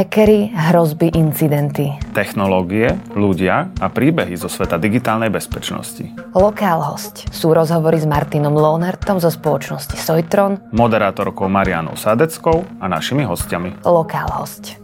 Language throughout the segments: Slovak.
Hackery, hrozby, incidenty. Technológie, ľudia a príbehy zo sveta digitálnej bezpečnosti. Lokál host sú rozhovory s Martinom Lohnertom zo spoločnosti Sojtron, moderátorkou Marianou Sadeckou a našimi hostiami. Lokál host.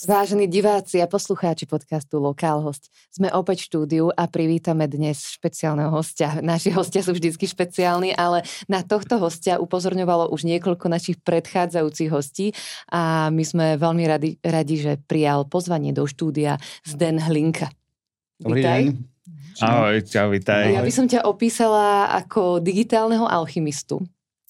Vážení diváci a poslucháči podcastu Lokál host, sme opäť v štúdiu a privítame dnes špeciálneho hostia. Naši hostia sú vždycky špeciálni, ale na tohto hostia upozorňovalo už niekoľko našich predchádzajúcich hostí a my sme veľmi radi, radi že prijal pozvanie do štúdia Zden Hlinka. Dobrý Vítaj. deň. Ahoj, čau, vítaj. Ja by som ťa opísala ako digitálneho alchymistu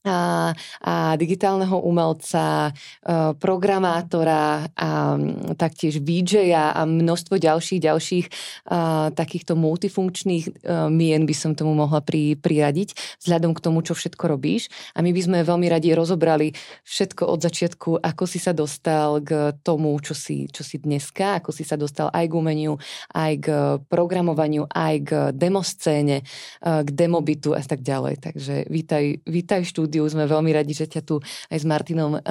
a, a digitálneho umelca, e, programátora a taktiež VJ a množstvo ďalších, ďalších a, takýchto multifunkčných a, e, mien by som tomu mohla pri, priradiť vzhľadom k tomu, čo všetko robíš. A my by sme veľmi radi rozobrali všetko od začiatku, ako si sa dostal k tomu, čo si, čo si dneska, ako si sa dostal aj k umeniu, aj k programovaniu, aj k demoscéne, e, k demobitu a tak ďalej. Takže vítaj, vítaj štúdiu štúdiu. Sme veľmi radi, že ťa tu aj s Martinom uh,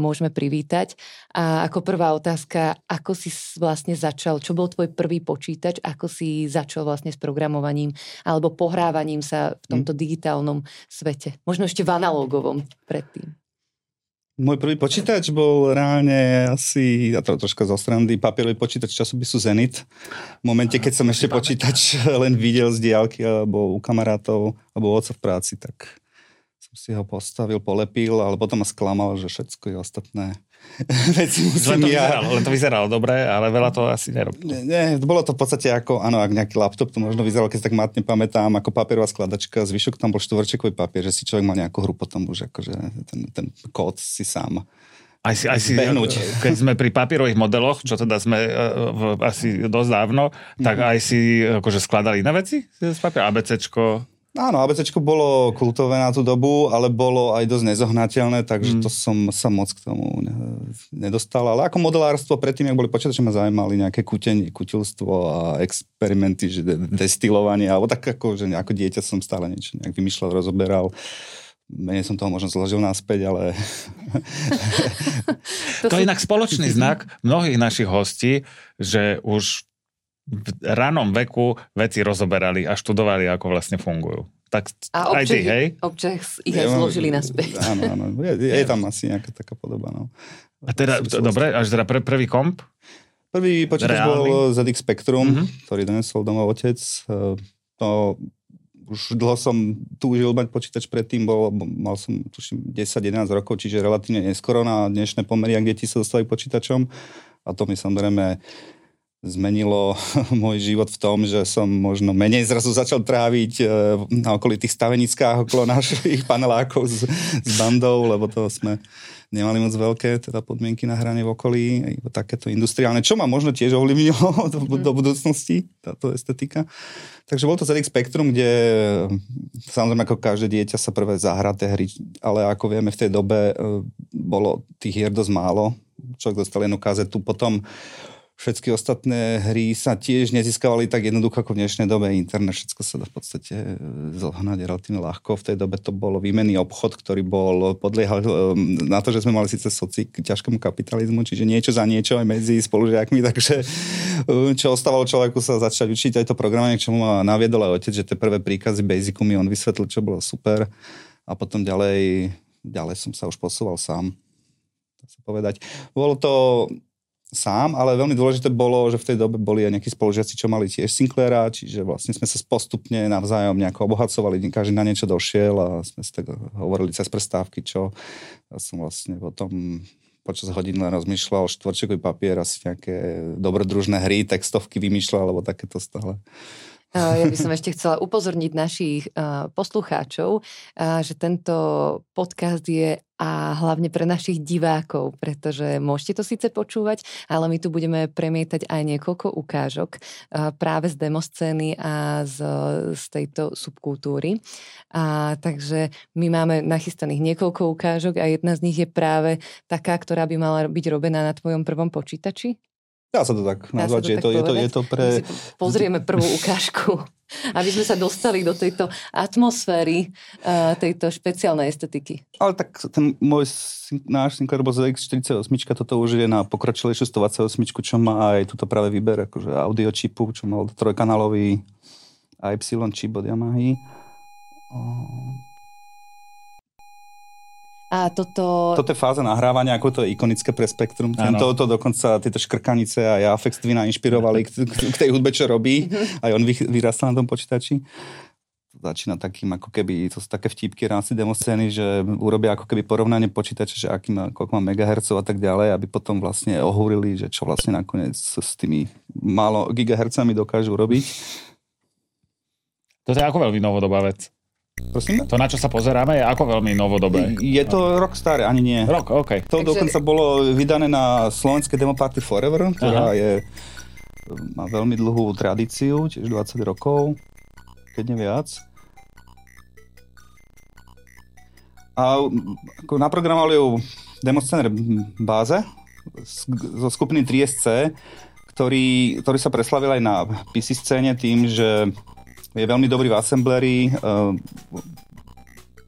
môžeme privítať. A ako prvá otázka, ako si vlastne začal, čo bol tvoj prvý počítač, ako si začal vlastne s programovaním alebo pohrávaním sa v tomto hmm. digitálnom svete? Možno ešte v analogovom predtým. Môj prvý počítač bol reálne asi, ja to troška zo strandy, papierový počítač časopisu Zenit. V momente, keď som ešte počítač len videl z diálky alebo u kamarátov alebo oca v práci, tak si ho postavil, polepil, ale potom ma sklamal, že všetko je ostatné veci musím to, ja... vyzeralo, len to vyzeralo dobre, ale veľa to asi nerobilo. Nie, nie, bolo to v podstate ako, áno, ak nejaký laptop, to možno vyzeralo, keď si tak matne pamätám, ako papierová skladačka, zvyšok tam bol štvorčekový papier, že si človek mal nejakú hru potom už, akože ten, ten kód si sám aj si, aj si, keď sme pri papierových modeloch, čo teda sme uh, asi dosť dávno, tak mm. aj si akože skladali na veci z papiera, ABCčko, Áno, ABC bolo kultové na tú dobu, ale bolo aj dosť nezohnateľné, takže mm. to som sa moc k tomu nedostal. Ale ako modelárstvo predtým, ak boli počítače, ma zaujímali nejaké kutenie, kutilstvo a experimenty, že destilovanie, alebo tak ako, že ako dieťa som stále niečo nejak vymýšľal, rozoberal menej som toho možno zložil naspäť, ale... to je inak spoločný znak mnohých našich hostí, že už v ranom veku veci rozoberali a študovali, ako vlastne fungujú. Tak a aj ty, hej? občas ich aj zložili naspäť. Áno, áno. Je, je tam asi nejaká taká podoba, no. A teda, dobre, až teda pre, prvý komp? Prvý počítač bol ZX Spectrum, mm-hmm. ktorý donesol domov otec. E, to už dlho som túžil mať počítač predtým, bol, mal som tuším 10-11 rokov, čiže relatívne neskoro na dnešné pomery, ak deti sa dostali počítačom. A to mi samozrejme zmenilo môj život v tom, že som možno menej zrazu začal tráviť e, na okolitých stavenickách okolo našich panelákov s, s bandou, lebo to sme nemali moc veľké teda podmienky na hrane v okolí, takéto industriálne, čo ma možno tiež ovlivnilo do, do budúcnosti, táto estetika. Takže bol to ZX Spectrum, kde samozrejme ako každé dieťa sa prvé zahraté hry, ale ako vieme v tej dobe e, bolo tých hier dosť málo. Človek dostal jednu kazetu, potom všetky ostatné hry sa tiež nezískavali tak jednoducho ako v dnešnej dobe. Internet, všetko sa dá v podstate e, zohnať relatívne ľahko. V tej dobe to bol výmenný obchod, ktorý bol podliehal e, na to, že sme mali síce soci k ťažkému kapitalizmu, čiže niečo za niečo aj medzi spolužiakmi, takže e, čo ostávalo človeku sa začať učiť aj to programovanie, k čomu ma naviedol aj otec, že tie prvé príkazy Basicu mi on vysvetlil, čo bolo super a potom ďalej, ďalej som sa už posúval sám. Tak sa povedať. Bolo to sám, ale veľmi dôležité bolo, že v tej dobe boli aj nejakí spolužiaci, čo mali tiež Sinclaira, čiže vlastne sme sa postupne navzájom nejako obohacovali, každý na niečo došiel a sme si tak hovorili cez prestávky, čo ja som vlastne potom počas hodín len rozmýšľal štvorčekový papier, asi nejaké dobrodružné hry, textovky vymýšľal, alebo takéto stále. Ja by som ešte chcela upozorniť našich poslucháčov, že tento podcast je a hlavne pre našich divákov, pretože môžete to síce počúvať, ale my tu budeme premietať aj niekoľko ukážok práve z demoscény a z, z tejto subkultúry. A, takže my máme nachystaných niekoľko ukážok a jedna z nich je práve taká, ktorá by mala byť robená na tvojom prvom počítači. Dá sa to tak nazvať, že je to, je, to, je to pre... pozrieme prvú ukážku, aby sme sa dostali do tejto atmosféry uh, tejto špeciálnej estetiky. Ale tak ten môj, náš Sinclair bol ZX48, toto už je na pokročilejšiu 128, čo má aj túto práve výber, akože audio čipu, čo mal trojkanálový Y čip od Yamaha. A toto... Toto je fáza nahrávania, ako to je ikonické pre Spektrum. Tento, to dokonca tieto škrkanice a Jafex Twina inšpirovali k, k tej hudbe, čo robí. Aj on vyrastal na tom počítači. Začína takým, ako keby, to sú také vtipky rámci demoscény, že urobia ako keby porovnanie počítača, že aký má, koľko má megahercov a tak ďalej, aby potom vlastne ohúrili, že čo vlastne nakoniec s tými málo gigahercami dokážu robiť. To je ako veľmi novodobá vec. Prosím? To, na čo sa pozeráme, je ako veľmi novodobé. Je to rok staré, ani nie. Rok, OK. To Takže... dokonca bolo vydané na slovenskej Demo Party Forever, ktorá Aha. je, má veľmi dlhú tradíciu, tiež 20 rokov, keď nie viac. A ako naprogramovali ju demoscener báze zo skupiny 3SC, ktorý, ktorý sa preslavil aj na PC scéne tým, že je veľmi dobrý v assembleri. Ehm,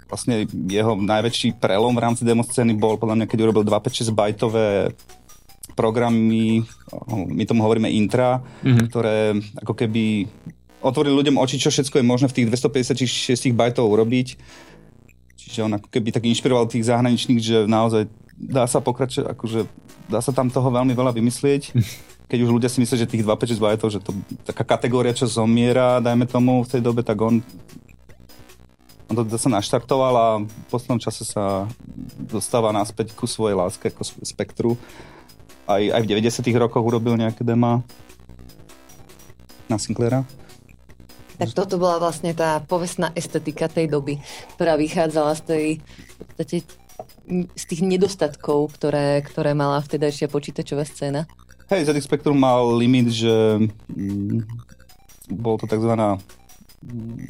vlastne jeho najväčší prelom v rámci demoscény bol podľa mňa, keď urobil 256 bajtové programy, my tomu hovoríme intra, mm-hmm. ktoré ako keby otvorili ľuďom oči, čo všetko je možné v tých 256 bajtov urobiť. Čiže on ako keby tak inšpiroval tých zahraničných, že naozaj dá sa pokračovať, akože dá sa tam toho veľmi veľa vymyslieť. keď už ľudia si myslia, že tých 256 bajtov, že to taká kategória, čo zomiera, dajme tomu v tej dobe, tak on on to sa naštartoval a v poslednom čase sa dostáva naspäť ku svojej láske, ako spektru. Aj, aj v 90 rokoch urobil nejaké dema na Sinclaira. Tak toto bola vlastne tá povestná estetika tej doby, ktorá vychádzala z tej z tých nedostatkov, ktoré, ktoré mala vtedajšia počítačová scéna. Hej, ZX Spectrum mal limit, že mm, bol to takzvaná mm,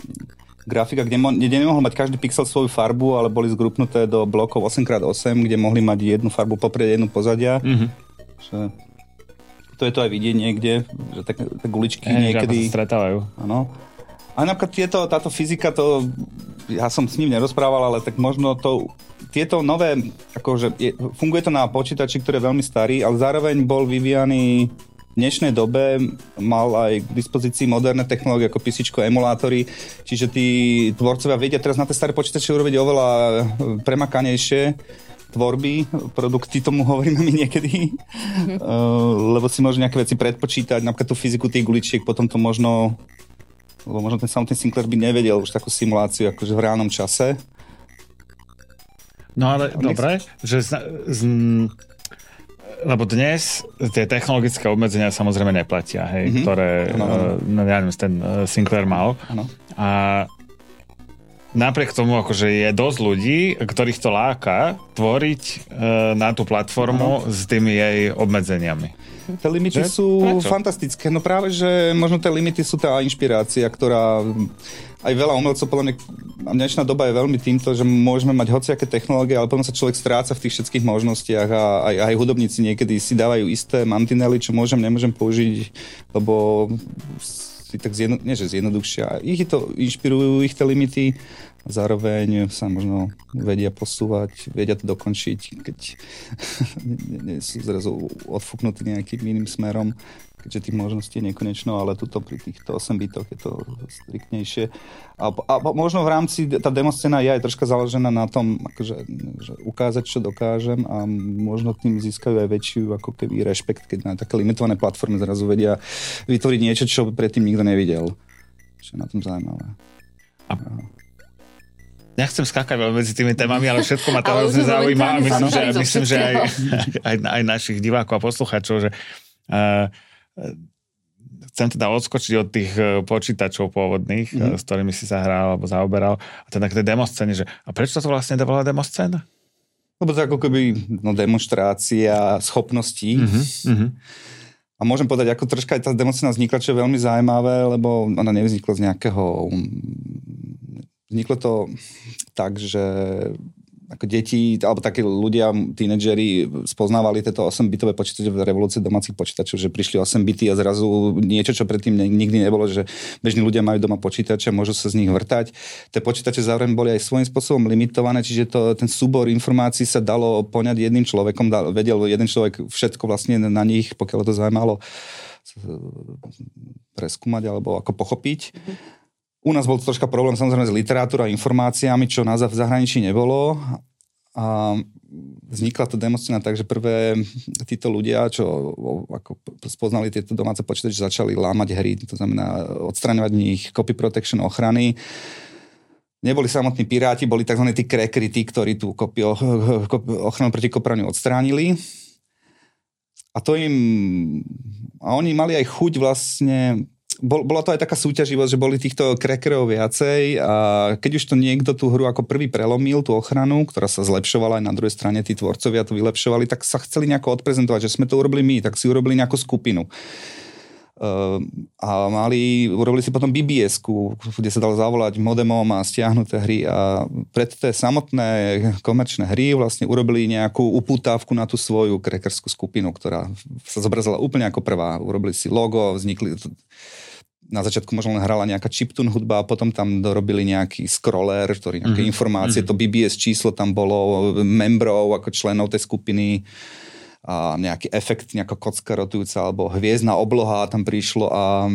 grafika, kde, mo- kde nemohol mať každý pixel svoju farbu, ale boli zgrupnuté do blokov 8x8, kde mohli mať jednu farbu poprieť, jednu pozadia. Mm-hmm. Že to je to aj vidieť niekde, že tak, tak guličky hey, niekedy... Že stretávajú. Áno. A napríklad tieto, táto fyzika, to ja som s ním nerozprával, ale tak možno to tieto nové, akože je, funguje to na počítači, ktorý je veľmi starý, ale zároveň bol vyvíjaný v dnešnej dobe mal aj k dispozícii moderné technológie ako PC, emulátory, čiže tí tvorcovia vedia teraz na tie staré počítače urobiť oveľa premakanejšie tvorby, produkty tomu hovoríme my niekedy, mm-hmm. uh, lebo si môžu nejaké veci predpočítať, napríklad tú fyziku tých guličiek, potom to možno lebo možno ten samotný Sinclair by nevedel už takú simuláciu akože v reálnom čase, No ale dobre, že z, z, lebo dnes tie technologické obmedzenia samozrejme neplatia, hej, mm-hmm. ktoré, ano, ano. Uh, ja neviem, ten uh, Sinclair mal. Ano. A napriek tomu, akože je dosť ľudí, ktorých to láka tvoriť uh, na tú platformu ano. s tými jej obmedzeniami. Tie limity že? sú Prečo? fantastické. No práve, že možno tie limity sú tá inšpirácia, ktorá aj veľa umelcov, podľa mňa dnešná doba je veľmi týmto, že môžeme mať hociaké technológie, ale potom sa človek stráca v tých všetkých možnostiach a aj, aj hudobníci niekedy si dávajú isté mantinely, čo môžem, nemôžem použiť, lebo si tak zjedno, nie, že zjednoduchšia. Ich to inšpirujú ich tie limity zároveň sa možno vedia posúvať, vedia to dokončiť, keď sú zrazu odfúknutí nejakým iným smerom, keďže tých možností je nekonečno, ale tuto pri týchto 8 bitoch je to striktnejšie. A, a možno v rámci, tá demoscéna je aj troška založená na tom, akože, že ukázať, čo dokážem a možno tým získajú aj väčšiu ako keby rešpekt, keď na také limitované platformy zrazu vedia vytvoriť niečo, čo predtým nikto nevidel. Čo je na tom zaujímavé. A Nechcem skákať medzi tými témami, ale všetko ma to hrozne zaujíma a myslím, že, myslím, že aj, aj, aj našich divákov a poslucháčov, že uh, chcem teda odskočiť od tých uh, počítačov pôvodných, mm. s ktorými si sa hral alebo zaoberal a teda k tej demoscéne, že a prečo to vlastne bola demoscéna? Lebo to ako keby no, demonstrácia schopností. Mm-hmm. A môžem povedať, ako troška aj tá demoscéna vznikla, čo je veľmi zaujímavé, lebo ona nevznikla z nejakého Vzniklo to tak, že ako deti, alebo takí ľudia, tínedžeri spoznávali tieto 8-bitové počítače v revolúcii domácich počítačov, že prišli 8 bity a zrazu niečo, čo predtým nikdy nebolo, že bežní ľudia majú doma počítače, môžu sa z nich vrtať. Tie počítače zároveň boli aj svojím spôsobom limitované, čiže to, ten súbor informácií sa dalo poňať jedným človekom, dal, vedel jeden človek všetko vlastne na nich, pokiaľ to zaujímalo preskúmať alebo ako pochopiť. Mm-hmm. U nás bol troška problém samozrejme s literatúrou a informáciami, čo nás v zahraničí nebolo. A vznikla to demoscéna tak, že prvé títo ľudia, čo ako spoznali tieto domáce počítače, začali lámať hry, to znamená odstraňovať v nich copy protection ochrany. Neboli samotní piráti, boli tzv. tí krekry, tí, ktorí tú kopio, ochranu proti kopraniu odstránili. A to im... A oni mali aj chuť vlastne bol, bola to aj taká súťaživosť, že boli týchto crackerov viacej a keď už to niekto tú hru ako prvý prelomil, tú ochranu, ktorá sa zlepšovala aj na druhej strane, tí tvorcovia to vylepšovali, tak sa chceli nejako odprezentovať, že sme to urobili my, tak si urobili nejakú skupinu. Uh, a mali, urobili si potom bbs kde sa dalo zavolať modemom a stiahnuté hry a pre tie samotné komerčné hry vlastne urobili nejakú uputávku na tú svoju krekerskú skupinu, ktorá sa zobrazila úplne ako prvá. Urobili si logo, vznikli na začiatku možno len hrala nejaká chiptune hudba a potom tam dorobili nejaký scroller, ktorý nejaké mm-hmm. informácie, mm-hmm. to BBS číslo tam bolo, membrov ako členov tej skupiny a nejaký efekt, nejaká kocka rotujúca alebo hviezdna obloha tam prišlo a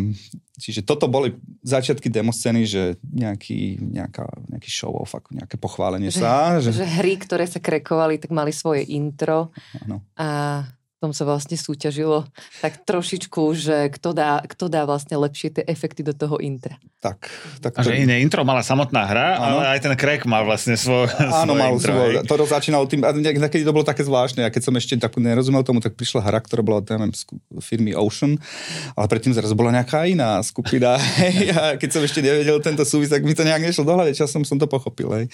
čiže toto boli začiatky demoscény, že nejaký, nejaká, nejaký show off, ako nejaké pochválenie že, sa. Že... že hry, ktoré sa krekovali, tak mali svoje intro ano. a tom sa vlastne súťažilo tak trošičku, že kto dá, kto dá vlastne lepšie tie efekty do toho intra. Tak. tak a že iné intro mala samotná hra, ano. ale aj ten crack mal vlastne svoj, Áno, mal intro. Svoj, to začínalo tým, a niekedy to bolo také zvláštne, a keď som ešte tak nerozumel tomu, tak prišla hra, ktorá bola od firmy Ocean, ale predtým zrazu bola nejaká iná skupina. a keď som ešte nevedel tento súvis, tak mi to nejak nešlo do hlavy, časom som to pochopil. Hej.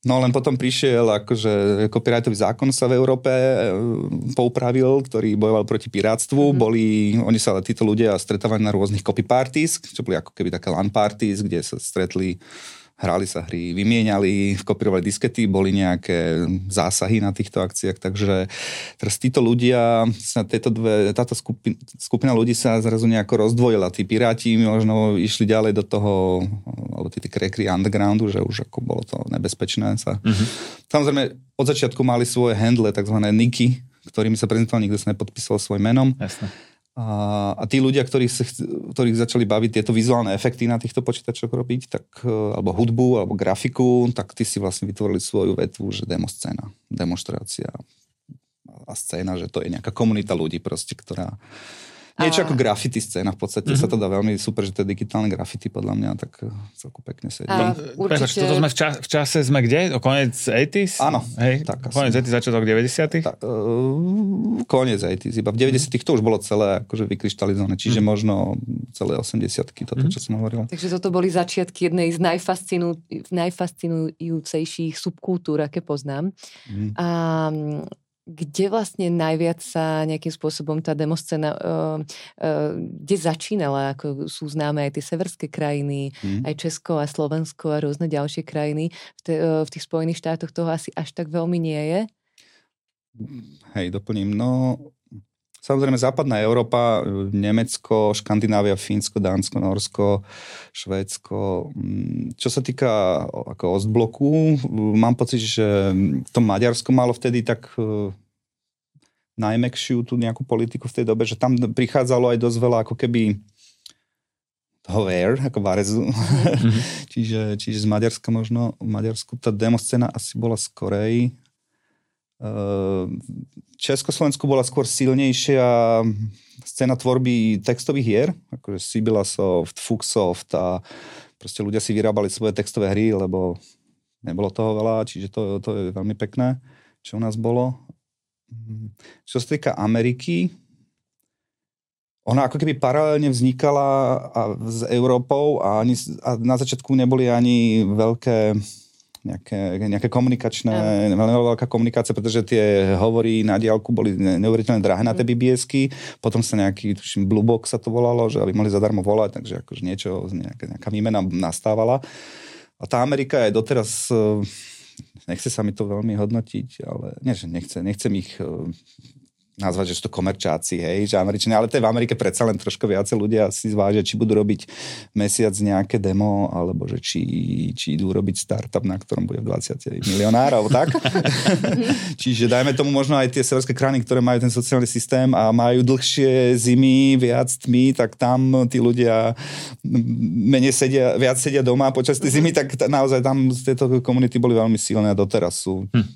No len potom prišiel, akože copyrightový zákon sa v Európe e, poupravil, ktorý bojoval proti pirátstvu. Mm. Boli, oni sa títo ľudia stretávali na rôznych copy parties, čo boli ako keby také LAN parties, kde sa stretli hrali sa hry, vymieniali, kopírovali diskety, boli nejaké zásahy na týchto akciách, takže teraz títo ľudia, sa tieto dve, táto skupina, skupina ľudí sa zrazu nejako rozdvojila. Tí piráti možno išli ďalej do toho, alebo tí, tí krekry undergroundu, že už ako bolo to nebezpečné sa. Mm-hmm. Samozrejme, od začiatku mali svoje handle, tzv. niky, ktorými sa prezentovali, nikto sa nepodpísal svoj menom. Jasne. A, a tí ľudia, ktorých, sa, ktorých začali baviť tieto vizuálne efekty na týchto počítačoch robiť, tak, e, alebo hudbu, alebo grafiku, tak tí si vlastne vytvorili svoju vetvu, že demoscéna, demonstrácia a scéna, že to je nejaká komunita ľudí proste, ktorá Niečo a... ako graffiti scéna, v podstate mm-hmm. sa to dá veľmi super, že to je digitálne graffiti podľa mňa, tak eh, celku pekne sedí. A, určite... toto sme v, čas, v čase sme kde? O koniec 80s? Áno. Hej, tak koniec 80 začiatok 90 Ta, uh, koniec 80 iba v 90 mm-hmm. to už bolo celé akože vykryštalizované, čiže mm-hmm. možno celé 80 toto, mm-hmm. čo som hovoril. Takže toto boli začiatky jednej z najfascinu, najfascinujúcejších subkultúr, aké poznám. Mm-hmm. A kde vlastne najviac sa nejakým spôsobom tá demoscéna, uh, uh, kde začínala, ako sú známe aj tie severské krajiny, mm. aj Česko a Slovensko a rôzne ďalšie krajiny. V, te, uh, v tých Spojených štátoch toho asi až tak veľmi nie je. Hej, doplním. No, samozrejme západná Európa, Nemecko, Škandinávia, Fínsko, Dánsko, Norsko, Švédsko. Mm, čo sa týka ako Ostbloku, mám pocit, že to Maďarsko malo vtedy tak najmekšiu tú nejakú politiku v tej dobe, že tam prichádzalo aj dosť veľa ako keby toho Wear, ako Varezu. Mm-hmm. čiže, čiže z Maďarska možno, v Maďarsku tá demoscéna asi bola skorej. Ehm, Československu bola skôr silnejšia scéna tvorby textových hier, akože Sibylasoft, Fuxsoft a proste ľudia si vyrábali svoje textové hry, lebo nebolo toho veľa, čiže to, to je veľmi pekné, čo u nás bolo. Čo sa týka Ameriky, ona ako keby paralelne vznikala a, s Európou a, ani, a na začiatku neboli ani veľké nejaké, nejaké komunikačné, veľmi veľká komunikácia, pretože tie hovory na diálku boli neuveriteľne drahé na tie mhm. BBSky, potom sa nejaký, tuším, Blue Box sa to volalo, že aby mohli zadarmo volať, takže akože niečo, nejaká, nejaká výmena nastávala. A tá Amerika je doteraz nechce sa mi to veľmi hodnotiť, ale nie, že nechce, nechcem ich e, nazvať, že sú to komerčáci, hej, že Američania, ale to je v Amerike predsa len trošku viacej ľudia si zvážia, či budú robiť mesiac nejaké demo, alebo že či, či idú robiť startup, na ktorom bude 20 milionárov, tak? Čiže dajme tomu možno aj tie severské krajiny, ktoré majú ten sociálny systém a majú dlhšie zimy, viac tmy, tak tam tí ľudia menej sedia, viac sedia doma počas tej zimy, tak naozaj tam tieto komunity boli veľmi silné a doteraz sú. Hm.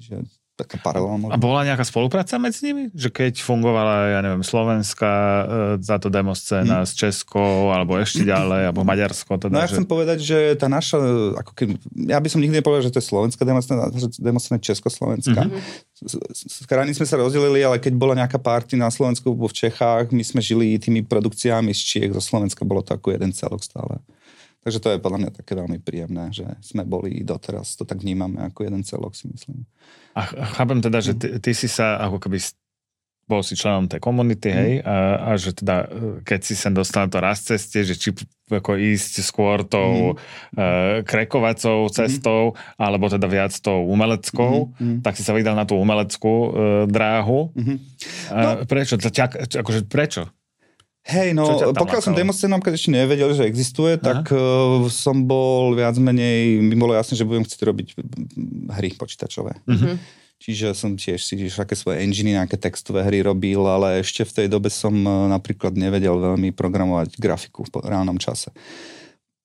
Čiže taká paralelná. A bola nejaká spolupráca medzi nimi? Že keď fungovala, ja neviem, Slovenska, e, táto demo scéna hmm. s Českou, alebo ešte ďalej, alebo Maďarsko. Teda, no ja že... chcem povedať, že tá naša, ako keď, ja by som nikdy nepovedal, že to je slovenská demo scéna, demo scéna Československá. Mm-hmm. S krajiny sme sa rozdelili, ale keď bola nejaká party na Slovensku, v Čechách, my sme žili tými produkciami z Čiech, zo Slovenska, bolo to ako jeden celok stále. Takže to je podľa mňa také veľmi príjemné, že sme boli doteraz, to tak vnímame ako jeden celok, si myslím. A chápem teda, že ty, ty si sa ako keby bol si členom tej komunity, mm. hej, a, a že teda, e, keď si sem dostal to raz ceste, že či ako ísť skôr tou mm. uh, krekovacou mhm. cestou, mm. alebo teda viac tou umeleckou, mm. tak si sa vydal na tú umeleckú uh, dráhu. Mm. No. Uh, prečo? Akože prečo? Hej, no pokiaľ som demoscénom, keď ešte nevedel, že existuje, Aha. tak uh, som bol viac menej, mi bolo jasné, že budem chcieť robiť hry počítačové. Mm-hmm. Čiže som tiež si aké svoje enginy, nejaké textové hry robil, ale ešte v tej dobe som uh, napríklad nevedel veľmi programovať grafiku v reálnom čase.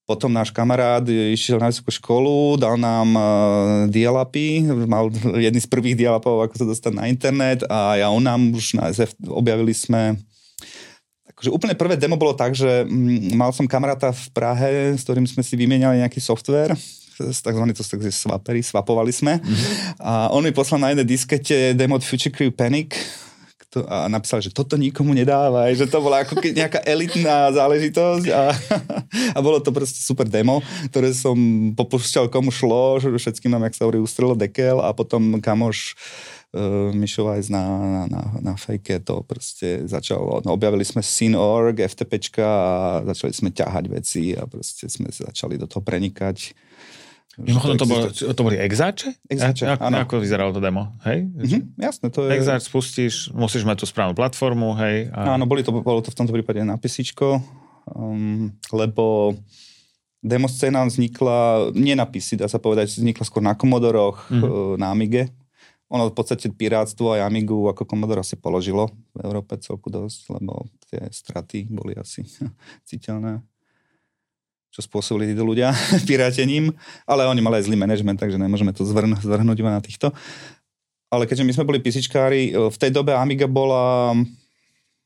Potom náš kamarát išiel na vysokú školu, dal nám uh, dialapy, mal jedný z prvých dialapov, ako sa dostať na internet a ja on nám už na SF objavili sme akože úplne prvé demo bolo tak, že mm, mal som kamaráta v Prahe, s ktorým sme si vymieniali nejaký software, takzvaný to tak swapery, swapovali sme. Mm-hmm. A on mi poslal na jednej diskete demo Future Crew Panic, a napísal, že toto nikomu nedáva, že to bola ako nejaká elitná záležitosť a, a bolo to proste super demo, ktoré som popúšťal komu šlo, všetkým nám, jak sa hovorí, ustrelo dekel a potom kamoš uh, Mišo Weiss na, na, na, na fejke to proste začalo, no, objavili sme Sin.org, FTPčka a začali sme ťahať veci a proste sme začali do toho prenikať. Mimochodom, to, bolo, to boli exáče? Exáče, ako, áno. Ako vyzeralo to demo, hej? Mm-hmm, jasné, to je... Exáč spustíš, musíš mať tú správnu platformu, hej? A... Áno, boli to, bolo to v tomto prípade na písičko, um, lebo demo scéna vznikla, nie na PC, dá sa povedať, vznikla skôr na Komodoroch, mm-hmm. na Amige, ono v podstate pirátstvo a Amigu ako Commodore asi položilo v Európe celku dosť, lebo tie straty boli asi citeľné čo spôsobili títo ľudia pirátením, ale oni mali aj zlý manažment, takže nemôžeme to zvrn, zvrhnúť iba na týchto. Ale keďže my sme boli písičkári, v tej dobe Amiga bola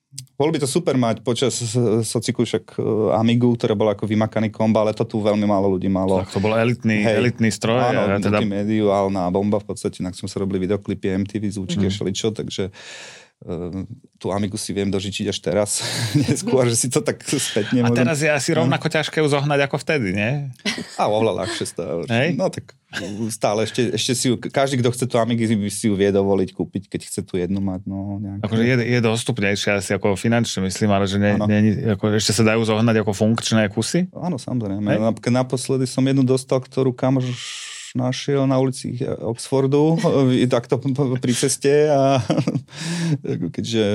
bolo by to super mať počas sociku však e, Amigu, ktorá bola ako vymakaný komba, ale to tu veľmi málo ľudí malo. Tak to bol elitný, Hej, elitný stroj. Áno, teda... multimediálna bomba v podstate, na som sa robili videoklipy, MTV, zvučky mm. a šeličo, takže Ehm, tú Amigu si viem dožičiť až teraz, neskôr, že si to tak spätne A môžem... teraz je asi rovnako ťažké ju zohnať ako vtedy, nie? A oveľa ľahšie stále. No tak stále ešte, ešte si ju, každý, kto chce tú Amigu, by si ju vie dovoliť kúpiť, keď chce tú jednu mať. No, nejaké... akože je, je dostupnejšia asi ako finančne, myslím, ale že ne, ne, ako, ešte sa dajú zohnať ako funkčné kusy? Áno, samozrejme. Hej? Naposledy som jednu dostal, ktorú kamož našiel na ulici Oxfordu, takto pri ceste a keďže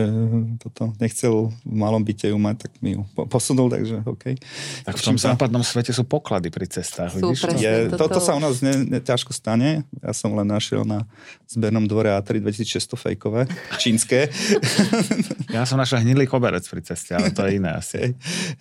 toto nechcel v malom byte ju mať, tak mi ju posunul, takže OK. Tak v tom sa... západnom svete sú poklady pri cestách. Sú, vidíš? Je, toto... toto sa u nás ne, ne, ťažko stane. Ja som len našiel na zbernom dvore A3 2600 fejkové, čínske. ja som našiel hnilý koberec pri ceste, ale to je iné asi. Hej,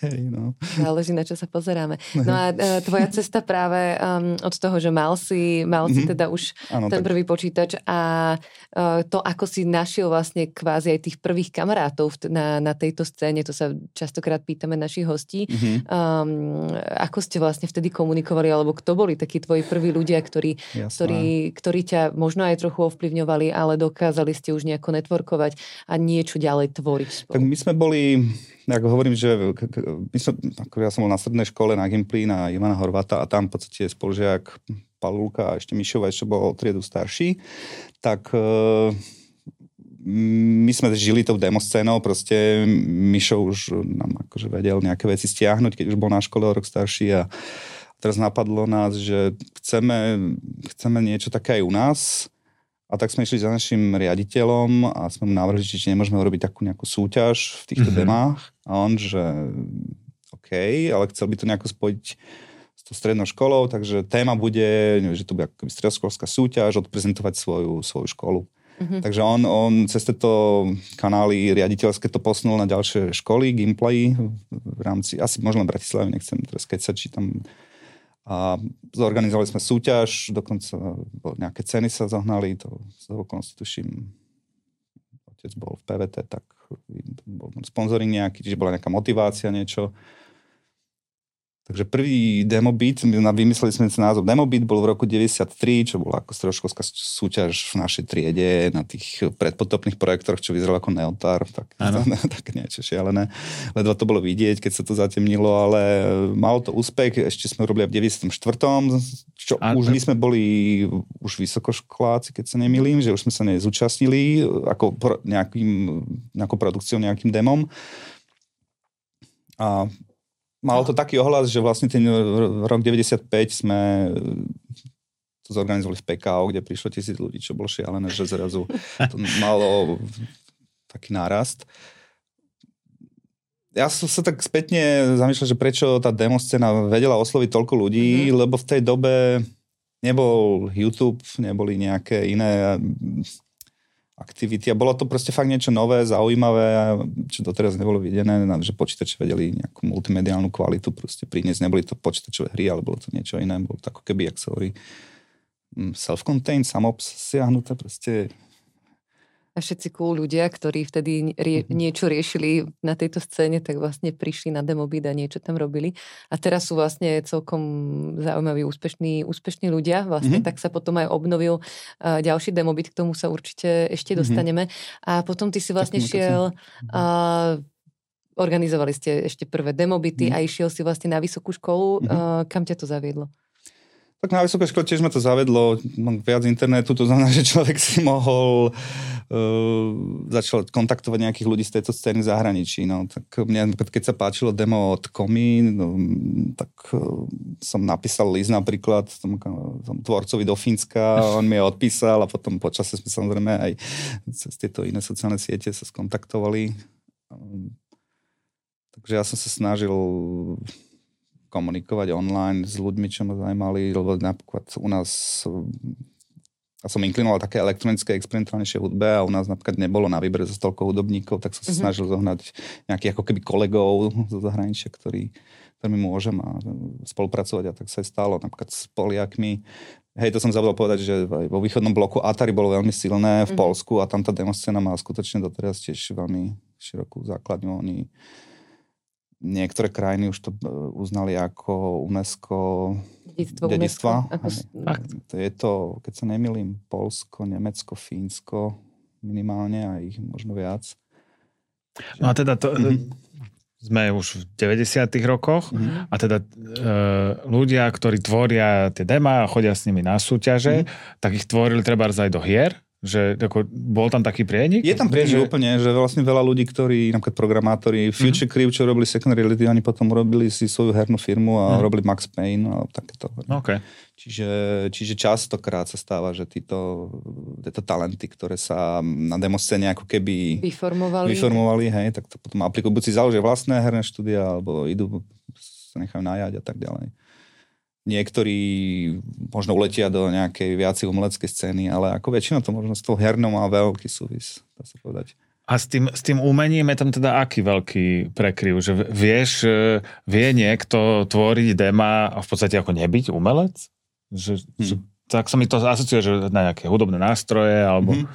hej, no. Záleží, na čo sa pozeráme. No a e, tvoja cesta práve um, od toho, že mal si, mal si mm-hmm. teda už ano, ten tak. prvý počítač a uh, to, ako si našiel vlastne kvázi aj tých prvých kamarátov na, na tejto scéne, to sa častokrát pýtame našich hostí, mm-hmm. um, ako ste vlastne vtedy komunikovali, alebo kto boli takí tvoji prví ľudia, ktorí, ktorí, ktorí ťa možno aj trochu ovplyvňovali, ale dokázali ste už nejako networkovať a niečo ďalej tvoriť spolu. Tak my sme boli ako hovorím, že my som, ako ja som bol na strednej škole na Gimply na Ivana Horvata a tam v podstate spolužiak Palulka a ešte Mišova, ešte bol triedu starší, tak e, my sme žili tou demo scénou, proste Mišo už nám akože vedel nejaké veci stiahnuť, keď už bol na škole o rok starší a teraz napadlo nás, že chceme, chceme niečo také aj u nás, a tak sme išli za našim riaditeľom a sme mu navrhli, či nemôžeme urobiť takú nejakú súťaž v týchto mm-hmm. demách. A on, že OK, ale chcel by to nejako spojiť s tou strednou školou, takže téma bude, že to bude stredoškolská súťaž, odprezentovať svoju, svoju školu. Mm-hmm. Takže on, on cez tieto kanály riaditeľské to posunul na ďalšie školy, gameplay v rámci, asi možno Bratislavy, nechcem teraz keď sa či tam a zorganizovali sme súťaž, dokonca nejaké ceny sa zohnali, to z okolnosti tuším, otec bol v PVT, tak bol sponzoring nejaký, čiže bola nejaká motivácia, niečo. Takže prvý Demobit, vymysleli sme si názov Demobit, bol v roku 93, čo bola ako stredoškolská súťaž v našej triede na tých predpotopných projektoroch, čo vyzeralo ako Neotar, tak, tak niečo šialené. Ledva to bolo vidieť, keď sa to zatemnilo, ale malo to úspech, ešte sme robili v 94. Čo a už my sme boli už vysokoškoláci, keď sa nemýlim, že už sme sa nezúčastnili ako pro, nejakým, nejakou produkciou, nejakým demom. A malo to taký ohlas, že vlastne ten rok 95 sme to zorganizovali v PKO, kde prišlo tisíc ľudí, čo bolo šialené, že zrazu to malo taký nárast. Ja som sa tak spätne zamýšľal, že prečo tá demo scéna vedela osloviť toľko ľudí, mm-hmm. lebo v tej dobe nebol YouTube, neboli nejaké iné aktivity. A bolo to proste fakt niečo nové, zaujímavé, čo doteraz nebolo videné, že počítače vedeli nejakú multimediálnu kvalitu proste priniesť, neboli to počítačové hry, ale bolo to niečo iné, bolo to ako keby, jak sa hovorí, mm, self-contained, samobsiahnuté, proste a všetci cool ľudia, ktorí vtedy rie, mhm. niečo riešili na tejto scéne, tak vlastne prišli na Demobit a niečo tam robili. A teraz sú vlastne celkom zaujímaví, úspešní, úspešní ľudia. Vlastne mm-hmm. tak sa potom aj obnovil uh, ďalší Demobit, k tomu sa určite ešte mhm. dostaneme. Mm-hmm. A potom ty si vlastne tak, šiel... Uh, organizovali ste ešte prvé demobity mm. a išiel si vlastne na vysokú školu. Mm-hmm. Uh, kam ťa to zaviedlo? Tak na vysokej škole tiež ma to zavedlo, viac internetu, to znamená, že človek si mohol, uh, začal kontaktovať nejakých ľudí z tejto scény v zahraničí. No. Tak mne, keď sa páčilo demo od Komi, no, tak uh, som napísal list napríklad tom, tom tvorcovi do Fínska, on mi odpísal a potom počasie sme samozrejme aj cez tieto iné sociálne siete sa skontaktovali. Um, takže ja som sa snažil komunikovať online s ľuďmi, čo ma zaujímali, lebo napríklad u nás ja som inklinoval také elektronické experimentálnejšie hudbe a u nás napríklad nebolo na výbere zo toľko hudobníkov, tak som sa mm-hmm. snažil zohnať nejakých ako keby kolegov zo zahraničia, ktorí, ktorými môžem a spolupracovať a tak sa aj stalo. Napríklad s Poliakmi. Hej, to som zabudol povedať, že vo východnom bloku Atari bolo veľmi silné v mm-hmm. Polsku a tam tá demoscéna má skutočne doteraz tiež veľmi širokú základňu. Oni Niektoré krajiny už to e, uznali ako UNESCO dedictvo. To je to, keď sa nemýlim, Polsko, Nemecko, Fínsko minimálne a ich možno viac. No a teda to, mm-hmm. sme už v 90 rokoch mm-hmm. a teda e, ľudia, ktorí tvoria tie demá a chodia s nimi na súťaže, mm-hmm. tak ich tvorili treba aj do hier že ako, bol tam taký prienik? Je tam prienik že... úplne, že vlastne veľa ľudí, ktorí, napríklad programátori, mhm. Future mm-hmm. Crew, čo robili Second Reality, oni potom robili si svoju hernú firmu a mm-hmm. robili Max Payne a takéto. Okay. Čiže, čiže častokrát sa stáva, že títo, títo talenty, ktoré sa na demoscéne ako keby vyformovali, vyformovali hej, tak to potom aplikujú, buď si založia vlastné herné štúdia, alebo idú, sa nechajú najať a tak ďalej. Niektorí možno uletia do nejakej viacej umeleckej scény, ale ako väčšina to možno s tou hernou má veľký súvis, dá sa povedať. A s tým, s tým umením je tam teda aký veľký prekryv? Že vieš, e, vie niekto tvoriť dema a v podstate ako nebyť umelec? Že, hmm. že, tak sa mi to asociuje, že na nejaké hudobné nástroje alebo... Hmm.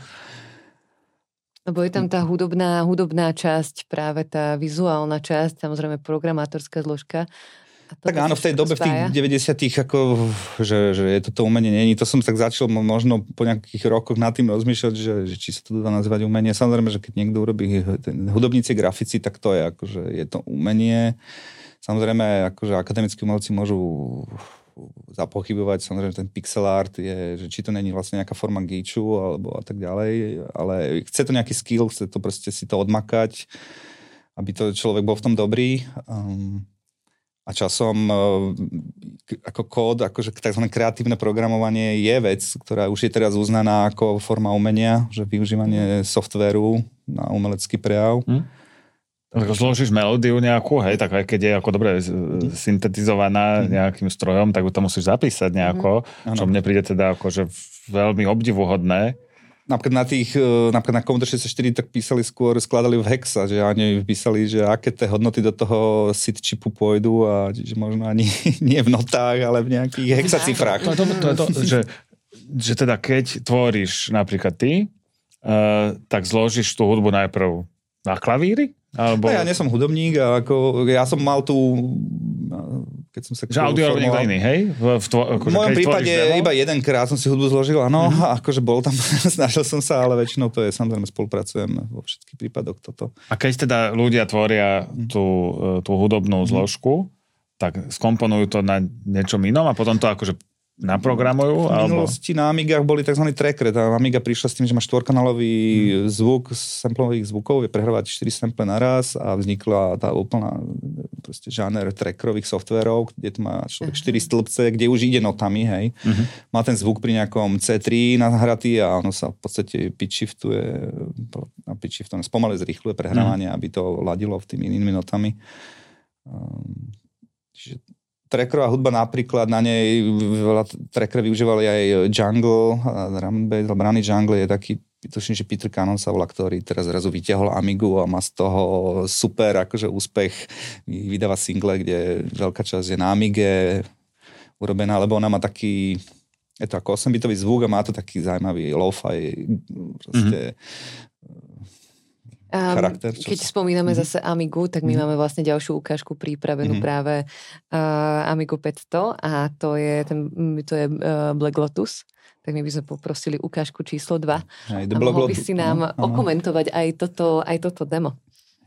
Lebo je tam tá hudobná, hudobná časť, práve tá vizuálna časť, samozrejme programátorská zložka. Tak áno, v tej dobe, v tých 90 ako, že, že je toto umenie není. To som tak začal možno po nejakých rokoch nad tým rozmýšľať, že, že či sa to dá nazývať umenie. Samozrejme, že keď niekto urobí hudobníci, grafici, tak to je akože je to umenie. Samozrejme, akože akademickí umelci môžu zapochybovať, samozrejme ten pixel art je, že či to není vlastne nejaká forma gíču alebo a tak ďalej, ale chce to nejaký skill, chce to proste si to odmakať, aby to človek bol v tom dobrý. Um, a časom, e, ako kód, akože tzv. kreatívne programovanie je vec, ktorá už je teraz uznaná ako forma umenia, že využívanie softvéru na umelecký prejav. Hmm. Tak zložíš melódiu nejakú, hej, tak aj keď je ako dobre syntetizovaná hmm. nejakým strojom, tak to musíš zapísať nejako, hmm. čo mne príde teda akože veľmi obdivuhodné napríklad na tých, e, napríklad na Commodore 64 tak písali skôr, skladali v hexa, že ani písali, že aké tie hodnoty do toho SID čipu pôjdu a že možno ani nie v notách, ale v nejakých hexacifrách. To, to, to, to, to, že, že teda keď tvoríš napríklad ty, uh, tak zložíš tú hudbu najprv na klavíri? Alebo... No, ja nie som hudobník, a ako, ja som mal tu keď som sa... Že audio robí niekto iný, hej? V, v, tvo, akože, v mojom prípade iba jedenkrát som si hudbu zložil, áno, mm-hmm. akože bol tam, snažil som sa, ale väčšinou to je, samozrejme spolupracujem vo všetkých prípadoch toto. A keď teda ľudia tvoria mhm. tú, tú hudobnú mm-hmm. zložku, tak skomponujú to na niečom inom a potom to akože naprogramujú? V minulosti alebo... na Amigách boli tzv. tracker. Tá Amiga prišla s tým, že má štvorkanálový hmm. zvuk z samplových zvukov, je prehrávať 4 sample naraz a vznikla tá úplná proste žáner trackerových softverov, kde to má človek 4 stĺpce, kde už ide notami, hej. Uh-huh. Má ten zvuk pri nejakom C3 nahratý a ono sa v podstate pitch shiftuje, na pitch shiftu spomalé zrýchluje prehrávanie, uh-huh. aby to ladilo v tými inými notami. Um, čiže trackerová hudba napríklad, na nej veľa tracker využívali aj Jungle, drum bass, alebo Jungle je taký, tuším, že Peter Cannon sa volá, ktorý teraz zrazu vyťahol Amigu a má z toho super akože úspech, vydáva single, kde veľká časť je na Amige urobená, lebo ona má taký je to ako 8-bitový zvuk a má to taký zaujímavý lo-fi proste mm-hmm charakter. Čo keď spomíname mm-hmm. zase Amigu, tak my mm-hmm. máme vlastne ďalšiu ukážku pripravenú mm-hmm. práve uh, Amigu 500 a to je, ten, to je uh, Black Lotus. Tak my by sme poprosili ukážku číslo 2. Hej, a mohol by si nám no, okomentovať aj toto, aj toto demo.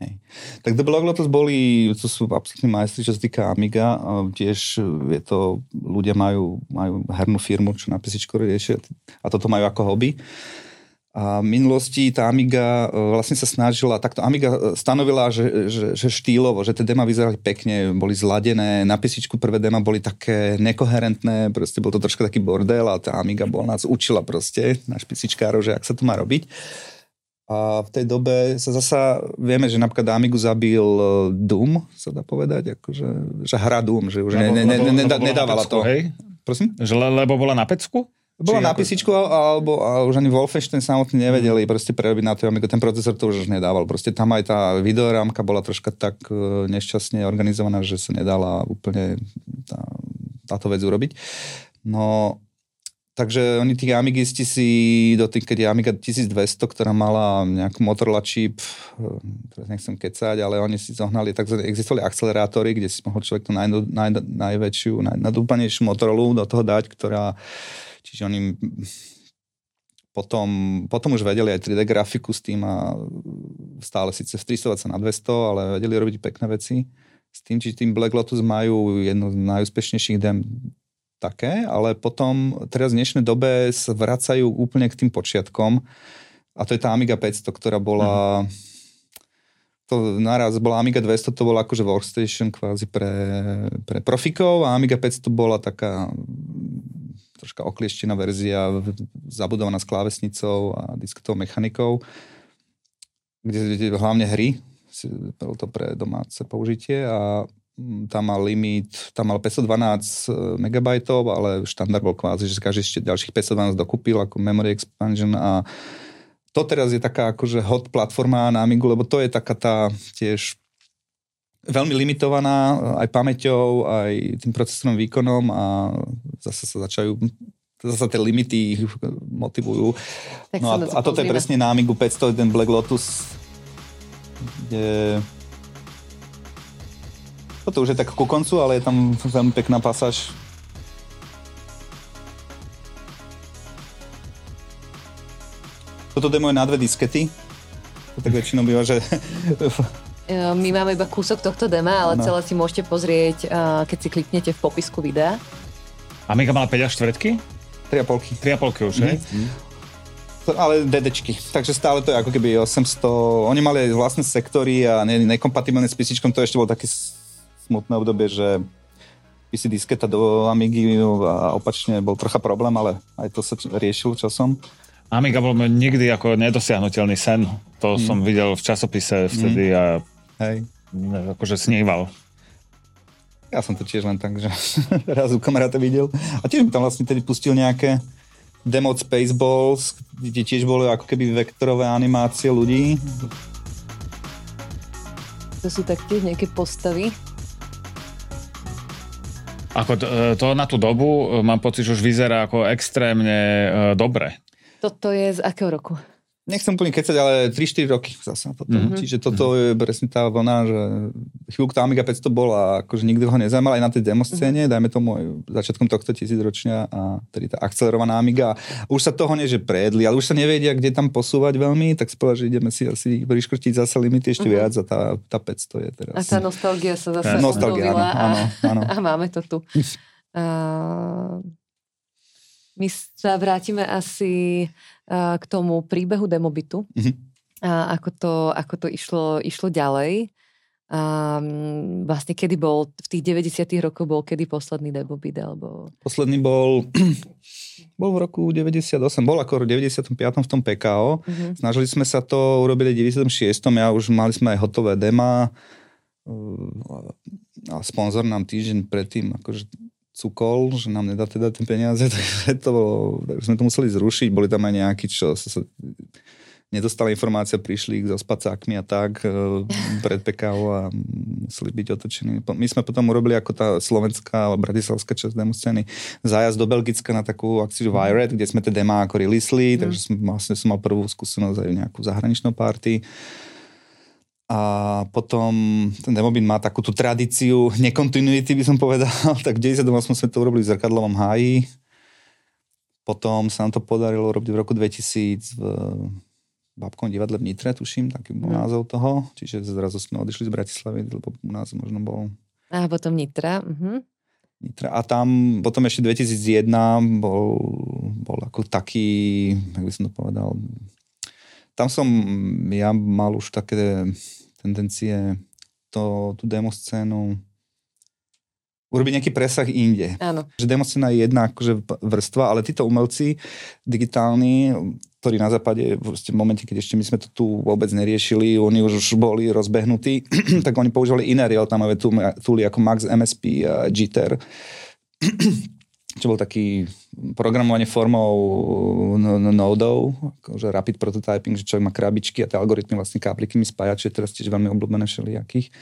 Hej. Tak The Black Lotus boli, to sú absolútne majstri, čo sa týka Amiga. Tiež je to, ľudia majú, majú hernú firmu, čo na písičko riešia a toto majú ako hobby. A v minulosti tá Amiga e, vlastne sa snažila, takto Amiga e, stanovila, že, že, že štýlovo, že tie dema vyzerali pekne, boli zladené, na písičku prvé dema boli také nekoherentné, proste bol to troška taký bordel a tá Amiga bol nás učila proste, náš písičkárov, že ak sa to má robiť. A v tej dobe sa zasa, vieme, že napríklad Amigu zabil e, Doom, sa dá povedať, akože, že hra Doom, že už lebo, ne, ne, ne, ne, nedávala to. Hej? Prosím? Že, lebo bola na pecku? Bola na písičku, alebo a už ani Wolfenstein samotný nevedeli proste prerobiť na to, Amiga. Ten procesor to už nedával. Proste tam aj tá videorámka bola troška tak e, nešťastne organizovaná, že sa nedala úplne tá, táto vec urobiť. No, takže oni tí Amigisti si do tých, keď je Amiga 1200, ktorá mala nejakú Motorola čip, e, teraz nechcem kecať, ale oni si zohnali, tak existovali akcelerátory, kde si mohol človek tú naj, naj, najväčšiu, naj, najúplnejšiu Motorola do toho dať, ktorá Čiže oni potom, potom už vedeli aj 3D grafiku s tým a stále síce v 320 na 200, ale vedeli robiť pekné veci. S tým, či tým Black Lotus majú jednu z najúspešnejších dem také, ale potom teraz v dnešnej dobe sa vracajú úplne k tým počiatkom a to je tá Amiga 500, ktorá bola mm. to naraz bola Amiga 200, to bola akože workstation kvázi pre, pre profikov a Amiga 500 bola taká troška oklieštená verzia zabudovaná s klávesnicou a disketovou mechanikou, kde hlavne hry, bolo to pre domáce použitie a mm, tam mal limit, tam mal 512 e, MB, ale štandard bol kvázi, že každý ešte ďalších 512 dokúpil ako memory expansion a to teraz je taká akože hot platforma na Amigu, lebo to je taká tá tiež veľmi limitovaná aj pamäťou, aj tým procesorom výkonom a zase sa začajú zase tie limity ich motivujú. no a, a toto je presne na Amigu 500, ten Black Lotus, kde toto už je tak ku koncu, ale je tam veľmi pekná pasáž. Toto demo je na dve diskety. To tak väčšinou býva, že E, my máme iba kúsok tohto dema, ale no. celé si môžete pozrieť, e, keď si kliknete v popisku videa. Amiga mala 5 až 4? 3,5. 3,5 už, hej? Mm. Ale DDčky, takže stále to je ako keby 800, oni mali aj vlastné sektory a ne, nekompatibilné s písičkom, to ešte bolo také smutné obdobie, že PC disketa do Amigy a opačne bol trocha problém, ale aj to sa riešil časom. Amiga bol nikdy ako nedosiahnutelný sen. To mm. som videl v časopise vtedy mm. a Hej. akože sníval. Ja som to tiež len tak, že raz u kamaráta videl. A tiež mi tam vlastne tedy pustil nejaké demo od Spaceballs, kde tiež boli ako keby vektorové animácie ľudí. To sú taktiež nejaké postavy. Ako to, e, to na tú dobu e, mám pocit, že už vyzerá ako extrémne uh, dobre. Toto je z akého roku? Nechcem úplne kecať, ale 3-4 roky zase potom. Mm-hmm. Čiže toto mm-hmm. je presne tá vlna, že chvíľku tá Amiga 500 bola, akože nikto ho nezaujímal aj na tej demo scéne, mm-hmm. dajme tomu aj začiatkom tohto tisícročia a tedy tá akcelerovaná Amiga. Už sa toho nie, že predli, ale už sa nevedia, kde tam posúvať veľmi, tak povedal, že ideme si asi priškrtiť zase limity ešte mm-hmm. viac a tá, tá 500 je teraz. A tá nostalgia sa zase nostalgia, áno, áno, áno. A máme to tu. Uh, my sa vrátime asi uh, k tomu príbehu demobitu. Mm-hmm. A ako to, ako to išlo, išlo ďalej. Um, vlastne kedy bol, v tých 90 rokoch bol kedy posledný demobit? Alebo... Posledný bol, bol v roku 98, bol ako v 95. v tom PKO. Mhm. Snažili sme sa to urobiť v 96. Ja už mali sme aj hotové dema a sponzor nám týždeň predtým akože cukol, že nám nedá teda tie peniaze, takže to bolo, tak sme to museli zrušiť. Boli tam aj nejakí, čo sa, sa nedostali informácie, prišli so spacákmi a tak e, pred PKO a museli byť otočení. My sme potom urobili ako tá slovenská alebo bratislavská časť demo scény zájazd do Belgicka na takú akciu Viret, kde sme tie demá ako releasli, mm. takže som, vlastne som mal prvú skúsenosť aj nejakú zahraničnú party. A potom ten Demobin má takú tú tradíciu nekontinuity, by som povedal. tak v 98 sme to urobili v Zrkadlovom háji. Potom sa nám to podarilo robiť v roku 2000 v Babkom divadle v Nitre, tuším, taký bol mm. názov toho. Čiže zrazu sme odišli z Bratislavy, lebo u nás možno bol... A potom Nitra. Uh-huh. Nitra. A tam potom ešte 2001 bol, bol ako taký, jak by som to povedal, tam som ja mal už také tendencie to, tú demo scénu urobiť nejaký presah inde. Áno. Že demoscéna je jedna akože vrstva, ale títo umelci digitálni, ktorí na západe v momente, keď ešte my sme to tu vôbec neriešili, oni už boli rozbehnutí, tak oni používali iné real-timeové túly ako Max MSP a Jitter čo bol taký programovanie formou nodov, akože rapid prototyping, že človek má krabičky a tie algoritmy vlastne kápliky mi spája, čo je teraz tiež veľmi obľúbené všelijakých.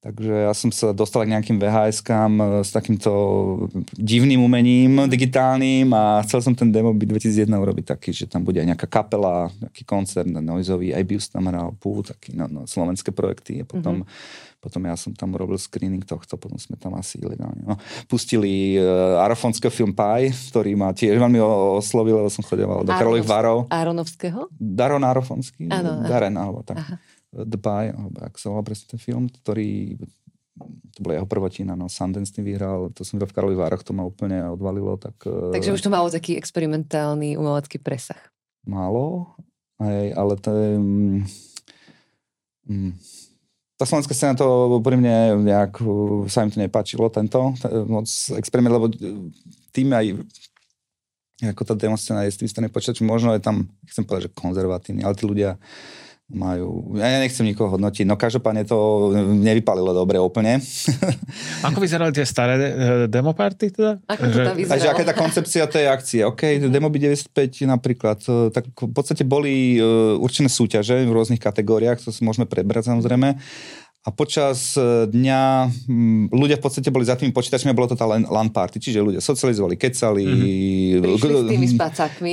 Takže ja som sa dostal k nejakým VHS-kám e, s takýmto divným umením digitálnym a chcel som ten demo byť 2001 urobiť taký, že tam bude aj nejaká kapela, nejaký koncert noizový, aj Bius tam hral, pú, taký no, no, slovenské projekty a potom mm-hmm potom ja som tam robil screening tohto, potom sme tam asi ilegálne. No. Pustili uh, arafonského film Pie, ktorý ma tiež veľmi oslovil, lebo som chodeval do Karolich Varov. Aronovského? Daron Arofonský. Áno. Daren, alebo tak. Aha. The Pie, alebo ak sa volal presne ten film, ktorý to bola jeho prvotina, no Sundance vyhral, to som v Karlových Vároch, to ma úplne odvalilo. Tak, e, Takže už to malo taký experimentálny umelecký presah. Málo, aj, ale to je... Mm, mm, tá slovenská scéna to pri mne nejak sa im to nepáčilo, tento moc experiment, lebo tým aj ako tá demoscéna je z tým strany počítať, možno je tam, chcem povedať, že konzervatívny, ale tí ľudia majú, ja nechcem nikoho hodnotiť, no každopádne to nevypalilo dobre úplne. Ako vyzerali tie staré uh, demoparty teda? Ako to tam vyzeralo? Takže aká je tá koncepcia tej akcie? OK, mm-hmm. Demoby 95 napríklad, uh, tak v podstate boli určené súťaže v rôznych kategóriách, to si môžeme prebrať samozrejme a počas e, dňa ľudia v podstate boli za tými počítačmi a bolo to tá LAN party, čiže ľudia socializovali, kecali, mm-hmm.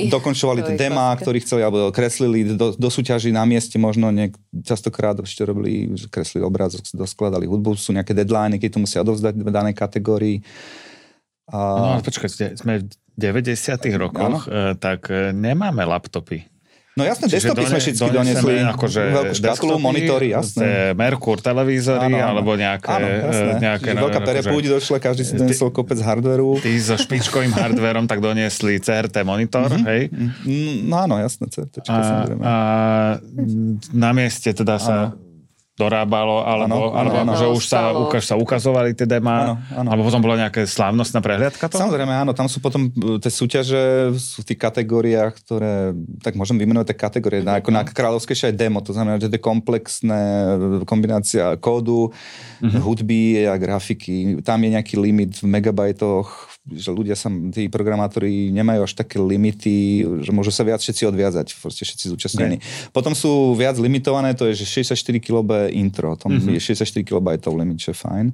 dokončovali tie demá, ktorí chceli, alebo kreslili do, do súťaží na mieste, možno niek- častokrát ešte robili, že kreslili obrázok, doskladali hudbu, sú nejaké deadline, keď to musia odovzdať v danej kategórii. A... No počkaj, sme v 90 rokoch, ano? E, tak e, nemáme laptopy. No jasné, Čiže desktopy sme všetky donesli. Akože veľkú škatulu, monitory, jasné. Merkur televízory, áno, alebo nejaké... Áno, jasné. nejaké Čiže veľká perepúť akože, došla, každý si donesol kopec hardveru. Tí so špičkovým hardverom tak doniesli CRT monitor, mm-hmm. hej? No áno, jasné, CRT. A, a na mieste teda sa... Áno dorábalo, alebo, ano, alebo ano, že už sa, ukáž, sa ukazovali tie demá, ano, ano. alebo potom bola nejaká slávnostná prehliadka to? Samozrejme, áno, tam sú potom e, tie súťaže sú v tých kategóriách, ktoré, tak môžem vymenovať tie kategórie, mm-hmm. ako na kráľovské aj demo, to znamená, že to je komplexné e, kombinácia kódu, mm-hmm. hudby a grafiky, tam je nejaký limit v megabajtoch, že ľudia sa, tí programátori nemajú až také limity, že môžu sa viac všetci odviazať, proste všetci zúčastnení. Okay. Potom sú viac limitované, to je, že 64 kB intro, tam mm-hmm. je 64 kB limit, čo je fajn.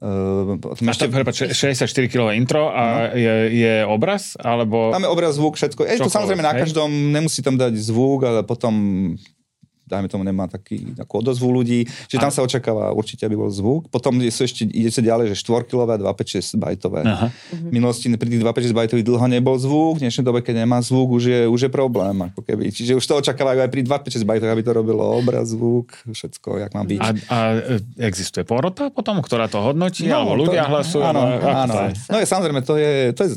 Uh, ešte, prepáč, 64 kg intro a no. je, je obraz? Alebo... Tam je obraz, zvuk, všetko. Je to samozrejme na každom, nemusí tam dať zvuk, ale potom dajme tomu, nemá taký, takú odozvu ľudí, že tam sa očakáva určite, aby bol zvuk. Potom sú ešte, ide sa ďalej, že 4 kg 256 bajtové. Aha. V minulosti pri tých 256 bajtových dlho nebol zvuk, v dnešnej dobe, keď nemá zvuk, už je, už je problém. Ako keby. Čiže už to očakávajú aj pri 256 bajtových, aby to robilo obraz, zvuk, všetko, jak má byť. A, a existuje porota potom, ktorá to hodnotí, no, alebo ľudia to, hlasujú? Áno, áno. No je, samozrejme, to je, to je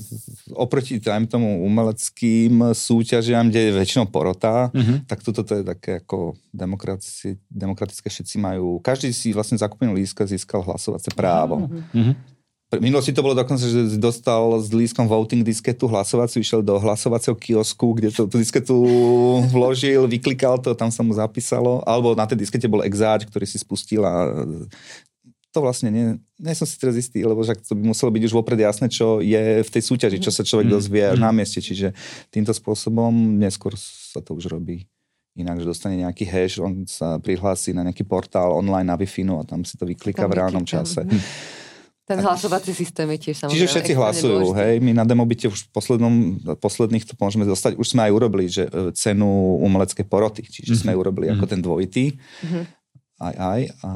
oproti tajme tomu umeleckým súťažiam, kde je väčšinou porota, uh-huh. tak toto to je také ako demokratické všetci majú, každý si vlastne zakupený lístka získal hlasovacie právo. Mm-hmm. V minulosti to bolo dokonca, že dostal s lístkom voting disketu hlasovaciu, išiel do hlasovacieho kiosku, kde to, tú disketu vložil, vyklikal to, tam sa mu zapísalo, alebo na tej diskete bol exáč, ktorý si spustil a to vlastne nie, nie som si teraz istý, lebo však to by muselo byť už vopred jasné, čo je v tej súťaži, čo sa človek mhm. dozvie mm. na mieste, čiže týmto spôsobom neskôr sa to už robí inak, že dostane nejaký hash, on sa prihlási na nejaký portál online na wi a tam si to vyklika v reálnom čase. Mhm. Ten hlasovací systém je tiež samozrejme. Čiže všetci hlasujú, dôležitý. hej. My na Demobite už v poslednom, posledných to môžeme dostať, už sme aj urobili, že e, cenu umeleckej poroty, čiže mm-hmm. sme urobili mm-hmm. ako ten dvojitý. Mm-hmm. Aj, aj. A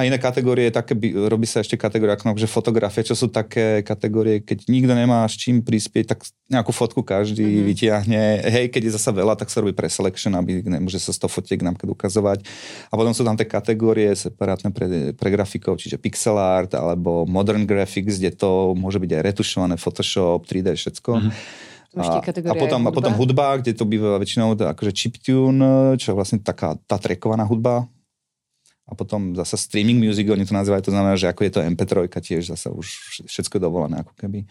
a iné kategórie, také by, robí sa ešte kategória ako že fotografie, čo sú také kategórie, keď nikto nemá s čím prispieť, tak nejakú fotku každý mm-hmm. vytiahne. Hej, keď je zasa veľa, tak sa robí preselection, aby nemôže sa 100 fotiek nám ukazovať. A potom sú tam tie kategórie separátne pre, pre grafikov, čiže pixel art alebo modern graphics, kde to môže byť aj retušované, Photoshop, 3D, všetko. Mm-hmm. A, a, potom, hudba. a potom hudba, kde to býva väčšinou akože chiptune, čo je vlastne taká tá trekovaná hudba, a potom zase streaming music, oni to nazývajú, to znamená, že ako je to MP3, tiež zase už všetko je dovolené ako keby.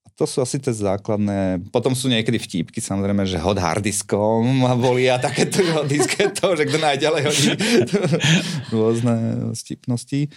A to sú asi tie základné, potom sú niekedy vtípky, samozrejme, že hod hardiskom a boli a takéto disketo, že kto najďalej hodí rôzne vtipnosti.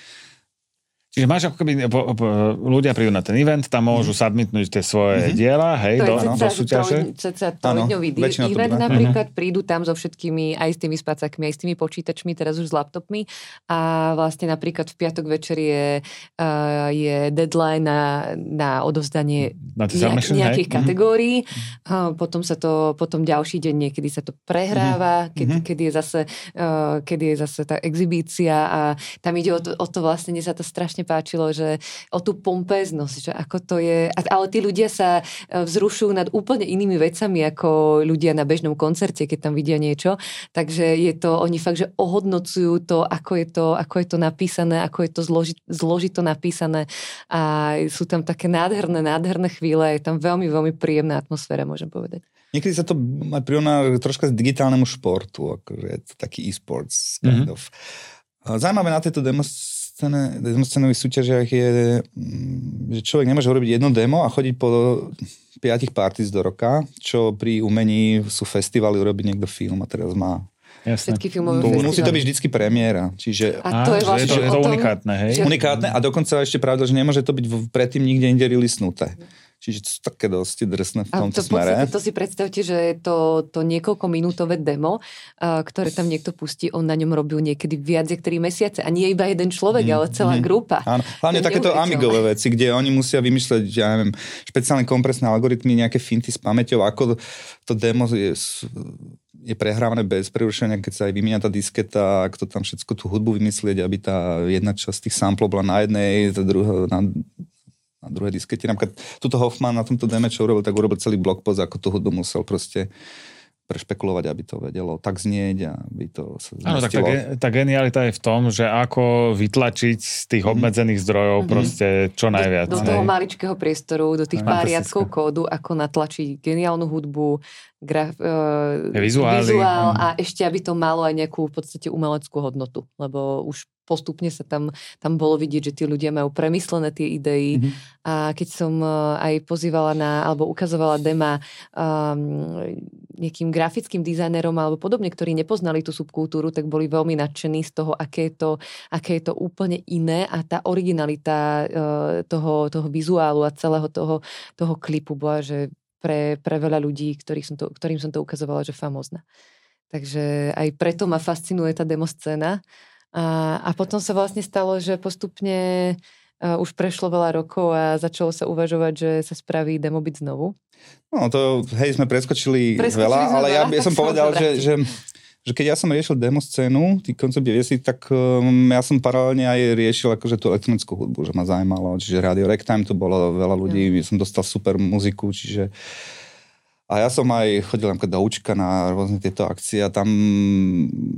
Čiže máš ako keby, po, po, ľudia prídu na ten event, tam môžu mm. submitnúť tie svoje mm-hmm. diela, hej, to do, je do súťaže. Ceca trojňový event napríklad, mm-hmm. prídu tam so všetkými, aj s tými spacakmi, aj s tými počítačmi, teraz už s laptopmi a vlastne napríklad v piatok večer je, uh, je deadline na, na odovzdanie na nejak, nejakých hej? Mhm. kategórií, mm-hmm. uh, potom sa to, potom ďalší deň niekedy sa to prehráva, mm-hmm. keď, mm-hmm. keď, je zase, uh, keď je zase tá exibícia a tam ide o to, o to vlastne, sa to strašne strašne páčilo, že o tú pompeznosť, že ako to je, ale tí ľudia sa e, vzrušujú nad úplne inými vecami ako ľudia na bežnom koncerte, keď tam vidia niečo, takže je to, oni fakt, že ohodnocujú to, ako je to, ako je to napísané, ako je to zloži, zložito napísané a sú tam také nádherné, nádherné chvíle, je tam veľmi, veľmi príjemná atmosféra, môžem povedať. Niekedy sa to aj prirovná troška k digitálnemu športu, akože je to taký e-sports kind mm-hmm. of. Zaujímavé na tejto demos scéne, demoscénových súťažiach je, mm, že človek nemôže urobiť jedno demo a chodiť po piatich parties do roka, čo pri umení sú festivaly, urobiť niekto film a teraz má Jasne. Všetky filmové Musí to byť vždycky premiéra. Čiže, a to je, vlastne, je to, je to unikátne, hej? Unikátne a dokonca ešte pravda, že nemôže to byť predtým nikde inde releasnuté. Čiže to sú také dosť drsné v tomto a to, smere. Podstate, to si predstavte, že je to, to niekoľko minútové demo, uh, ktoré tam niekto pustí, on na ňom robil niekedy viac jak 3 mesiace. A nie iba jeden človek, mm, ale celá mm, grupa. Áno. Hlavne takéto amigové veci, kde oni musia vymyslieť, ja neviem, špeciálne kompresné algoritmy, nejaké finty s pamäťou, ako to demo je, je prehrávané bez prerušenia, keď sa aj vymieňa tá disketa, ako to tam všetko tú hudbu vymyslieť, aby tá jedna časť tých samplov bola na jednej, tá druhá na na druhej diskete. Napríklad tuto Hoffman na tomto deme, čo urobil, tak urobil celý blog post, ako tú hudbu musel proste prešpekulovať, aby to vedelo tak znieť a aby to sa Áno, tak tá, tá genialita je v tom, že ako vytlačiť z tých mhm. obmedzených zdrojov mm-hmm. proste čo najviac. Do, do toho maličkého priestoru, do tých pár riadkov kódu, ako natlačiť geniálnu hudbu, graf, uh, vizuál a ešte, aby to malo aj nejakú v podstate umeleckú hodnotu, lebo už postupne sa tam, tam bolo vidieť, že tí ľudia majú premyslené tie idei mm-hmm. a keď som uh, aj pozývala na, alebo ukazovala dema um, nejakým grafickým dizajnerom alebo podobne, ktorí nepoznali tú subkultúru, tak boli veľmi nadšení z toho, aké je to, aké je to úplne iné a tá originalita uh, toho, toho vizuálu a celého toho, toho klipu bola, že pre, pre veľa ľudí, som to, ktorým som to ukazovala, že famózna. Takže aj preto ma fascinuje tá demoscéna a, a potom sa vlastne stalo, že postupne uh, už prešlo veľa rokov a začalo sa uvažovať, že sa spraví demobit znovu. No to, hej, sme preskočili, preskočili veľa, ale veľa, ja by som povedal, že, že, že keď ja som riešil demo scénu, tý koncept 90, tak um, ja som paralelne aj riešil akože tú elektronickú hudbu, že ma zaujímalo, čiže Radio Ragtime, tu bolo veľa ľudí, ja. som dostal super muziku, čiže uh, a ja som aj chodil do Učka na rôzne tieto akcie a tam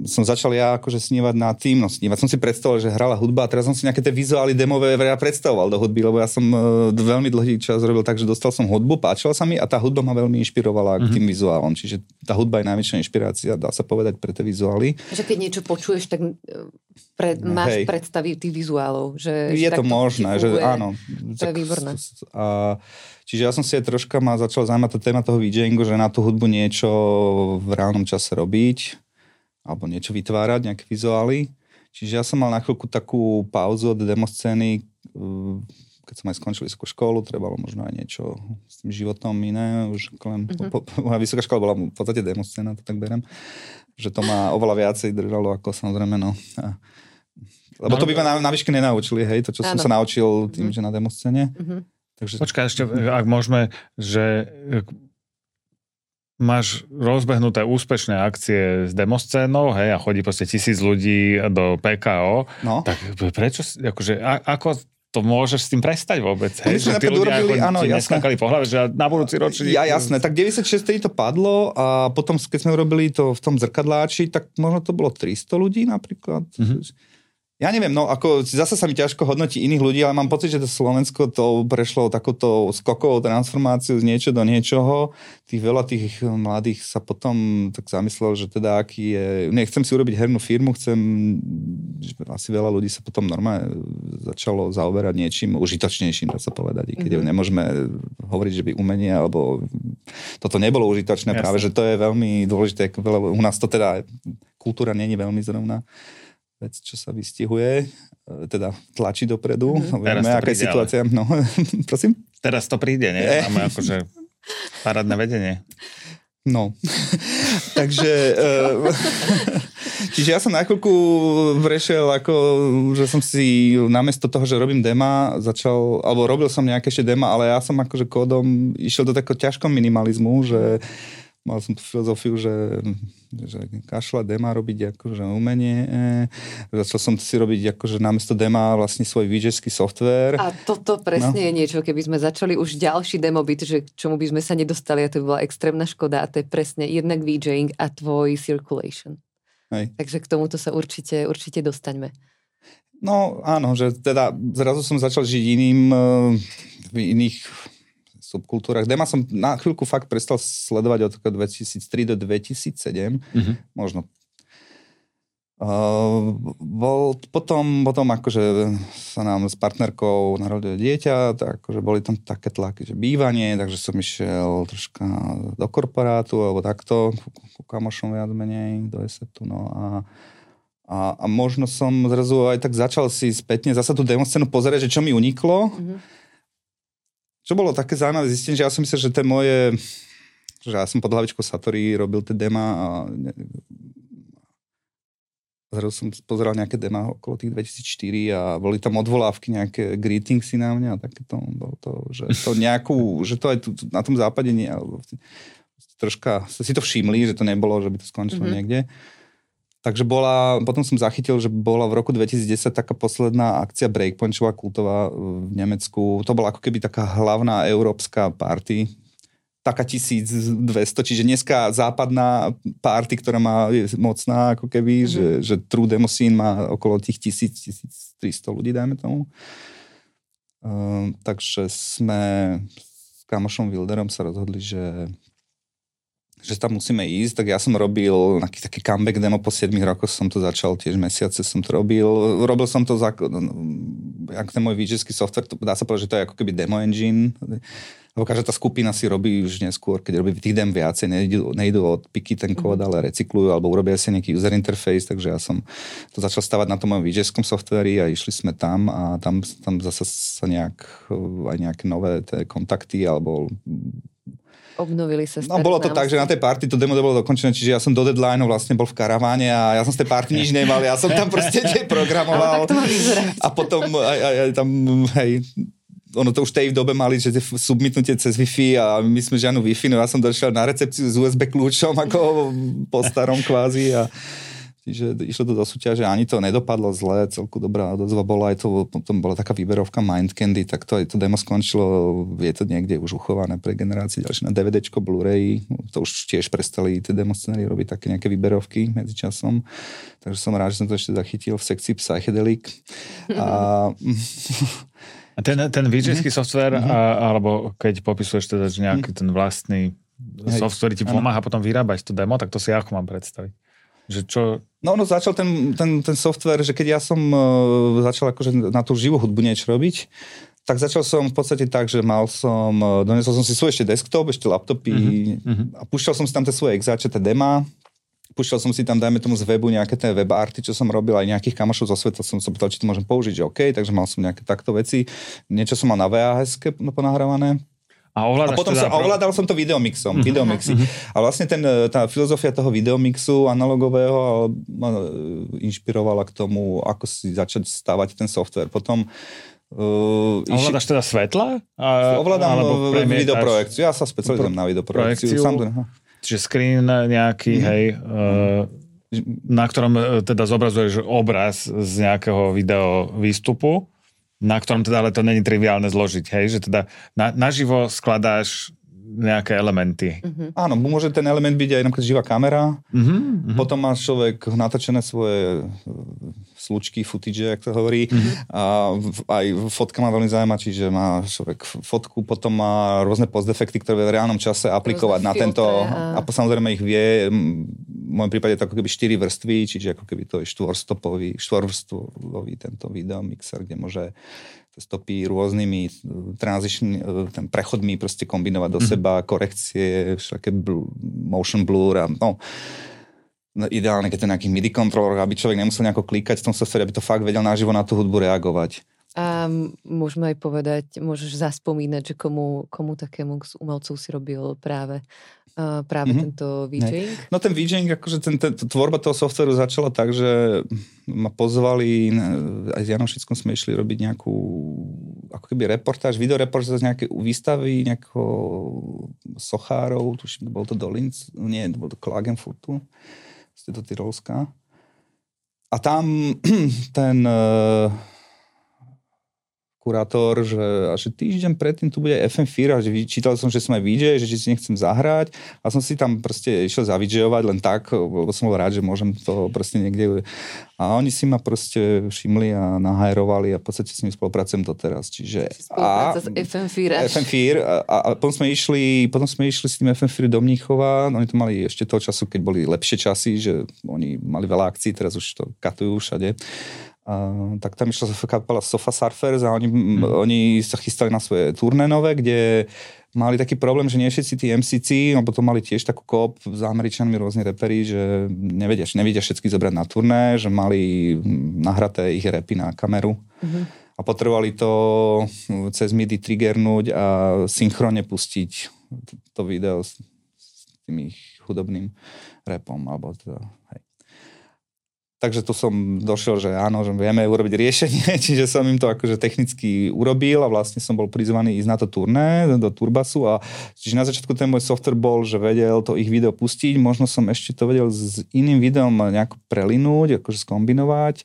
som začal ja akože snívať na tým, no snívať. Som si predstavoval, že hrala hudba a teraz som si nejaké tie vizuály demové ja predstavoval do hudby, lebo ja som uh, veľmi dlhý čas robil tak, že dostal som hudbu, páčila sa mi a tá hudba ma veľmi inšpirovala mm-hmm. k tým vizuálom. Čiže tá hudba je najväčšia inšpirácia, dá sa povedať, pre tie vizuály. Že keď niečo počuješ, tak e, pre, máš Hej. predstavy tých vizuálov. Že, je že to možné, že áno. To je výborné. A, Čiže ja som si aj troška ma začal zaujímať tá téma toho DJingu, že na tú hudbu niečo v reálnom čase robiť, alebo niečo vytvárať, nejaké vizuály. Čiže ja som mal na chvíľku takú pauzu od demoscény, uh, keď som aj skončil vysokú školu, trebalo možno aj niečo s tým životom iné. Už len, mm-hmm. po, po, moja vysoká škola bola v podstate demoscéna, to tak berem. Že to ma oveľa viacej držalo ako samozrejme, no. A, lebo no, to by ma na, na výške nenaučili, hej, to, čo áno. som sa naučil tým, mm-hmm. že na demoscéne. Mm-hmm. Takže... Počkaj, ešte, ak môžeme, že máš rozbehnuté úspešné akcie s demoscénou, hej, a chodí proste tisíc ľudí do PKO, no. tak prečo, akože, a, ako to môžeš s tým prestať vôbec, hej? Že tí ľudia urobili, áno, ti neskakali po hlave, že na budúci ročník... Ja jasné, tak 96 to padlo a potom, keď sme urobili to v tom zrkadláči, tak možno to bolo 300 ľudí napríklad. Mm-hmm. Ja neviem, no ako zase sa mi ťažko hodnotí iných ľudí, ale mám pocit, že to Slovensko to prešlo takúto skokovou transformáciu z niečo do niečoho. Tých veľa tých mladých sa potom tak zamyslel, že teda aký je... Nechcem si urobiť hernú firmu, chcem... Asi veľa ľudí sa potom normálne začalo zaoberať niečím užitočnejším, dá sa povedať. I keď mm-hmm. nemôžeme hovoriť, že by umenie alebo toto nebolo užitočné, Jasne. práve že to je veľmi dôležité. U nás to teda kultúra není veľmi zrovna vec, čo sa vystihuje, e, teda tlačí dopredu. Mm-hmm. Vieme, aká je situácia. Ale... No, prosím? Teraz to príde, nie? E? Máme akože parádne vedenie. No, takže... Uh, čiže ja som na chvíľku vrešiel, ako, že som si namiesto toho, že robím dema, začal, alebo robil som nejaké ešte dema, ale ja som akože kódom išiel do takého ťažkom minimalizmu, že mal som tú filozofiu, že, že kašla dema robiť akože umenie. Začal som si robiť akože namiesto dema vlastne svoj VJský software. A toto presne no. je niečo, keby sme začali už ďalší demo byť, že čomu by sme sa nedostali a to by bola extrémna škoda a to je presne jednak VJing a tvoj circulation. Hej. Takže k tomuto sa určite, určite dostaňme. No áno, že teda zrazu som začal žiť iným e, v iných subkultúrach. Dema som na chvíľku fakt prestal sledovať od 2003 do 2007, mm-hmm. možno. Uh, bol, potom, potom akože sa nám s partnerkou narodilo dieťa, tak akože boli tam také tlaky, že bývanie, takže som išiel troška do korporátu alebo takto, ku kamošom viac menej, do esetu, no a a, a možno som zrazu aj tak začal si spätne zasa tú demoscénu pozerať, že čo mi uniklo. Mm-hmm čo bolo také zaujímavé zistenie, že ja som myslel, že tie moje, že ja som pod hlavičkou Satori robil tie dema a zrazu som pozeral nejaké dema okolo tých 2004 a boli tam odvolávky, nejaké greetingsy na mňa a takéto, bolo to, že to nejakú, že to aj tu, na tom západe nie, troška si to všimli, že to nebolo, že by to skončilo mm-hmm. niekde. Takže bola, potom som zachytil, že bola v roku 2010 taká posledná akcia Breakpointová kultová v Nemecku. To bola ako keby taká hlavná európska party. taká 1200, čiže dneska západná party, ktorá má, je mocná ako keby, mm-hmm. že, že True Demo Scene má okolo tých 1000, 1300 ľudí, dajme tomu. Uh, takže sme s kamošom Wilderom sa rozhodli, že že tam musíme ísť, tak ja som robil taký, taký comeback demo po 7 rokoch, som to začal tiež mesiace som to robil. Robil som to za, jak ten môj VJský software, to, dá sa povedať, že to je ako keby demo engine, lebo každá tá skupina si robí už neskôr, keď robí tých dem viacej, nejdu, nejdu od piky ten kód, mm-hmm. ale recyklujú, alebo urobia si nejaký user interface, takže ja som to začal stavať na tom mojom VJskom softveri a išli sme tam a tam, tam zase sa nejak, aj nejaké nové kontakty alebo obnovili sa No bolo to tak, že na tej party to demo bolo dokončené, čiže ja som do deadline vlastne bol v karaváne a ja som z tej party nič nemal, ja som tam proste programoval. a potom aj, aj, aj tam, hej, ono to už tej v dobe mali, že submitnutie cez Wi-Fi a my sme žiadnu Wi-Fi, no ja som došiel na recepciu s USB kľúčom ako po starom kvázi a Čiže išlo to do súťaže, ani to nedopadlo zle, celku dobrá odozva bola, aj to, potom bola taká výberovka Mind Candy, tak to aj to demo skončilo, je to niekde už uchované pre generácie ďalšie na DVDčko, Blu-ray, to už tiež prestali tie demo scény robiť také nejaké výberovky medzi časom, takže som rád, že som to ešte zachytil v sekcii Psychedelic. A... A ten, ten VJský mm-hmm. software, mm-hmm. A, alebo keď popisuješ teda, že nejaký mm-hmm. ten vlastný Hej, software ti pomáha ano. potom vyrábať to demo, tak to si ako mám predstaviť? Že čo... No, no začal ten, ten, ten software, že keď ja som uh, začal akože na tú živú hudbu niečo robiť, tak začal som v podstate tak, že mal som, uh, donesol som si svoj ešte desktop, ešte laptopy uh-huh. a púšťal som si tam tie svoje exáče, tie demá, púšťal som si tam, dajme tomu z webu, nejaké tie web arty, čo som robil, aj nejakých kamošov zo sveta som sa pýtal, či to môžem použiť, že OK, takže mal som nejaké takto veci. Niečo som mal na VHS ponahrávané, a, a potom teda som, ovládal som to videomixom, mm-hmm. videomixy. Mm-hmm. A vlastne ten, e, tá filozofia toho videomixu analogového ma e, inšpirovala k tomu, ako si začať stavať ten software. Potom Uh, ovládaš teda svetla? A, ovládam videoprojekciu. Ja sa specializujem pro, na videoprojekciu. Projekciu, čiže screen nejaký, mm-hmm. hej, uh, na ktorom teda zobrazuješ obraz z nejakého video výstupu na ktorom teda ale to není triviálne zložiť, hej, že teda na, naživo skladáš nejaké elementy. Uh-huh. Áno, môže ten element byť aj napríklad živá kamera, uh-huh, uh-huh. potom má človek natočené svoje slučky, footage, jak to hovorí. Mm-hmm. A aj fotka ma veľmi zaujíma, čiže má človek fotku, potom má rôzne postdefekty, ktoré v reálnom čase aplikovať rôzne na filtre, tento. A... a samozrejme ich vie, v mojom prípade to ako keby 4 vrstvy, čiže ako keby to je štvorstopový, štvorvrstvový tento video mixer, kde môže stopy rôznymi transition, ten prechodmi proste kombinovať do mm. seba, korekcie, všaké bl- motion blur a no No, ideálne, keď to je nejaký MIDI kontrolor, aby človek nemusel nejako klikať v tom software, aby to fakt vedel naživo na tú hudbu reagovať. A môžeme aj povedať, môžeš zaspomínať, že komu, komu takému z umelcov si robil práve, uh, práve mm-hmm. tento VJing? No ten VJing, akože ten, ten, tvorba toho softveru začala tak, že ma pozvali, aj s Janom Šickom sme išli robiť nejakú ako keby reportáž, videoreportáž z nejakej výstavy nejakého sochárov, tuším, bol to do Linz, nie, bol to Klagenfurtu je to Tyrolská. A tam ten uh, kurátor, že až týždeň predtým tu bude FM4 a že čítal som, že som aj VJ, že či si nechcem zahrať a som si tam proste išiel zavidžejovať len tak, lebo som bol rád, že môžem to proste niekde a oni si ma proste všimli a nahajrovali a v podstate s nimi spolupracujem doteraz. Čiže a, s FM4 FM4 a, a, a, potom sme išli potom sme išli s tým FM4 do Mníchova, oni to mali ešte toho času, keď boli lepšie časy, že oni mali veľa akcií, teraz už to katujú všade Uh, tak tam išla kapela Sofa Surfers a oni, mm. oni sa chystali na svoje turné nové, kde mali taký problém, že nie všetci tí MCC, no potom mali tiež takú kop s Američanmi rôzni reperi, že nevedia, nevedia všetky zobrať na turné, že mali nahraté ich repy na kameru. Mm-hmm. A potrebovali to cez MIDI triggernúť a synchronne pustiť to video s, s tým ich hudobným repom, alebo teda, hej. Takže tu som došiel, že áno, že vieme urobiť riešenie, čiže som im to akože technicky urobil a vlastne som bol prizvaný ísť na to turné, do Turbasu a čiže na začiatku ten môj software bol, že vedel to ich video pustiť, možno som ešte to vedel s iným videom nejako prelinúť, akože skombinovať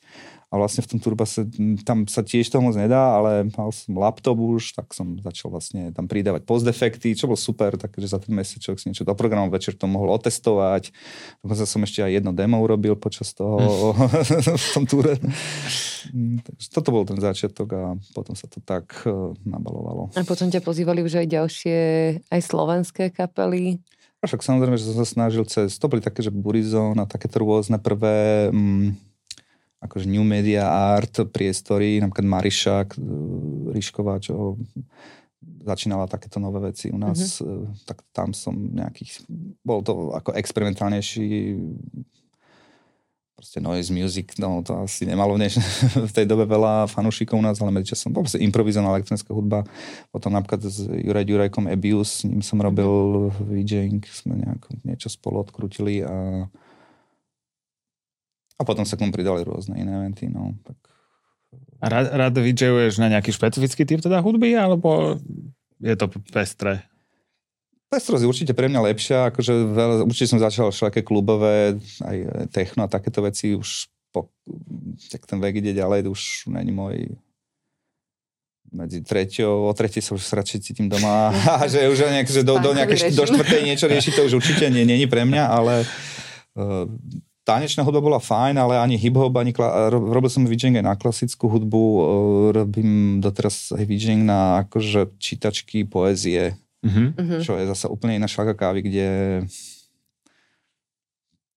a vlastne v tom turbase tam sa tiež toho moc nedá, ale mal som laptop už, tak som začal vlastne tam pridávať postdefekty, čo bolo super, takže za ten mesiac človek si niečo doprogramoval, večer to mohol otestovať. Dokonca som ešte aj jedno demo urobil počas toho v tom túre. Takže toto bol ten začiatok a potom sa to tak uh, nabalovalo. A potom ťa pozývali už aj ďalšie, aj slovenské kapely? A však samozrejme, že som sa snažil cez, to boli také, že Burizon a takéto rôzne prvé mm, akože new media art priestory, napríklad Mariša e, Ríšková, čo začínala takéto nové veci u nás, mm-hmm. tak tam som nejakých, bol to ako experimentálnejší proste noise music, no to asi nemalo v, v tej dobe veľa fanúšikov u nás, ale medzičasom bol improvizovaná elektronická hudba. Potom napríklad s Juraj Jurajkom Ebius, s ním som robil VJing, sme nejako, niečo spolu odkrutili a a potom sa k tomu pridali rôzne iné eventy, no. Tak... A rád, rád VJuješ na nejaký špecifický typ teda hudby, alebo je to pestré? Pestrosť je určite pre mňa lepšia, akože veľa, určite som začal všaké klubové, aj techno a takéto veci už po, tak ten vek ide ďalej, už není môj medzi treťou, o tretej sa už radšej cítim doma a že už nejak, že do, do, nejaké, do štvrtej niečo riešiť, to už určite nie, nie je pre mňa, ale uh, tanečná hudba bola fajn, ale ani hip-hop, ani kla- robil som VJing aj na klasickú hudbu, robím doteraz aj VJing na akože čítačky poézie, mm-hmm. čo je zase úplne iná šlaka kávy, kde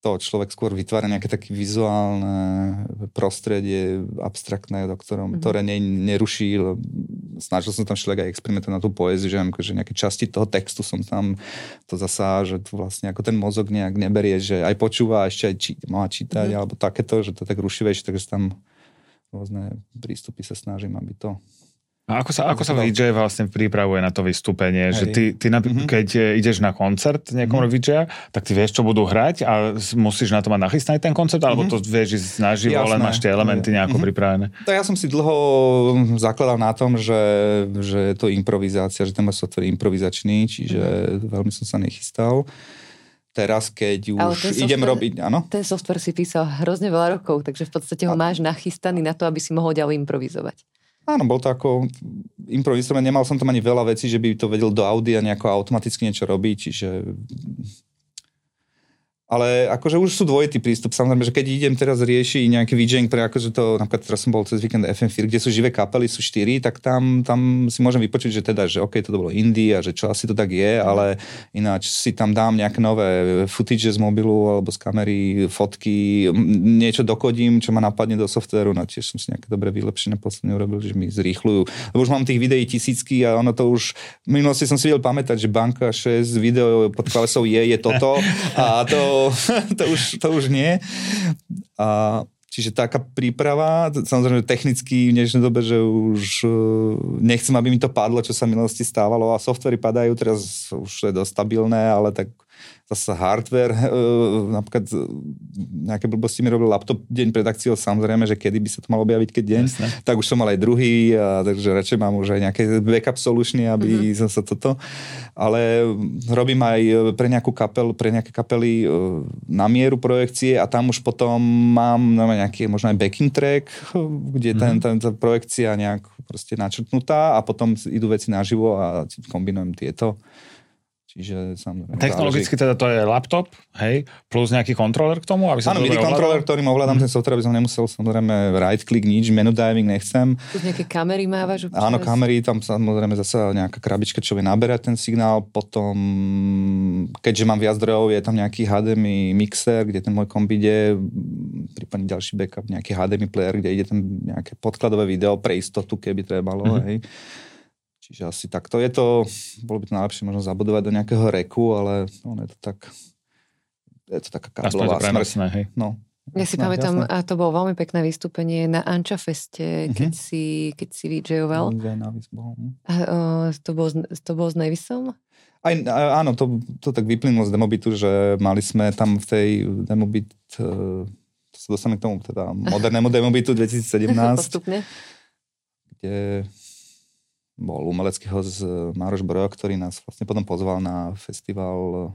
to človek skôr vytvára nejaké také vizuálne prostredie abstraktné, do ktorom, mm-hmm. ktoré ne, neruší. Snažil som tam všelijak aj experimentovať na tú poéziu, že, že nejaké časti toho textu som tam to zasa, že to vlastne ako ten mozog nejak neberie, že aj počúva, ešte aj či, má čítať, mm-hmm. alebo takéto, že to tak rušivejšie, takže tam rôzne prístupy sa snažím, aby to a ako sa, ako sa VJ vlastne pripravuje na to vystúpenie? Hej. Že ty, ty na, mm-hmm. keď ideš na koncert niekomu mm-hmm. VJ, tak ty vieš, čo budú hrať a musíš na to mať nachystaný ten koncert, mm-hmm. alebo to vieš ísť naživo, len máš tie elementy nejako mm-hmm. pripravené? To ja som si dlho zakladal na tom, že, že je to improvizácia, že ten môj software je improvizačný, čiže mm-hmm. veľmi som sa nechystal teraz, keď už idem software, robiť, áno? Ten software si písal hrozne veľa rokov, takže v podstate ho máš nachystaný na to, aby si mohol ďalej improvizovať. Áno, bol to ako improvizovanie, nemal som tam ani veľa vecí, že by to vedel do audia nejako automaticky niečo robiť, čiže ale akože už sú dvojitý prístup. Samozrejme, že keď idem teraz riešiť nejaký VJing pre akože to, napríklad teraz som bol cez víkend FM4, kde sú živé kapely, sú štyri, tak tam, tam si môžem vypočuť, že teda, že OK, to bolo indie a že čo asi to tak je, ale ináč si tam dám nejaké nové footage z mobilu alebo z kamery, fotky, niečo dokodím, čo ma napadne do softvéru, no tiež som si nejaké dobré vylepšenie posledne urobil, že mi zrýchľujú. Lebo už mám tých videí tisícky a ono to už, v minulosti som si vedel pamätať, že banka 6 video pod klávesou je, je toto a to to, už, to už nie. A Čiže taká príprava, samozrejme technicky v dnešnej dobe, že už e, nechcem, aby mi to padlo, čo sa v minulosti stávalo a softvery padajú, teraz už je dosť stabilné, ale tak zase hardware, uh, napríklad e, nejaké blbosti mi robil laptop deň pred akciou, samozrejme, že kedy by sa to malo objaviť, keď deň, Jasne. tak už som mal aj druhý, a, takže radšej mám už aj nejaké backup solution, aby mm-hmm. som sa toto, ale robím aj pre nejakú kapel, pre nejaké kapely uh, na mieru projekcie a tam už potom mám no, nejaký možno aj backing track, kde mm-hmm. ten, ten, tá projekcia nejak proste načrtnutá a potom idú veci naživo a kombinujem tieto. Čiže samozrejme... Technologicky teda to je laptop, hej, plus nejaký kontroler k tomu, aby sa Áno, MIDI kontroler, ktorým ovládam mm. ten software, aby som nemusel samozrejme right click, nič, menu diving nechcem. Tu nejaké kamery mávaš občas? Áno, kamery, tam samozrejme zase nejaká krabička, čo vie naberať ten signál, potom keďže mám viac zdrojov, je tam nejaký HDMI mixer, kde ten môj komp ide, prípadne ďalší backup, nejaký HDMI player, kde ide tam nejaké podkladové video pre istotu, keby trebalo, mm-hmm. hej Čiže asi takto je to, bolo by to najlepšie možno zabudovať do nejakého reku, ale on je to tak, je to taká káblová smrť. hej. No. Ja si no, pamätám, jasné. a to bolo veľmi pekné vystúpenie na Anča Feste, keď, uh-huh. si, keď si VJ-oval. A, o, to, bolo, to bolo s Nevisom? Aj, áno, to, to tak vyplynulo z Demobitu, že mali sme tam v tej Demobit, uh, to sa dostaneme k tomu, teda modernému Demobitu 2017. Postupne. Kde bol umelecký host Mároš Brojo, ktorý nás vlastne potom pozval na festival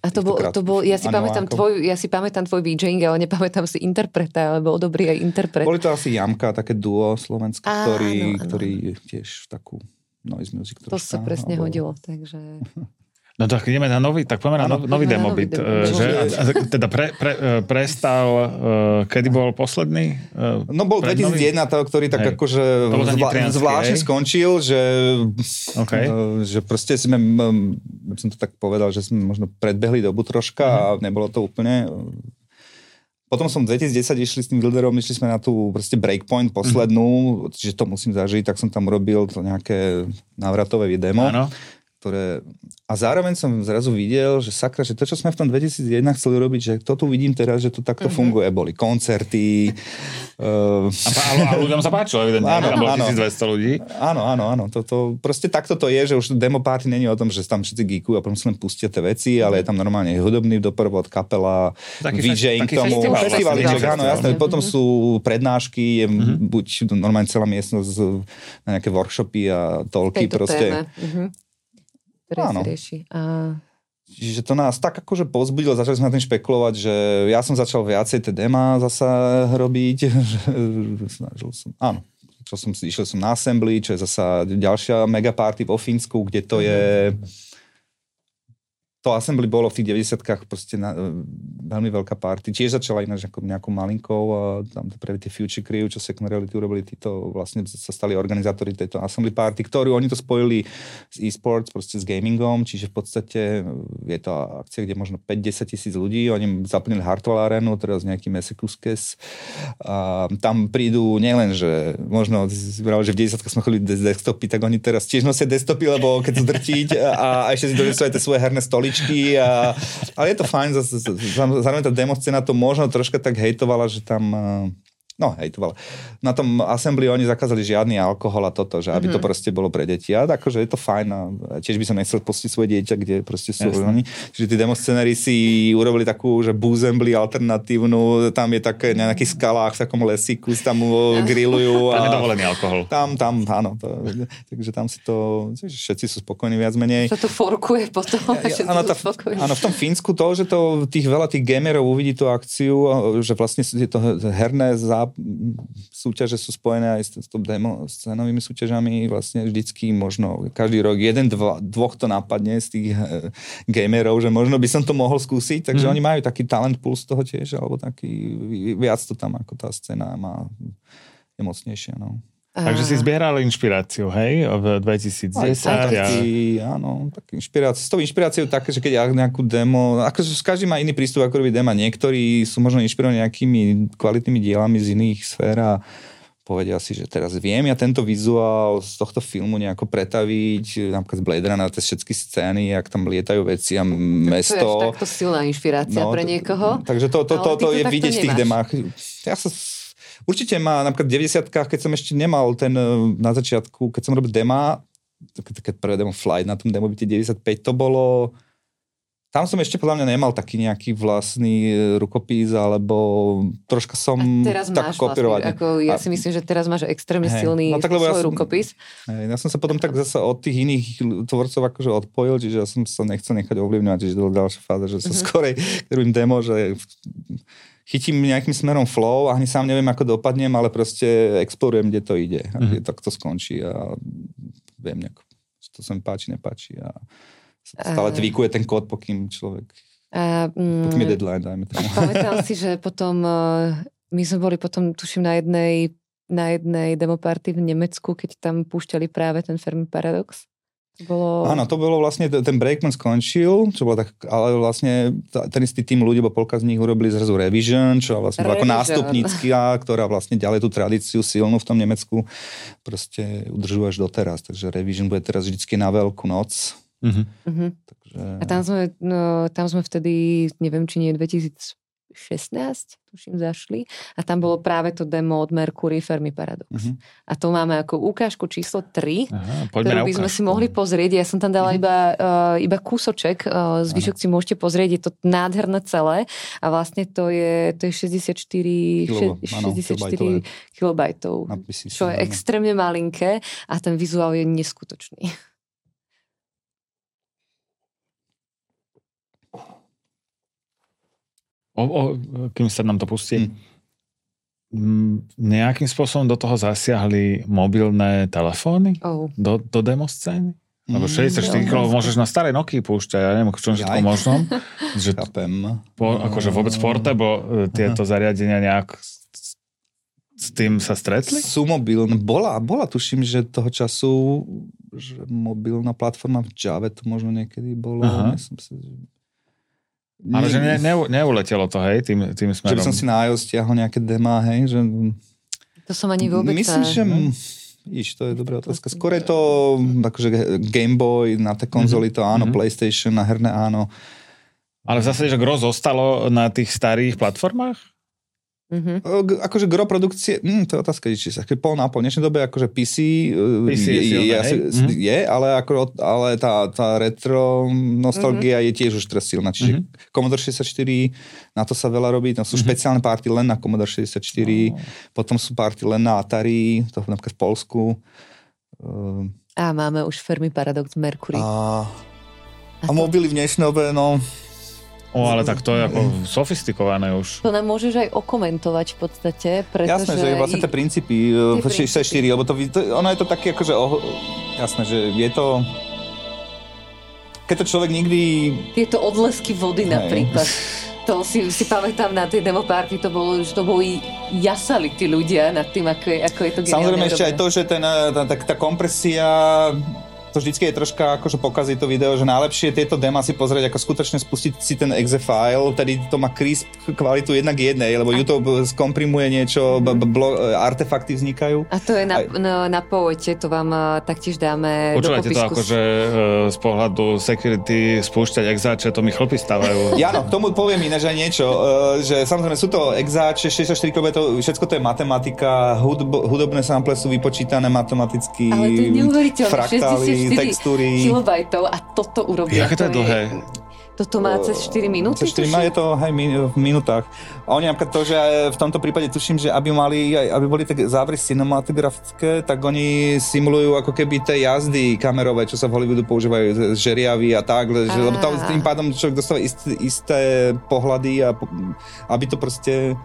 A to bol, to bol ja, si pamätám tvoj, ja si pamätám tvoj DJing, ale nepamätám si interpreta, ale bol dobrý aj interpret. Boli to asi Jamka, také duo slovenské, ktorý, ktorý tiež takú noise music troška. To sa presne alebo... hodilo, takže... No tak ideme na nový, tak poďme na nový, nový demobit. Nový že, teda pre, pre, e, prestal, uh, kedy bol posledný? No bol 2001, to, ktorý tak Hej. akože zvla, zvláštne skončil, že, okay. že proste sme, som to tak povedal, že sme možno predbehli dobu troška uh-huh. a nebolo to úplne potom som v 2010 išli s tým Wilderom, išli sme na tú proste breakpoint poslednú, mm. že to musím zažiť, tak som tam robil to nejaké návratové demo. Áno ktoré... A zároveň som zrazu videl, že sakra, že to, čo sme v tom 2001 chceli robiť, že to tu vidím teraz, že to takto uh-huh. funguje. Boli koncerty. Uh... A, a, a ľuďom sa páčilo, evidentne. Áno, tam bolo áno. 1200 ľudí. Áno, áno, áno. To, to, proste takto to je, že už demo party není o tom, že tam všetci geekujú a potom sa len pustia tie veci, ale je tam normálne hudobný doprovod, kapela, taký VJing k tomu, festival, áno, jasné. Potom sú prednášky, je uh-huh. buď normálne celá miestnosť na nejaké workshopy a tolky proste. Uh-huh ktoré Áno. rieši. A... Čiže to nás tak akože pozbudilo, začali sme na tým špekulovať, že ja som začal viacej demá zasa robiť. Snažil som, áno, čo som, išiel som na Assembly, čo je zasa ďalšia megaparty vo Fínsku, kde to je... Mm-hmm to Assembly bolo v tých 90 proste na, e, veľmi veľká party. Tiež začala ináč ako nejakou malinkou a tam to pre tie Future Crew, čo Second Reality urobili, títo vlastne sa stali organizátori tejto Assembly Party, ktorú oni to spojili s e-sports, proste s gamingom, čiže v podstate je to akcia, kde možno 5-10 tisíc ľudí, oni zaplnili Hartwell Arenu, teraz nejaký Mesekuskes a tam prídu nielen, že možno, že v 90 sme chodili desktopy, tak oni teraz tiež nosia desktopy, lebo keď sú drtiť a, a ešte si donesú aj tie svoje herné stoly stoličky, a, ale je to fajn, zároveň tá demo to možno troška tak hejtovala, že tam No, hej, to bolo. Na tom Assembly oni zakázali žiadny alkohol a toto, že aby mm-hmm. to mhm. proste bolo pre deti. A akože je to fajn a tiež by som nechcel pustiť svoje dieťa, kde proste sú oni. Čiže tí demoscenári si urobili takú, že Boozembly alternatívnu, tam je také na nejakých skalách, v takom lesíku, tam grillujú. A... Tam je dovolený alkohol. Tam, tam, áno. To, takže tam si to, všetci sú spokojní viac menej. Sa to forkuje potom. Ja, áno, tá, áno, v tom Fínsku to, že to tých veľa tých gamerov uvidí tú akciu, že vlastne je to herné zá, súťaže sú spojené aj s, s demo, s cenovými súťažami. Vlastne vždycky možno každý rok jeden, dva, dvoch to napadne z tých e, gamerov, že možno by som to mohol skúsiť. Takže mm. oni majú taký talent pool z toho tiež, alebo taký viac to tam ako tá scéna má je mocnejšie. No. Takže si zbieral inšpiráciu, hej, v 2010. Aj, taký, ja... áno, tak inšpiráciu. S tou inšpiráciou také, že keď ja nejakú demo, akože každý má iný prístup, ako robí demo. Niektorí sú možno inšpirovaní nejakými kvalitnými dielami z iných sfér a povedia si, že teraz viem ja tento vizuál z tohto filmu nejako pretaviť, napríklad z Blade Runner, tie všetky scény, jak tam lietajú veci a mesto. To je takto silná inšpirácia no, pre niekoho. Takže to, to, to, to, to je vidieť v tých demách. Ja sa Určite má napríklad v 90 keď som ešte nemal ten e, na začiatku, keď som robil dema, keď prvé demo Flight na tom demo 95, to bolo tam som ešte podľa mňa nemal taký nejaký vlastný e, rukopis, alebo troška som teraz tak kopírovať. Vlastný, ako ja si myslím, že teraz máš extrémne hey. silný no, tak, svoj ja som, rukopis. Hey, ja som sa potom tak zase od tých iných tvorcov akože odpojil, čiže ja som sa nechcel nechať ovplyvňovať, čiže to ďalšia fáza, že som uh-huh. skorej robím demo, že chytím nejakým smerom flow a ani sám neviem, ako dopadnem, ale proste explorujem, kde to ide. A kde mm-hmm. tak to skončí a viem nejak, to sa mi páči, nepáči a stále tweakuje ten kód, pokým človek a, mm, pokým je deadline, dajme tomu. Pamätal si, že potom uh, my sme boli potom, tuším, na jednej na jednej demoparty v Nemecku, keď tam púšťali práve ten Fermi Paradox bolo... Áno, to bolo vlastne, ten Breakman skončil, čo bolo tak, ale vlastne ten istý tým ľudí, bo polka z nich urobili zrazu Revision, čo vlastne bola ako nástupnícka, ktorá vlastne ďalej tú tradíciu silnú v tom Nemecku proste udržuje až doteraz. Takže Revision bude teraz vždycky na veľkú noc. Uh-huh. Takže... A tam sme, no, tam sme vtedy, neviem, či nie 2000 16, tuším, zašli a tam bolo práve to demo od Mercury Fermi Paradox. Uh-huh. A to máme ako ukážku číslo 3, Aha, ktorú by sme si mohli pozrieť. Ja som tam dala uh-huh. iba, uh, iba kúsoček, uh, zvyšok uh-huh. si môžete pozrieť, je to nádherné celé a vlastne to je, to je 64, Kilo, 64 kilobajtov, čo je extrémne malinké a ten vizuál je neskutočný. O, o, kým sa nám to pustí, hmm. nejakým spôsobom do toho zasiahli mobilné telefóny? Oh. Do, do demo scény? Lebo 64 mm, kg môžeš na starej Nokia púšťať, ja neviem, čo všetko možno. že Po, akože vôbec portable tieto zariadenia nejak s tým sa stretli? Sú mobilné. Bola, bola tuším, že toho času že mobilná platforma v Java to možno niekedy bolo. Aha. Som si, že... Ale že ne, ne, neuletelo to, hej, tým, tým smerom. Že by som si na iOS stiahol nejaké demá, hej, že... To som ani vôbec... Myslím, že... Iš, to je dobrá otázka. Skôr je to akože Game Boy, na tej konzoli to áno, mm-hmm. PlayStation, na herné áno. Ale v zásade, že gro zostalo na tých starých platformách? Mm-hmm. Akože gro produkcie, mm, to je otázka, či sa pol na pol. V dnešnej dobe akože PC, PC je, je, je, asi, mm-hmm. je ale, ako, ale tá, tá retro nostalgia mm-hmm. je tiež už teraz silná. Čiže mm-hmm. Commodore 64, na to sa veľa robí, tam sú mm-hmm. špeciálne party len na Commodore 64, oh. potom sú party len na Atari, to napríklad v Polsku. A máme už firmy Paradox Mercury. A, a, a mobily v dnešnej dobe, no O, ale tak to je ako sofistikované už. To nám môžeš aj okomentovať v podstate, pretože... Jasné, že vlastne tie princípy, tie 64, princípy. lebo to, to, ono je to také akože, oh, jasné, že je to... Keď to človek nikdy... Tieto odlesky vody Hej. napríklad. To si, si pamätám na tej demo party, to bolo, že to boli jasali tí ľudia nad tým, ako je, ako je to Samozrejme ešte aj to, že ten, tá, tá, tá kompresia to vždycky je troška akože pokazí to video, že najlepšie tieto dema si pozrieť, ako skutočne spustiť si ten exe file, tedy to má crisp kvalitu jednak jednej, lebo a... YouTube skomprimuje niečo, blo- artefakty vznikajú. A to je na, a... na, na poete, to vám uh, taktiež dáme Počúvajte do popisku. to akože uh, z pohľadu security spúšťať exáče, to mi chlopy stávajú. Ja no, k tomu poviem iné, že niečo, uh, že samozrejme sú to exáče, 64 kb, to, všetko to je matematika, hudb, hudobné sample sú vypočítané matematicky, Ale to je fraktály, textúry. kilobajtov a toto urobia. Jaké to je dlhé? Toto má cez 4 minúty? Cez 4 má je to hej, v minútach. A oni napríklad to, že v tomto prípade tuším, že aby mali, aby boli tak závery cinematografické, tak oni simulujú ako keby tie jazdy kamerové, čo sa v Hollywoodu používajú, žeriavy a tak, že, lebo tým pádom človek dostáva isté, isté pohľady a aby to proste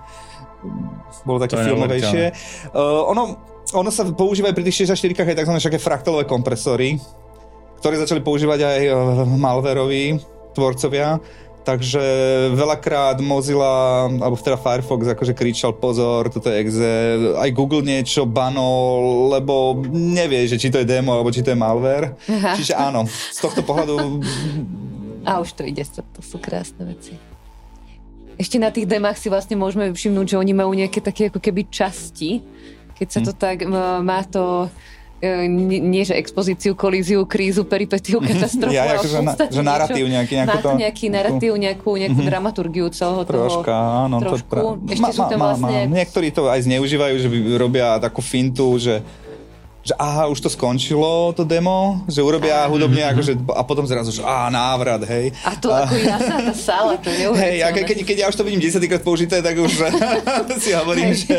bolo také filmovejšie. Uh, ono, ono sa používa aj pri tých 64 aj tzv. všaké fraktalové kompresory, ktoré začali používať aj eh, malveroví tvorcovia. Takže veľakrát Mozilla, alebo teda Firefox akože kričal pozor, toto je exe, aj Google niečo banol, lebo nevie, že či to je demo, alebo či to je malware. Aha. Čiže áno, z tohto pohľadu... A už to ide, to sú krásne veci. Ešte na tých demách si vlastne môžeme všimnúť, že oni majú nejaké také ako keby časti, keď sa to tak má to e, nie, nie že expozíciu, kolíziu, krízu, peripetiu, katastrofu, ja, ale že, na, že narratív nejaký, nejakú to... nejaký narratív, nejakú, nejakú mm-hmm. dramaturgiu celého Troška, toho. áno. Trošku. To pra... Ešte má, sú tam vlastne... Má, má. Niektorí to aj zneužívajú, že robia takú fintu, že že aha, už to skončilo, to demo, že urobia hudobne akože, a potom zrazu, že á, návrat, hej. A to a, ako jasná tá sála, to je Hej, a keď, keď ja už to vidím 10 krát použité, tak už si hovorím, hej. že,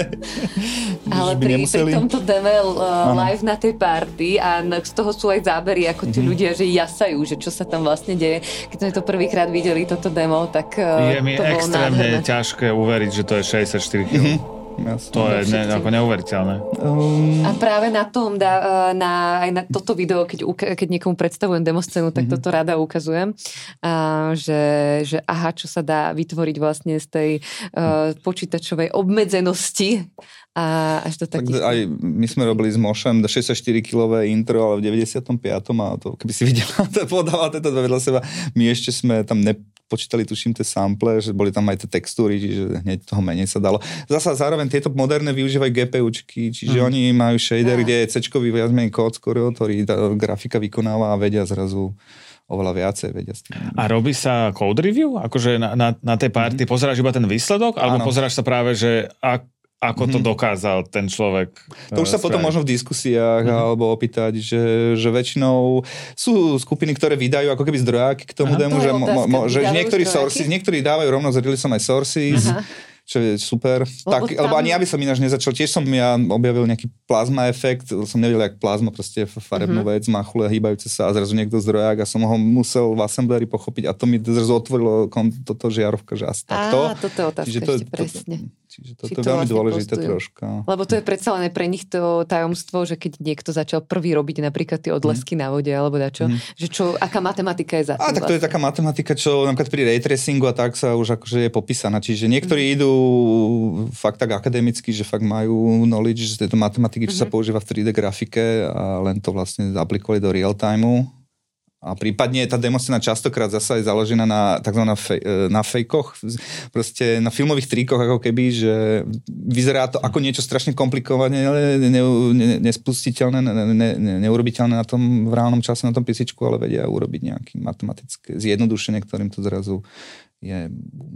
Ale že pri, pri tomto deme uh, live na tej party a z toho sú aj zábery, ako tí mm-hmm. ľudia, že jasajú, že čo sa tam vlastne deje. Keď sme to prvýkrát videli, toto demo, tak uh, Je mi to extrémne ťažké uveriť, že to je 64 kg. Mm-hmm. Jasne, to je ne, ako neuveriteľné. Um... A práve na tom, dá, na, aj na toto video, keď, keď niekomu predstavujem demoscénu, tak mm-hmm. toto rada ukazujem, a, že, že aha, čo sa dá vytvoriť vlastne z tej uh, počítačovej obmedzenosti a až do takých... Tak aj my sme robili s Mošem 64-kilové intro, ale v 95. a to, keby si videla, to podáva tieto dve vedľa seba, my ešte sme tam ne, počítali, tuším, tie sample, že boli tam aj tie textúry, čiže hneď toho menej sa dalo. Zasa zároveň tieto moderné využívajú GPUčky, čiže mm. oni majú shader, kde je C-čkový viac menej kód skoro, ktorý tá grafika vykonáva a vedia zrazu oveľa viacej vedia s tým. A robí sa code review? Akože na, na, na tej party mm pozeráš iba ten výsledok? Alebo ano. pozeráš sa práve, že ak, ako to mm-hmm. dokázal ten človek. To už sa spraviť. potom možno v diskusiách mm-hmm. alebo opýtať, že, že väčšinou sú skupiny, ktoré vydajú ako keby zdrojáky k tomu Aha, demo, to že, mo, mo, že niektorí sources, niektorí dávajú rovno s releaseom aj sources, Aha čo je super. Lebo, tak, tam... lebo ani ja by som ináč nezačal, tiež som ja objavil nejaký plazma efekt, som nevedel, jak plazma proste je farebnú mm-hmm. vec, má chule hýbajúce sa a zrazu niekto zdrojak a som ho musel v assembleri pochopiť a to mi zrazu otvorilo toto žiarovka, že asi takto. Á, toto je otázka Čiže to, ešte, presne. To, Čiže toto to je veľmi vlastne dôležité postujú. troška. Lebo to je predsa len pre nich to tajomstvo, že keď niekto začal prvý robiť napríklad tie odlesky mm. na vode alebo dačo, mm. že čo, aká matematika je za tým. A tak to vlastne. je taká matematika, čo napríklad pri ray tracingu a tak sa už akože je popísaná. Čiže niektorí mm. idú fakt tak akademicky, že fakt majú knowledge z tejto matematiky, čo mm-hmm. sa mhm. používa v 3D grafike a len to vlastne aplikovali do real timeu a prípadne tá demoscéna častokrát zasa je založená na tzv. Fej, e, na fejkoch, proste na filmových tríkoch ako keby, že vyzerá to ako niečo strašne komplikované, ale ne, ne, nespustiteľné, ne, ne, ne, neurobiteľné na tom v reálnom čase na tom písičku, ale vedia urobiť nejaké matematické zjednodušenie, ktorým to zrazu je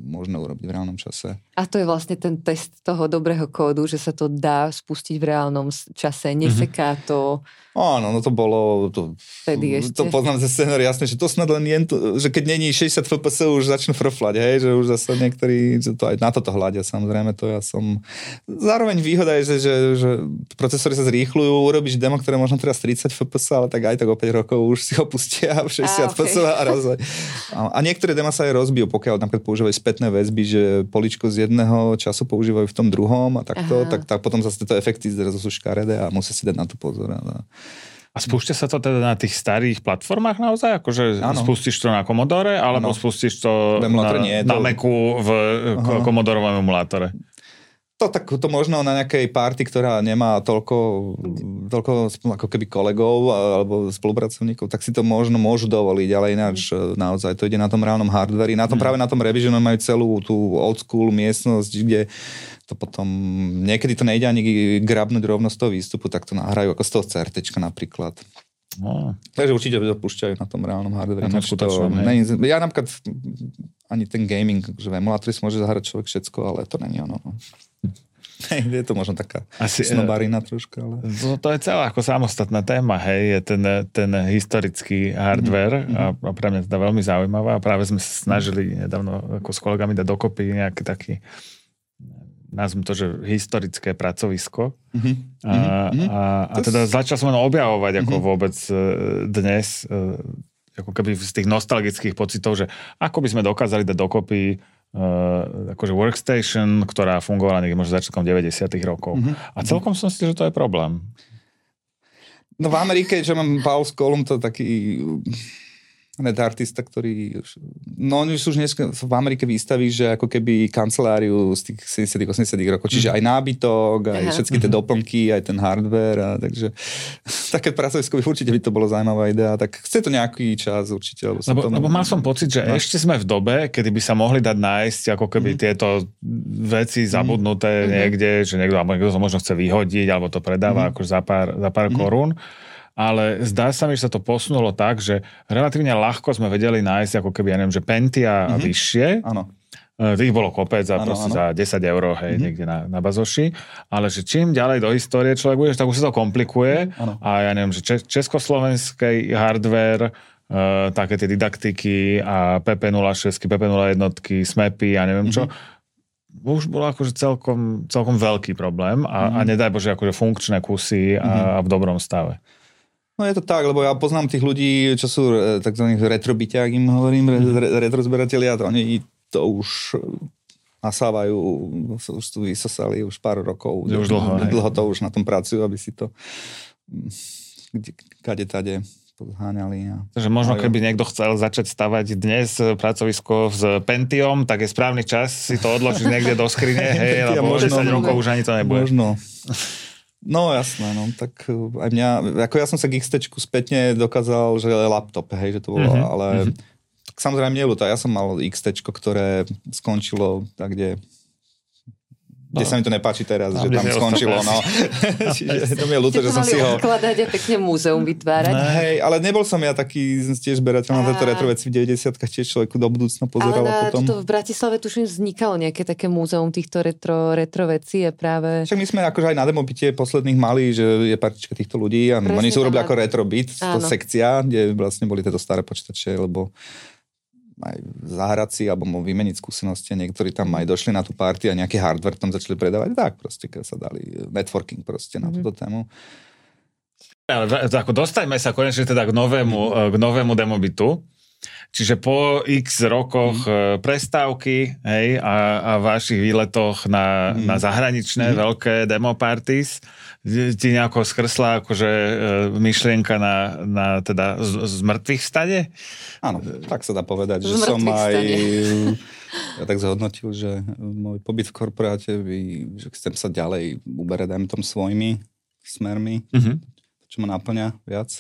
možné urobiť v reálnom čase. A to je vlastne ten test toho dobrého kódu, že sa to dá spustiť v reálnom čase, neseká mm-hmm. Áno, no to bolo, to, ešte. to poznám ze scenár, jasne, že to snad len jen, to, že keď není 60 fps už začnú frflať, hej, že už zase niektorí, že to aj na toto hľadia, samozrejme, to ja som... Zároveň výhoda je, že, že, že procesory sa zrýchľujú, urobíš demo, ktoré možno teraz 30 fps, ale tak aj tak o 5 rokov už si ho pustia v 60 a, okay. fps a raz. A, a niektoré dema sa aj rozbijú, pokiaľ napríklad používajú spätné väzby, že poličko z jedného času používajú v tom druhom a takto, tak, tak potom zase tieto efekty zrazu sú škaredé a musia si dať na to pozor. A, a spúšťa sa to teda na tých starých platformách naozaj? Akože ano. spustíš to na Commodore, alebo ano. spustíš to na, nie, na to... Macu v Aha. Commodorovom emulátore? To, tak, to možno na nejakej party, ktorá nemá toľko, toľko ako keby kolegov alebo spolupracovníkov, tak si to možno môžu dovoliť, ale ináč mm. naozaj to ide na tom reálnom hardveri. Na tom mm. práve na tom Revisionu majú celú tú old school miestnosť, kde to potom, niekedy to nejde ani grabnúť rovno z toho výstupu, tak to nahrajú ako z toho CRT napríklad. No. Takže určite to púšťajú na tom reálnom hardware. Na to, není, ja napríklad ani ten gaming, že v emulátori si môže zahrať človek všetko, ale to není ono. No. je to možno taká Asi, snobarina troška. Ale... To, to je celá ako samostatná téma, hej, je ten, ten historický hardware mm-hmm. a, a pre mňa teda veľmi zaujímavá a práve sme sa snažili nedávno ako s kolegami dať dokopy nejaký taký nazvem to, že historické pracovisko. Mm-hmm. A, mm-hmm. a, a teda začal som objavovať ako mm-hmm. vôbec e, dnes, e, ako keby z tých nostalgických pocitov, že ako by sme dokázali dať dokopy uh, akože workstation, ktorá fungovala niekde možno začiatkom 90 rokov. Mm-hmm. A celkom som si, že to je problém. No v Amerike, čo mám Paul Skolum, to taký net artista, ktorý... No oni sú už dnes v Amerike výstaví, že ako keby kanceláriu z tých 70 80 rokov, čiže mm. aj nábytok, aj Aha. všetky tie mm-hmm. doplnky, aj ten hardware, a takže také pracovisko by určite by to bolo zaujímavá idea, tak chce to nejaký čas určite. Lebo, lebo, to lebo mal som pocit, že no. ešte sme v dobe, kedy by sa mohli dať nájsť ako keby mm. tieto veci zabudnuté mm. niekde, že niekto, alebo niekto to možno chce vyhodiť, alebo to predáva mm. ako za pár, za pár mm. korún ale zdá sa mi, že sa to posunulo tak, že relatívne ľahko sme vedeli nájsť ako keby, ja neviem, že Pentia mm-hmm. vyššie. Áno. E, tých bolo kopec za, ano, ano. za 10 eur, hej, mm-hmm. niekde na, na bazoši. Ale že čím ďalej do histórie človek bude, tak už sa to komplikuje. Ano. A ja neviem, že československý hardware, uh, také tie didaktiky a PP06, PP01, SMAPy a neviem čo, mm-hmm. už bolo akože celkom, celkom veľký problém a, mm-hmm. a nedaj Bože akože funkčné kusy a, mm-hmm. a v dobrom stave. No je to tak, lebo ja poznám tých ľudí, čo sú e, tzv. retrobyťák, im hovorím, mm. re, retrozberatelia, to oni to už nasávajú, už tu vysosali už pár rokov. Už dlho, dlho to už na tom pracujú, aby si to kde, kade tade podháňali. A... Takže možno keby niekto chcel začať stavať dnes pracovisko s Pentium, tak je správny čas si to odložiť niekde do skrine, hej, lebo možno, 10 rokov už ani to nebude. Možno. No jasné, no tak uh, aj mňa, ako ja som sa k XT spätne dokázal, že laptop, hej, že to bolo, mm-hmm. ale mm-hmm. tak samozrejme neľúto, ja som mal XT, ktoré skončilo tak, kde kde no. sa mi to nepáči teraz, no, že tam skončilo. No. Čiže to mi je ľúto, že som si ho... odkladať a pekne múzeum vytvárať. No, hej, ale nebol som ja taký tiež berateľ na tieto retro veci v 90 tiež človeku do budúcna pozeral ale na potom. v Bratislave tuším vznikalo nejaké také múzeum týchto retro, retro vecí a práve... Však my sme akože aj na demopite posledných mali, že je partička týchto ľudí a Presne, oni sú urobili ako retro byt, to sekcia, kde vlastne boli tieto staré počítače, lebo aj zahrať si alebo vymeniť skúsenosti. Niektorí tam aj došli na tú party a nejaký hardware tam začali predávať. Tak proste, keď sa dali networking proste na mm-hmm. túto tému. Ale ako dostaňme sa konečne teda k novému, k novému demobitu. Čiže po x rokoch mm. prestávky hej, a, a vašich výletoch na, mm. na zahraničné mm. veľké demo parties ti nejako skrsla akože e, myšlienka na, na teda z, z mŕtvych stade? Áno, tak sa dá povedať, že som aj ja tak zhodnotil, že môj pobyt v korporáte by, že chcem sa ďalej uberať, dajme tom svojimi smermi, mm-hmm. čo ma naplňa viac.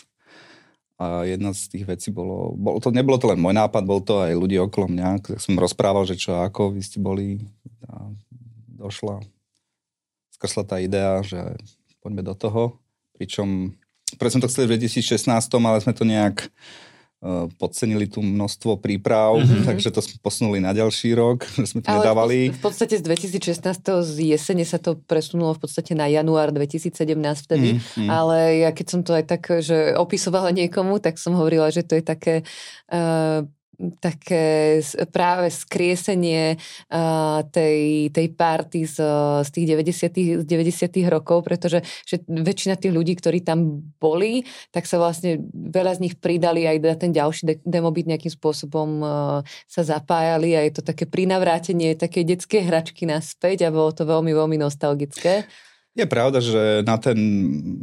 A jedna z tých vecí bolo, bolo to, nebolo to len môj nápad, bol to aj ľudí okolo mňa, tak som rozprával, že čo ako vy ste boli a došla, skrsla tá idea, že poďme do toho. Pričom, preto sme to chceli v 2016, ale sme to nejak Eh, podcenili tu množstvo príprav, mm-hmm. takže to sme posunuli na ďalší rok, že sme to Ale nedávali. V, v podstate z 2016 z jesene sa to presunulo v podstate na január 2017 vtedy, mm-hmm. ale ja keď som to aj tak, že opisovala niekomu, tak som hovorila, že to je také uh, také práve skriesenie uh, tej, tej party z, z tých 90 z 90 rokov, pretože že väčšina tých ľudí, ktorí tam boli, tak sa vlastne veľa z nich pridali aj na ten ďalší de- demobit nejakým spôsobom uh, sa zapájali a je to také prinavrátenie také detské hračky naspäť a bolo to veľmi, veľmi nostalgické. Je pravda, že na ten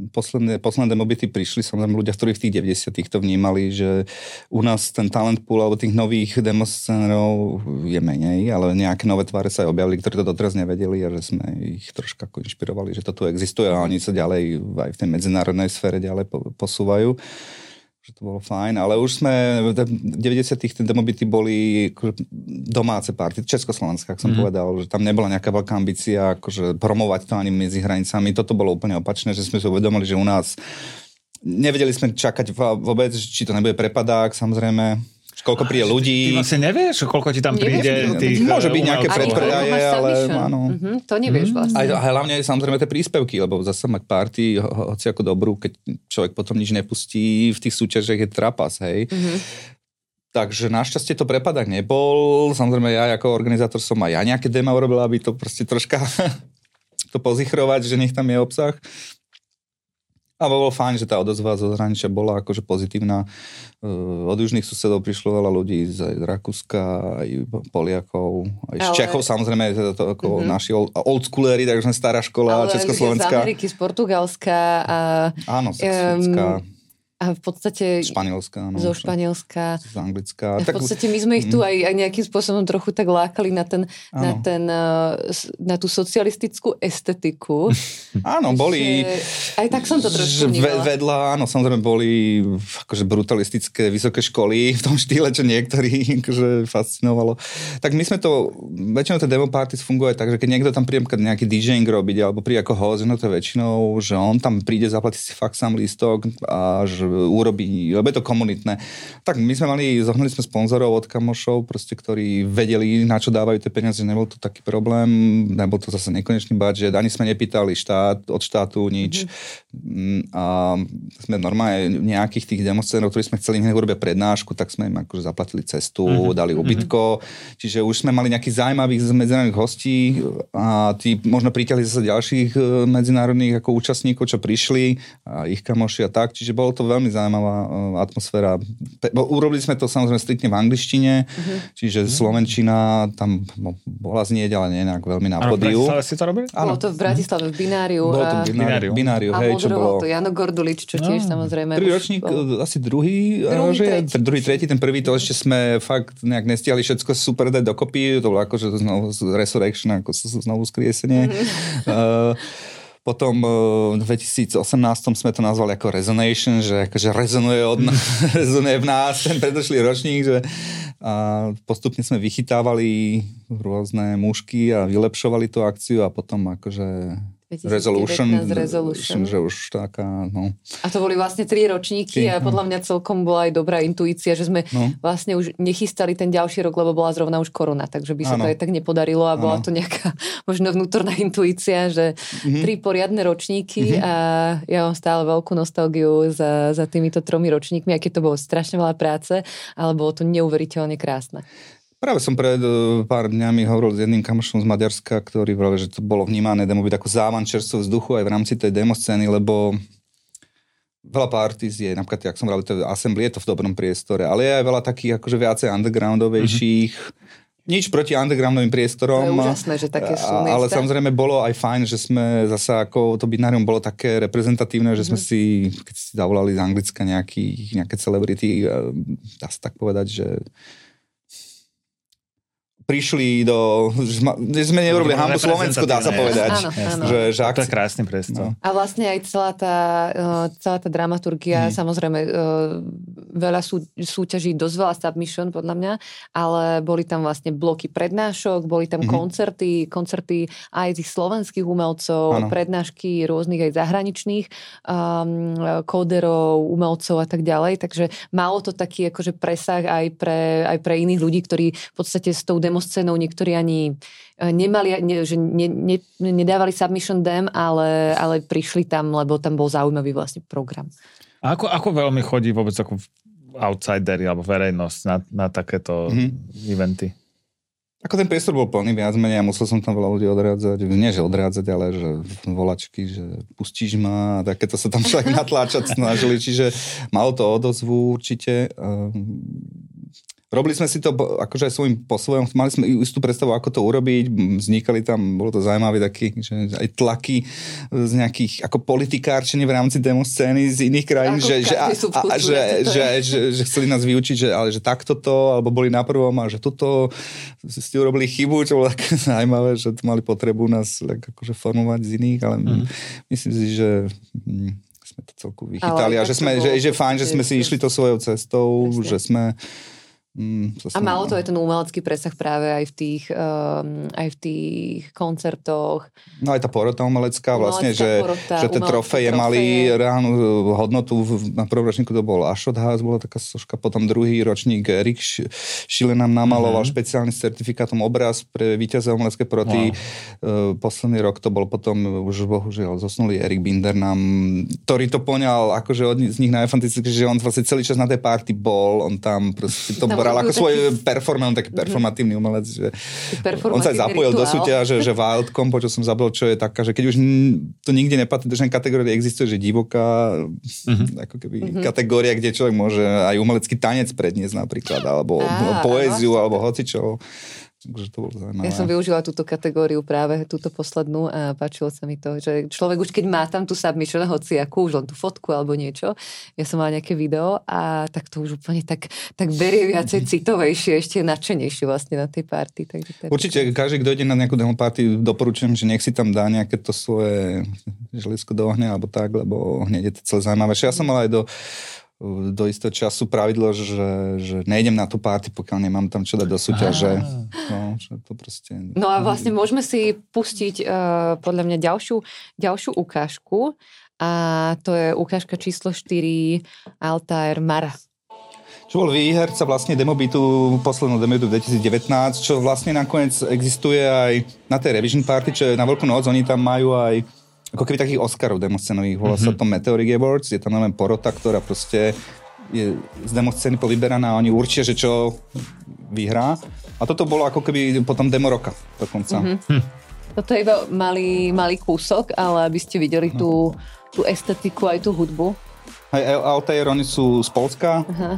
posledné, posledné demobity prišli samozrejme ľudia, ktorí v tých 90 to vnímali, že u nás ten talent pool alebo tých nových demoscenerov je menej, ale nejaké nové tváre sa aj objavili, ktorí to doteraz nevedeli a že sme ich troška ako inšpirovali, že to tu existuje a oni sa ďalej aj v tej medzinárodnej sfére ďalej posúvajú že to bolo fajn, ale už sme, v 90 tie demobity boli akože domáce party, Československa, ak som mm. povedal, že tam nebola nejaká veľká ambícia akože promovať to ani medzi hranicami. Toto bolo úplne opačné, že sme si uvedomili, že u nás nevedeli sme čakať vôbec, či to nebude prepadák, samozrejme, koľko príde ľudí. Ty vlastne nevieš, koľko ti tam príde nevieš, tých Môže byť nejaké predpredaje, ale áno. Mm-hmm, to nevieš mm-hmm. vlastne. A, hlavne samozrejme tie príspevky, lebo zase mať party, ho, hoci ako dobrú, keď človek potom nič nepustí, v tých súťažiach je trapas, hej. Mm-hmm. Takže našťastie to prepadák nebol. Samozrejme ja ako organizátor som aj ja nejaké demo urobil, aby to proste troška to pozichrovať, že nech tam je obsah. A bolo fajn, že tá odozva zo zahraničia bola akože pozitívna. Uh, od južných susedov prišlo veľa ľudí z, Rakúska, aj Poliakov, aj z Ale... Čechov, samozrejme, to, to ako mm-hmm. naši old, old schooleri, takže stará škola Ale Československá. z Ameriky, z Portugalska. A, Áno, z um, a v podstate... Španielska, áno. Zo Španielska. Z Anglicka. A v podstate my sme ich tu mhm. aj, aj nejakým spôsobom trochu tak lákali na, ten, na, ten, eh, na tú socialistickú estetiku. áno, boli... Aj tak som to trošku ve, Vedľa, áno, samozrejme boli akože brutalistické vysoké školy v tom štýle, čo niektorí akože fascinovalo. Tak my sme to, väčšinou tie demo parties fungujú tak, že keď niekto tam príde nejaký DJing robiť, alebo príde ako host, no to väčšinou, že on tam príde, zaplatí si fakt sám lístok a že urobí, lebo je to komunitné. Tak my sme mali, zohnali sme sponzorov od kamošov, proste, ktorí vedeli, na čo dávajú tie peniaze, nebol to taký problém, nebol to zase nekonečný budget, ani sme nepýtali štát, od štátu nič. Mm-hmm. A sme normálne nejakých tých demoscénov, ktorí sme chceli hneď urobiť prednášku, tak sme im akože zaplatili cestu, mm-hmm. dali mhm. ubytko. Mm-hmm. Čiže už sme mali nejakých zaujímavých medzinárodných hostí a tí možno priťahli zase ďalších e, medzinárodných ako účastníkov, čo prišli a ich kamoši a tak. Čiže bolo to veľmi veľmi zaujímavá uh, atmosféra. Bo urobili sme to samozrejme striktne v angličtine, uh-huh. čiže uh-huh. slovenčina tam bola znieť, ale nie nejak veľmi na podiu. A v si to robili? Bolo to v Bratislave v Bináriu. Bolo to v Bináriu. bináriu a hej, čo bolo... to Jano Gordulič, čo tiež no. samozrejme. Prvý ročník, bol... asi druhý, druhý, že, tretí. druhý, tretí, ten prvý, to ešte sme fakt nejak nestiahli všetko super dať dokopy, to bolo akože znovu resurrection, ako znovu skriesenie. Uh, Potom v 2018 sme to nazvali ako Resonation, že akože rezonuje, od nás, rezonuje v nás ten predošlý ročník, že a postupne sme vychytávali rôzne mužky a vylepšovali tú akciu a potom akože Resolution, Resolution. že už taká, no. A to boli vlastne tri ročníky a podľa mňa celkom bola aj dobrá intuícia, že sme no. vlastne už nechystali ten ďalší rok, lebo bola zrovna už korona, takže by sa ano. to aj tak nepodarilo a bola ano. to nejaká možno vnútorná intuícia, že mm-hmm. tri poriadne ročníky mm-hmm. a ja mám stále veľkú nostalgiu za, za týmito tromi ročníkmi, aké to bolo strašne veľa práce, ale bolo to neuveriteľne krásne. Práve som pred uh, pár dňami hovoril s jedným kamošom z Maďarska, ktorý hovoril, že to bolo vnímané demo byť ako závan čerstvo vzduchu aj v rámci tej demo scény, lebo veľa parties je, napríklad, jak som hovoril, to Assembly je to v dobrom priestore, ale je aj veľa takých akože viacej undergroundovejších, mm-hmm. nič proti undergroundovým priestorom. To je úžasné, že také sú miesta. Ale samozrejme bolo aj fajn, že sme zase ako to binarium bolo také reprezentatívne, že sme mm. si, keď si zavolali z Anglicka nejaký, nejaké celebrity, dá sa tak povedať, že prišli do... Že sme neurobili hambu Slovensku, dá sa povedať. Áno, áno. Že, že ak... To je krásny priestor. No. A vlastne aj celá tá, uh, celá tá dramaturgia, hmm. samozrejme, uh, veľa sú, súťaží, dosť veľa submission podľa mňa, ale boli tam vlastne bloky prednášok, boli tam hmm. koncerty, koncerty aj tých slovenských umelcov, ano. prednášky rôznych aj zahraničných um, kóderov, umelcov a tak ďalej, takže malo to taký akože presah aj pre, aj pre iných ľudí, ktorí v podstate s tou demo demoscénou, niektorí ani e, nemali, ne, že ne, ne, nedávali submission dem, ale, ale prišli tam, lebo tam bol zaujímavý vlastne program. A ako, ako veľmi chodí vôbec ako outsideri alebo verejnosť na, na takéto mm-hmm. eventy? Ako ten priestor bol plný viac menej a musel som tam veľa ľudí odrádzať. Nie, že odrádzať, ale že volačky, že pustíš ma a takéto sa tam však natláčať snažili. Čiže malo to odozvu určite. Um, Robili sme si to akože aj svojím po svojom, mali sme istú predstavu, ako to urobiť, vznikali tam, bolo to zaujímavé taký, že aj tlaky z nejakých, ako politikárčenie v rámci demo scény z iných krajín, že, že, a, a, že, že, že, že, chceli nás vyučiť, že, ale že takto to, alebo boli na prvom a že tuto ste urobili chybu, čo bolo také zaujímavé, že tu mali potrebu nás tak akože formovať z iných, ale mm. myslím si, že hm, sme to celku vychytali a že, sme, že, že fajn, že sme si išli to svojou cestou, Presne. že sme Mm, a malo to aj ten umelecký presah práve aj v tých, um, aj v tých koncertoch. No aj tá porota umelecká, vlastne, že, porota, že tie trofeje mali reálnu hodnotu. Na prvom ročníku to bol Ashot House, bola taká soška, potom druhý ročník Erik Šile nám namaloval mm-hmm. špeciálny certifikátom obraz pre víťazov umelecké poroty. Wow. Posledný rok to bol potom, už bohužiaľ zosnulý Erik Binder nám, ktorý to poňal akože od z nich najfantastickejšie, že on vlastne celý čas na tej party bol, on tam proste to bral ako svoj performant, taký mhm. performatívny umelec, že on sa aj zapojil rituál. do súťaže, že Wildcom, počul som zabol, čo je taká, že keď už to nikde nepatrí do kategórie, existuje, že divoká uh-huh. ako keby uh-huh. kategória, kde človek môže aj umelecký tanec predniesť napríklad, alebo Á, poéziu, alebo hocičo. Takže to bolo zaujímavé. Ja som využila túto kategóriu práve, túto poslednú a páčilo sa mi to, že človek už keď má tam tú submission, hoci akú, už len tú fotku alebo niečo, ja som mala nejaké video a tak to už úplne tak, tak berie viacej citovejšie, ešte nadšenejšie vlastne na tej party. Takže tak... Určite každý, kto ide na nejakú demo party, doporučujem, že nech si tam dá nejaké to svoje želisko do ohňa alebo tak, lebo hneď je to celé zaujímavé. Ja som mal aj do do istého času pravidlo, že, že nejdem na tú party, pokiaľ nemám tam čo dať do súťaže. No, že to proste... no a vlastne môžeme si pustiť uh, podľa mňa ďalšiu, ďalšiu ukážku a to je ukážka číslo 4 Altair Mara. Čo bol výherca vlastne demobitu, poslednú demobitu 2019, čo vlastne nakoniec existuje aj na tej Revision Party, čo je na Veľkú noc, oni tam majú aj ako keby takých Oscarov demoscenových, volá mm-hmm. sa mhm. to Meteoric Awards, je tam len porota, ktorá proste je z demoscény povyberaná a oni určia, že čo vyhrá. A toto bolo ako keby potom demo roka dokonca. Mm-hmm. Hm. Toto je iba malý, malý kúsok, ale aby ste videli tú, tú estetiku aj tú hudbu. Aj Altair, oni sú z Polska. Aha.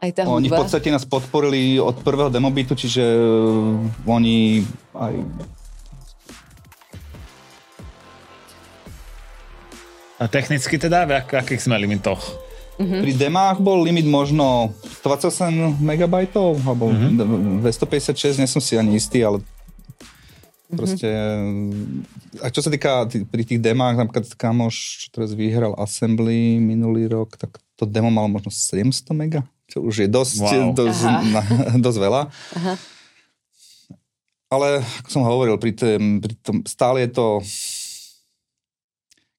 Aj tá hudba. Oni v podstate nás podporili od prvého demobitu, čiže uh, oni aj A technicky teda, v ak- akých sme limitoch? Mm-hmm. Pri demách bol limit možno 28 MB, alebo mm-hmm. 256, nie som si ani istý, ale mhm. proste... Mm-hmm. A čo sa týka t- pri tých demách, napríklad kamoš, čo teraz vyhral Assembly minulý rok, tak to demo malo možno 700 mega, čo už je dosť, wow. dosť, na, dosť veľa. Aha. ale ako som hovoril, pri, tém, pri tom, stále je to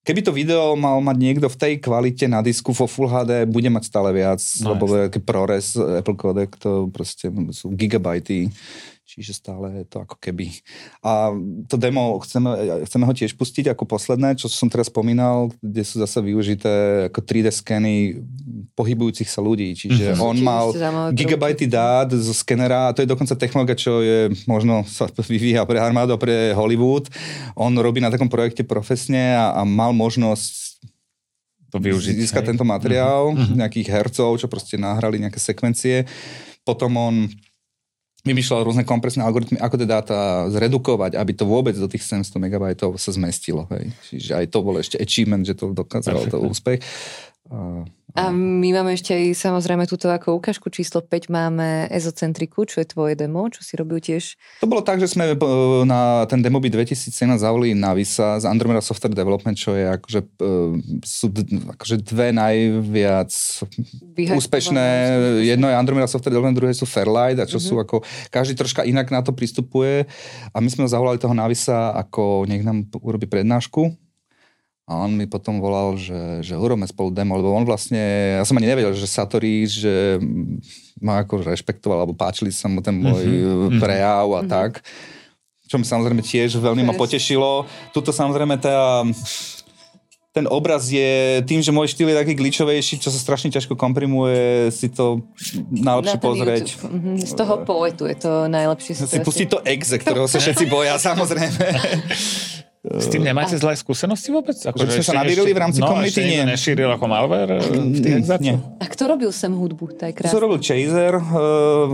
Keby to video mal mať niekto v tej kvalite na disku vo Full HD, bude mať stále viac, no, lebo ProRes, Apple Codec, to proste sú gigabajty Čiže stále je to ako keby. A to demo, chceme, chceme ho tiež pustiť ako posledné, čo som teraz spomínal, kde sú zase využité ako 3D skeny pohybujúcich sa ľudí. Čiže mm-hmm. on mal gigabajty dát zo skenera, a to je dokonca technológia, čo je možno sa vyvíja pre armádu, pre Hollywood. On robí na takom projekte profesne a, a mal možnosť to využiť, získať hej. tento materiál, mm-hmm. nejakých hercov, čo proste nahrali nejaké sekvencie. Potom on vymýšľal rôzne kompresné algoritmy, ako tie dáta zredukovať, aby to vôbec do tých 700 MB sa zmestilo. Hej. Čiže aj to bol ešte achievement, že to dokázalo to úspech. A my máme ešte aj samozrejme túto ako ukážku číslo 5 máme ezocentriku, čo je tvoje demo, čo si robil tiež. To bolo tak, že sme na ten demo by 2017 zavolili Navisa z Andromeda Software Development, čo je akože, e, sú akože dve najviac úspešné. Jedno je Andromeda Software Development, druhé sú Fairlight a čo mm-hmm. sú ako, každý troška inak na to pristupuje a my sme ho zavolali toho Navisa ako nech nám urobí prednášku a on mi potom volal, že, že urobme spolu demo, lebo on vlastne, ja som ani nevedel, že Satori, že ma ako rešpektoval, alebo páčili sa mu ten môj mm-hmm. prejav a mm-hmm. tak. Čo mi samozrejme tiež veľmi ma potešilo. Tuto samozrejme tá, ten obraz je tým, že môj štýl je taký glitchovejší, čo sa strašne ťažko komprimuje, si to najlepšie Na pozrieť. YouTube. Mhm, z toho poetu je to najlepšie. Si pustiť to exe, ktorého sa všetci boja, samozrejme. S tým nemáte zlé skúsenosti vôbec? Ako, že sme sa nabírili v rámci no, komunity? Nie. nešíril ako malware v tých nie. A kto robil sem hudbu? To je krásne. To robil Chaser uh,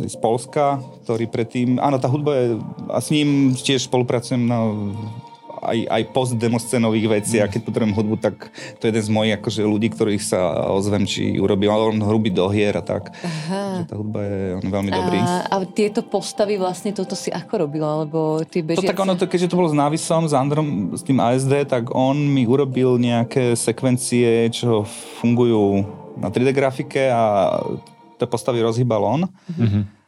z Polska, ktorý predtým... Áno, tá hudba je... A s ním tiež spolupracujem na aj, aj post-demoscenových vecí a keď potrebujem hudbu, tak to je jeden z mojich akože, ľudí, ktorých sa ozvem, či urobím, ale on hrubý do hier a tak. Aha. Že tá hudba je on veľmi a, dobrý. A tieto postavy vlastne toto si ako robil? Alebo ty bežiaci... To tak ono, to, keďže to bolo s Navisom, s Androm, s tým ASD, tak on mi urobil nejaké sekvencie, čo fungujú na 3D grafike a tie postavy rozhýbal on. Mm-hmm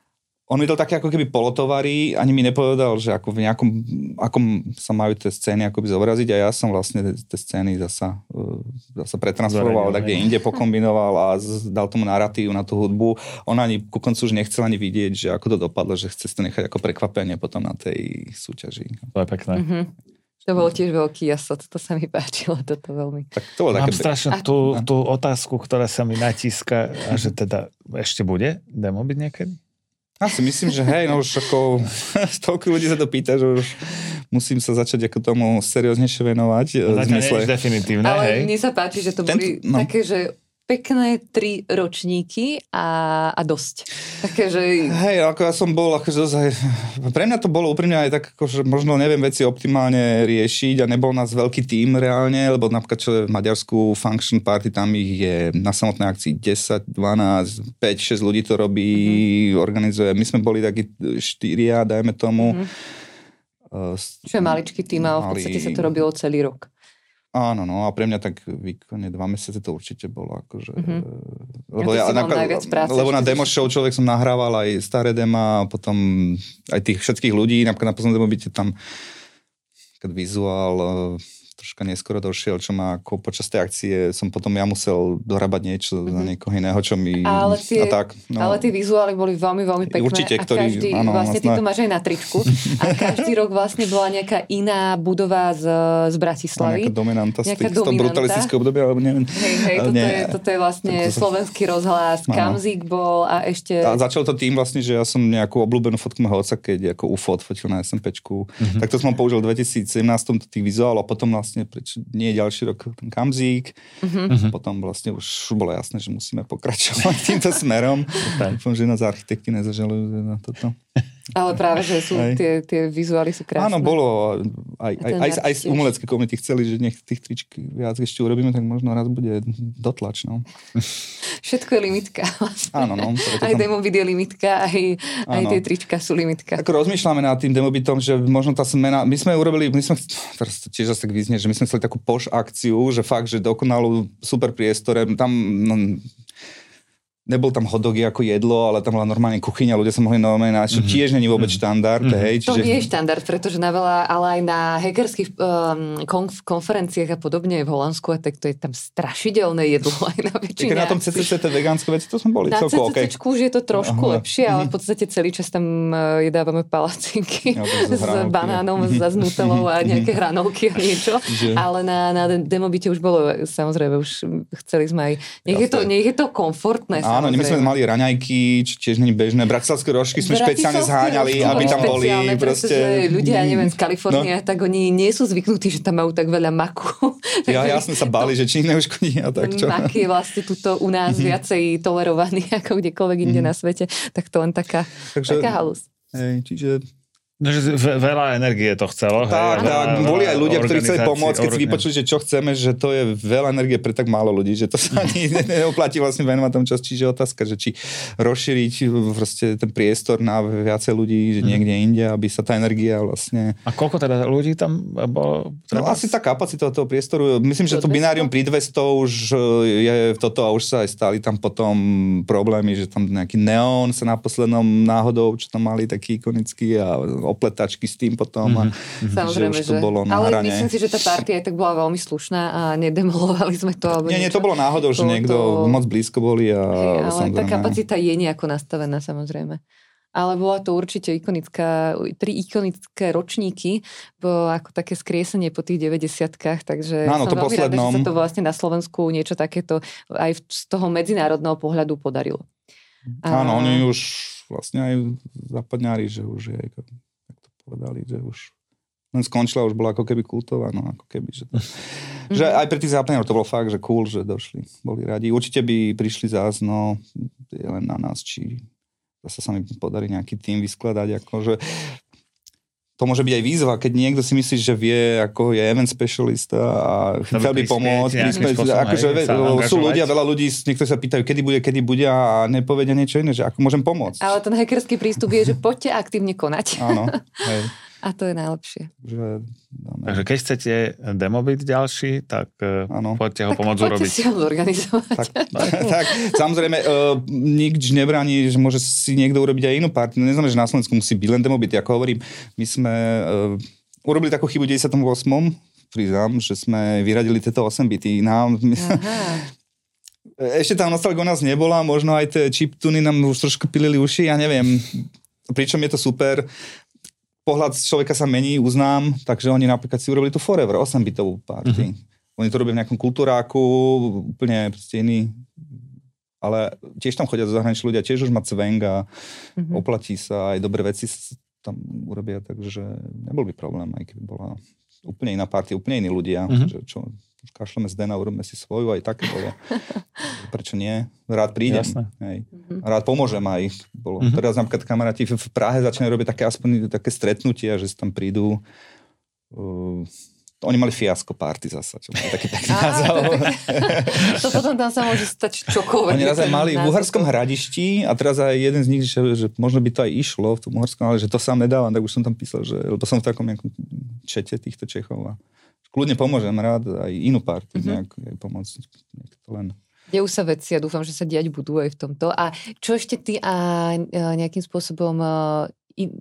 on mi dal také ako keby polotovary, ani mi nepovedal, že ako v nejakom, akom sa majú tie scény akoby zobraziť a ja som vlastne tie scény zasa, e, zasa pretransformoval, tak kde inde pokombinoval a dal tomu narratív na tú hudbu. On ani ku koncu už nechcel ani vidieť, že ako to dopadlo, že chce to nechať ako prekvapenie potom na tej súťaži. To je pekné. Mm-hmm. To bol tiež veľký jasot, to sa mi páčilo, toto veľmi. Tak to Mám také... strašne tú, tú otázku, ktorá sa mi natíska, a že teda ešte bude demo byť niekedy? Ja si myslím, že hej, no už ako toľko ľudí sa to pýta, že už musím sa začať ako tomu serióznejšie venovať. No, zmysle. definitívne, Ale hej. mne sa páči, že to Ten, boli no. také, že pekné tri ročníky a, a dosť. Také, že... Hej, ako ja som bol, akože pre mňa to bolo úprimne aj tak, akože možno neviem veci optimálne riešiť a nebol nás veľký tým reálne, lebo napríklad čo v Maďarsku Function Party, tam ich je na samotnej akcii 10, 12, 5, 6 ľudí to robí, mm-hmm. organizuje. My sme boli takí štyria, dajme tomu. Mm-hmm. Uh, čo je maličký tým, ale v podstate sa to robilo celý rok. Áno, no a pre mňa tak výkonne dva mesiace to určite bolo. Akože, mm-hmm. Lebo, ja, na, práce, lebo na demo show človek som nahrával aj staré dema a potom aj tých všetkých ľudí, napríklad na poslednom demo byte tam vizuál, troška neskoro došiel, čo ma ako počas tej akcie som potom ja musel dorábať niečo mm-hmm. za mhm. niekoho iného, čo mi... Ale tie, a tak, no. ale tie vizuály boli veľmi, veľmi pekné. Určite, ktorý... A každý, áno, vlastne ty to máš aj na tričku. a každý rok vlastne bola nejaká iná budova z, z Bratislavy. A nejaká dominanta z, tých, z toho brutalistického obdobia, alebo neviem. Hej, hej, toto, nie. je, toto je vlastne to slovenský rozhlas, áno. Kamzik bol a ešte... A začal to tým vlastne, že ja som nejakú obľúbenú fotku mojho otca, keď ako UFO odfotil na SMPčku. Mm-hmm. Tak to som použil v 2017 tých vizuálov a potom vlastne preč, nie nie ďalší rok ten Kamzík. Uh-huh. Potom vlastne už bolo jasné, že musíme pokračovať týmto smerom. Dúfam, že nás architekti nezažalujú na toto. Ale práve, že sú tie, tie vizuály sú krásne. Áno, bolo. Aj, aj, aj, aj z umelecké komunity chceli, že nech tých tričk viac ešte urobíme, tak možno raz bude dotlač. No. Všetko je limitka. Vlastne. Áno, no. Aj tam... demo je limitka, aj, aj tie trička sú limitka. Ako rozmýšľame nad tým demobitom, že možno tá smena... My sme urobili, my sme, teraz to tiež zase vyznie, že my sme chceli takú poš akciu, že fakt, že dokonalú super priestore, tam no, nebol tam hodogy ako jedlo, ale tam bola normálne kuchyňa, ľudia sa mohli normálne nájsť, čo mm-hmm. tiež není vôbec mm-hmm. štandard. Mm-hmm. Hej, čiže... To nie je štandard, pretože na veľa, ale aj na hackerských um, konf- konferenciách a podobne v Holandsku, a tak to je tam strašidelné jedlo aj na väčšine. na tom CCC tie vegánske veci, to sme boli na celko okay. už je to trošku Aha. lepšie, ale v mhm. podstate celý čas tam uh, jedávame palacinky ja, s banánom, za s nutelou a nejaké hranolky a niečo. Že... Ale na, na demobite už bolo, samozrejme, už chceli sme aj, nech, je to, nech je to komfortné. Áno, my sme mali raňajky, čo tiež nie bežné. Bratislavské rožky sme špeciálne zháňali, aby tam boli. Proste... ľudia, neviem, z Kalifornie, no. tak oni nie sú zvyknutí, že tam majú tak veľa maku. ja, ja sme sa bali, že či neuškodí a tak čo. Mak je vlastne tuto u nás mm-hmm. viacej tolerovaný ako kdekoľvek inde mm-hmm. na svete. Tak to len taká, Takže, taká halus. Hej, čiže No, že veľa energie to chcelo. Tak, hej, tak. Boli aj ľudia, ktorí chceli pomôcť, keď si vypočuli, že čo chceme, že to je veľa energie pre tak málo ľudí, že to sa ani neoplatí vlastne venovať tom čas. Čiže otázka, že či rozšíriť proste ten priestor na viacej ľudí, že mhm. niekde inde, aby sa tá energia vlastne... A koľko teda ľudí tam bolo? No asi tá kapacita toho priestoru, myslím, že to binárium pri 200 už je toto a už sa aj stali tam potom problémy, že tam nejaký neón sa na poslednom náhodou, čo tam mali taký ikonický a opletačky s tým potom. Mm-hmm. A. Samozrejme, že, to bolo na Ale hrane. myslím si, že tá partia aj tak bola veľmi slušná a nedemolovali sme to. Alebo nie, nie, to bolo náhodou, že niekto to... moc blízko boli. A, hey, ale samozrejme... tá kapacita je nejako nastavená samozrejme ale bola to určite ikonická, tri ikonické ročníky, bo ako také skriesenie po tých 90 takže Áno, som to veľmi poslednom... rada, že sa to vlastne na Slovensku niečo takéto aj z toho medzinárodného pohľadu podarilo. A... Áno, oni už vlastne aj zapadňári, že už je povedali, že už len skončila, už bola ako keby kultová, no ako keby, že, to, že aj pre tých západňarov to bolo fakt, že cool, že došli, boli radi. Určite by prišli zás, no je len na nás, či zase sa mi podarí nejaký tým vyskladať, akože to môže byť aj výzva, keď niekto si myslí, že vie, ako je event specialista a chcel by pomôcť. Prispieť, akože, hej, sú ľudia, veľa ľudí, niektorí sa pýtajú, kedy bude, kedy bude a nepovedia niečo iné, že ako môžem pomôcť. Ale ten hackerský prístup je, že poďte aktívne konať. Áno, hej. A to je najlepšie. Že, Takže keď chcete demo byť ďalší, tak ano. poďte ho tak pomôcť urobiť. si ho zorganizovať. Tak, tak, samozrejme, uh, nič nebráni, že môže si niekto urobiť aj inú partiu. No, neznamená, že na Slovensku musí byť len demo byť. Ako hovorím, my sme uh, urobili takú chybu v 98. Priznám, že sme vyradili tieto 8 byty. Nám, ešte tam nostalgia u nás nebola, možno aj tie chiptuny nám už trošku pilili uši, ja neviem. Pričom je to super pohľad človeka sa mení, uznám, takže oni napríklad si urobili tu Forever, 8-bitovú party. Mm-hmm. Oni to robia v nejakom kultúráku, úplne proste iný, ale tiež tam chodia zo zahraničí ľudia, tiež už má cveng a mm-hmm. oplatí sa, aj dobré veci tam urobia, takže nebol by problém, aj keby bola úplne iná party, úplne iní ľudia, mm-hmm. že čo, kašleme z Dena, urobíme si svoju, aj také bolo. Prečo nie? Rád prídem. Hej. Mm-hmm. Rád pomôžem aj. Bolo. Mm-hmm. Teraz napríklad kamaráti v Prahe začínajú robiť také aspoň také stretnutia, že si tam prídu. Uh, oni mali fiasko party zasa, čo bol taký pekný názov. to potom tam sa môže stať čokoľvek. Oni raz aj mali v Uharskom hradišti a teraz aj jeden z nich, že, že možno by to aj išlo v tom Uharskom, ale že to sám nedávam, tak už som tam písal, že lebo som v takom nejakom čete týchto Čechov a kľudne pomôžem rád aj inú party mm-hmm. nejak aj pomôcť. Nejak to len... Dejú sa veci a dúfam, že sa diať budú aj v tomto. A čo ešte ty a nejakým spôsobom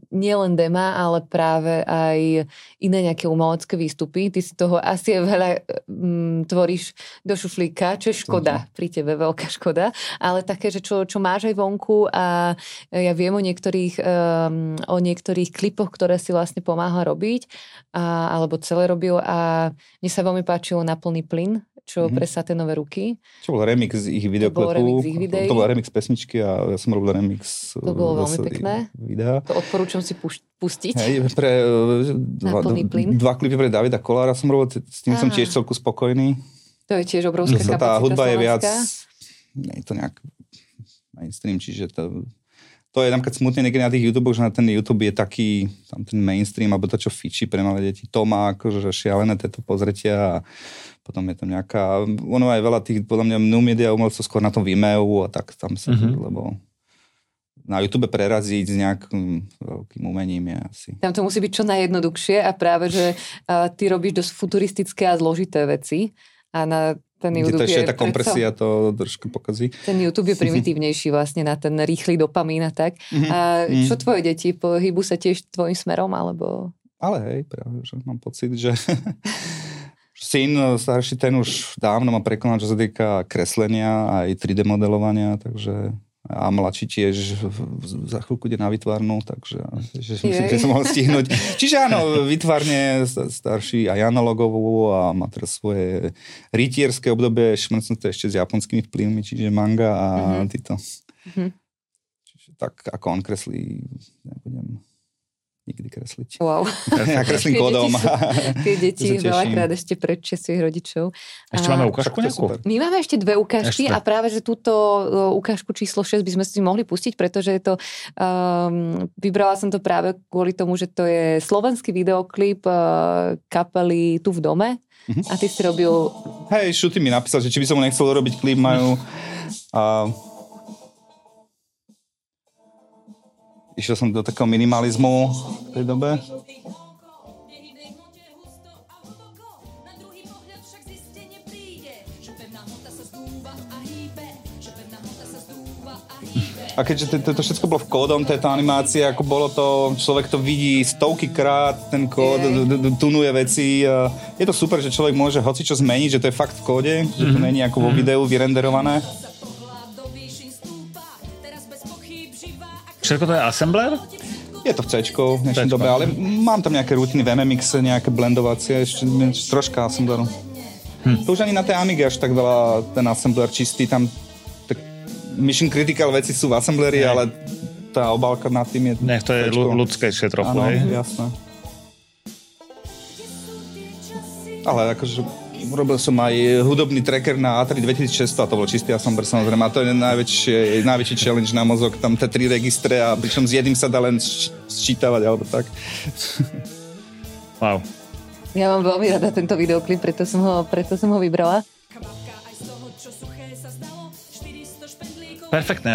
nielen dema, ale práve aj iné nejaké umelecké výstupy. Ty si toho asi veľa mm, tvoríš do šuflíka, čo je škoda uh-huh. pri tebe, veľká škoda, ale také, že čo, čo máš aj vonku a ja viem o niektorých, um, o niektorých klipoch, ktoré si vlastne pomáha robiť, a, alebo celé robil a mne sa veľmi páčilo na plný plyn, čo mm-hmm. pre Saténové ruky. Čo bol remix z ich videoklipu. To bol remix ich videí. To, to bol remix pesničky a ja som robil remix To bolo veľmi pekné. Videa. To odporúčam si pustiť. Hej, pre e, dva, dva klipy pre Davida Kolára som robil, s tým Aha. som tiež celku spokojný. To je tiež obrovská kapacita Tá hudba je viac, nie je to nejak mainstream, čiže to, to je napríklad smutne niekedy na tých YouTube, že na ten YouTube je taký, tam ten mainstream, alebo to, čo fičí pre malé deti, to má akože šialené tieto pozretia a potom je tam nejaká, ono aj veľa tých, podľa mňa, new media umelcov skôr na tom Vimeo a tak tam sa, mm-hmm. lebo na YouTube preraziť s nejakým veľkým umením je asi. Tam to musí byť čo najjednoduchšie a práve, že uh, ty robíš dosť futuristické a zložité veci a na ten YouTube to ešte tá kompresia to trošku pokazí. Ten YouTube je primitívnejší vlastne na ten rýchly dopamín a tak. Mm-hmm. A čo mhm. tvoje deti, pohybu sa tiež tvojim smerom, alebo... Ale hej, práve, že mám pocit, že syn starší ten už dávno má prekonal, čo sa týka kreslenia aj 3D modelovania, takže a mladší tiež za chvíľku ide na vytvarnú, takže že myslím, že som mohol stihnúť. Čiže áno, vytvarne starší aj analogovú a má teraz svoje rytierské obdobie, šmrcnuté ešte s japonskými vplyvmi, čiže manga a mm-hmm. títo. Mm-hmm. Čiže tak ako on kreslí, nebudem nikdy kresliť. Wow. Ja kreslím kódom. Tie deti veľakrát ešte predčia svojich rodičov. Ešte a... máme ukážku nejakú? My máme ešte dve ukážky ešte. a práve, že túto uh, ukážku číslo 6 by sme si mohli pustiť, pretože je to, um, vybrala som to práve kvôli tomu, že to je slovenský videoklip uh, kapely Tu v dome uh-huh. a ty si robil... Hej, Šuty mi napísal, že či by som mu nechcel robiť klip, majú... Uh, išiel som do takého minimalizmu v tej dobe. A keďže to, to, všetko bolo v kódom, táto animácia, ako bolo to, človek to vidí stovky krát, ten kód, tunuje veci. Je to super, že človek môže hoci čo zmeniť, že to je fakt v kóde, že to mhm. není ako vo videu vyrenderované. Všetko to je assembler? Je to v C v dnešnej dobe, ale mám tam nejaké rutiny v MMX, nejaké blendovacie, ešte troška assembleru. Hm. To už ani na tej Amiga až tak veľa ten assembler čistý, tam tak mission critical veci sú v assembleri, ale tá obálka nad tým je... Nech to je ľudskejšie trochu, hej? jasné. Ale akože robil som aj hudobný tracker na A3 2600 a to bol čistý Assembler samozrejme a to je najväčšie, najväčší challenge na mozog, tam tie tri registre a pričom s jedným sa dá len sčítavať alebo tak. Wow. Ja mám veľmi rada tento videoklip, preto som ho, preto som ho vybrala. Perfektné.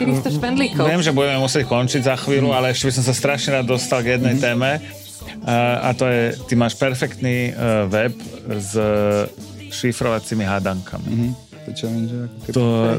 400 špendlíkov. Viem, že budeme musieť končiť za chvíľu, ale ešte by som sa strašne rád dostal k jednej mm-hmm. téme a, to je, ty máš perfektný uh, web s šifrovacími hádankami. Mm-hmm. To,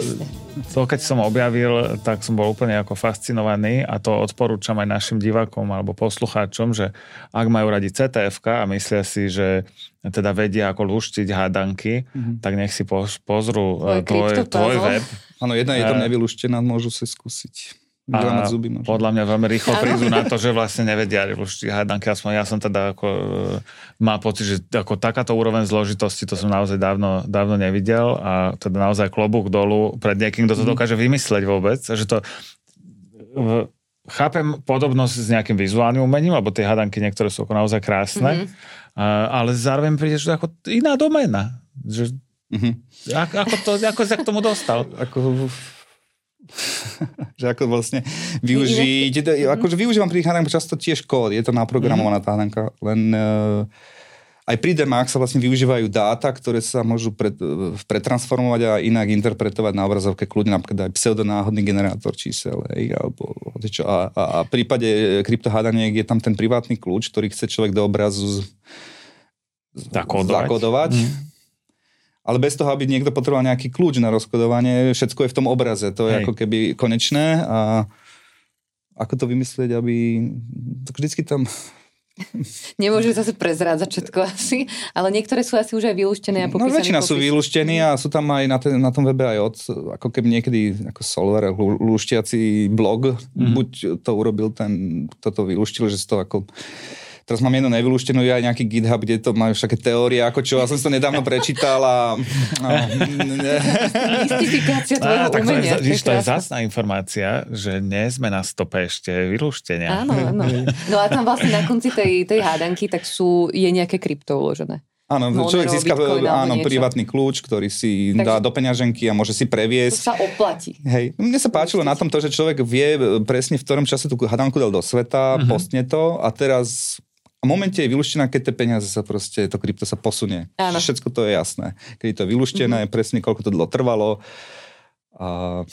to, keď som objavil, tak som bol úplne ako fascinovaný a to odporúčam aj našim divákom alebo poslucháčom, že ak majú radi CTF a myslia si, že teda vedia ako luštiť hádanky, mm-hmm. tak nech si pozrú tvoj, tvoj web. Áno, jedna je tam nevyluštená, môžu si skúsiť. A zuby možno. podľa mňa veľmi rýchlo prídu na to, že vlastne nevedia už hádanky, aspoň ja som teda ako, e, má pocit, že ako takáto úroveň zložitosti, to som naozaj dávno, dávno nevidel a teda naozaj klobúk dolu pred niekým, kto to mhm. dokáže vymysleť vôbec, že to chápem podobnosť s nejakým vizuálnym umením, lebo tie hadanky niektoré sú ako naozaj krásne, mm-hmm. ale zároveň príde, že ako iná doména. Že, mm-hmm. ako, ako, to, ako sa k tomu dostal? Ako že ako vlastne využiť, akože využívam pri tých často tiež kód, je to naprogramovaná tá hranka, len uh, aj pri Demax sa vlastne využívajú dáta, ktoré sa môžu pred, pretransformovať a inak interpretovať na obrazovke kľudne, napríklad aj pseudonáhodný generátor čísel. Hej, alebo, čo, a, a, a v prípade kryptohádaniek je tam ten privátny kľúč, ktorý chce človek do obrazu z, zakodovať. zakodovať. Mm ale bez toho, aby niekto potreboval nejaký kľúč na rozkodovanie, všetko je v tom obraze, to je Hej. ako keby konečné a ako to vymyslieť, aby tak vždycky tam Nemôžu zase prezrádzať všetko asi, ale niektoré sú asi už aj vylúštené a No väčšina popis. sú vylúštení a sú tam aj na, ten, na tom webe aj od, ako keby niekedy ako Solver, lúštiaci blog, mm-hmm. buď to urobil ten, kto to vylúštil, že si to ako Teraz mám jednu nevylúštenú, je aj nejaký GitHub, kde to majú všaké teórie, ako čo. Ja som si to nedávno prečítal a... Mystifikácia tvojho tak umenia. To je, to je zásna informácia, že nie sme na stope ešte vylúštenia. Áno, áno. No a tam vlastne na konci tej, tej hádanky tak sú, je nejaké krypto uložené. Áno, Monero, človek získa áno, privátny kľúč, ktorý si Takže dá do peňaženky a môže si previesť. To sa oplatí. Hej. Mne sa páčilo na tom to, že človek vie presne v ktorom čase tú hadanku dal do sveta, uh-huh. postne to a teraz a momente je vylúštená, keď tie peniaze sa proste, to krypto sa posunie. Áno. Všetko to je jasné. Keď je to vylúštené, mm-hmm. presne koľko to dlho trvalo. A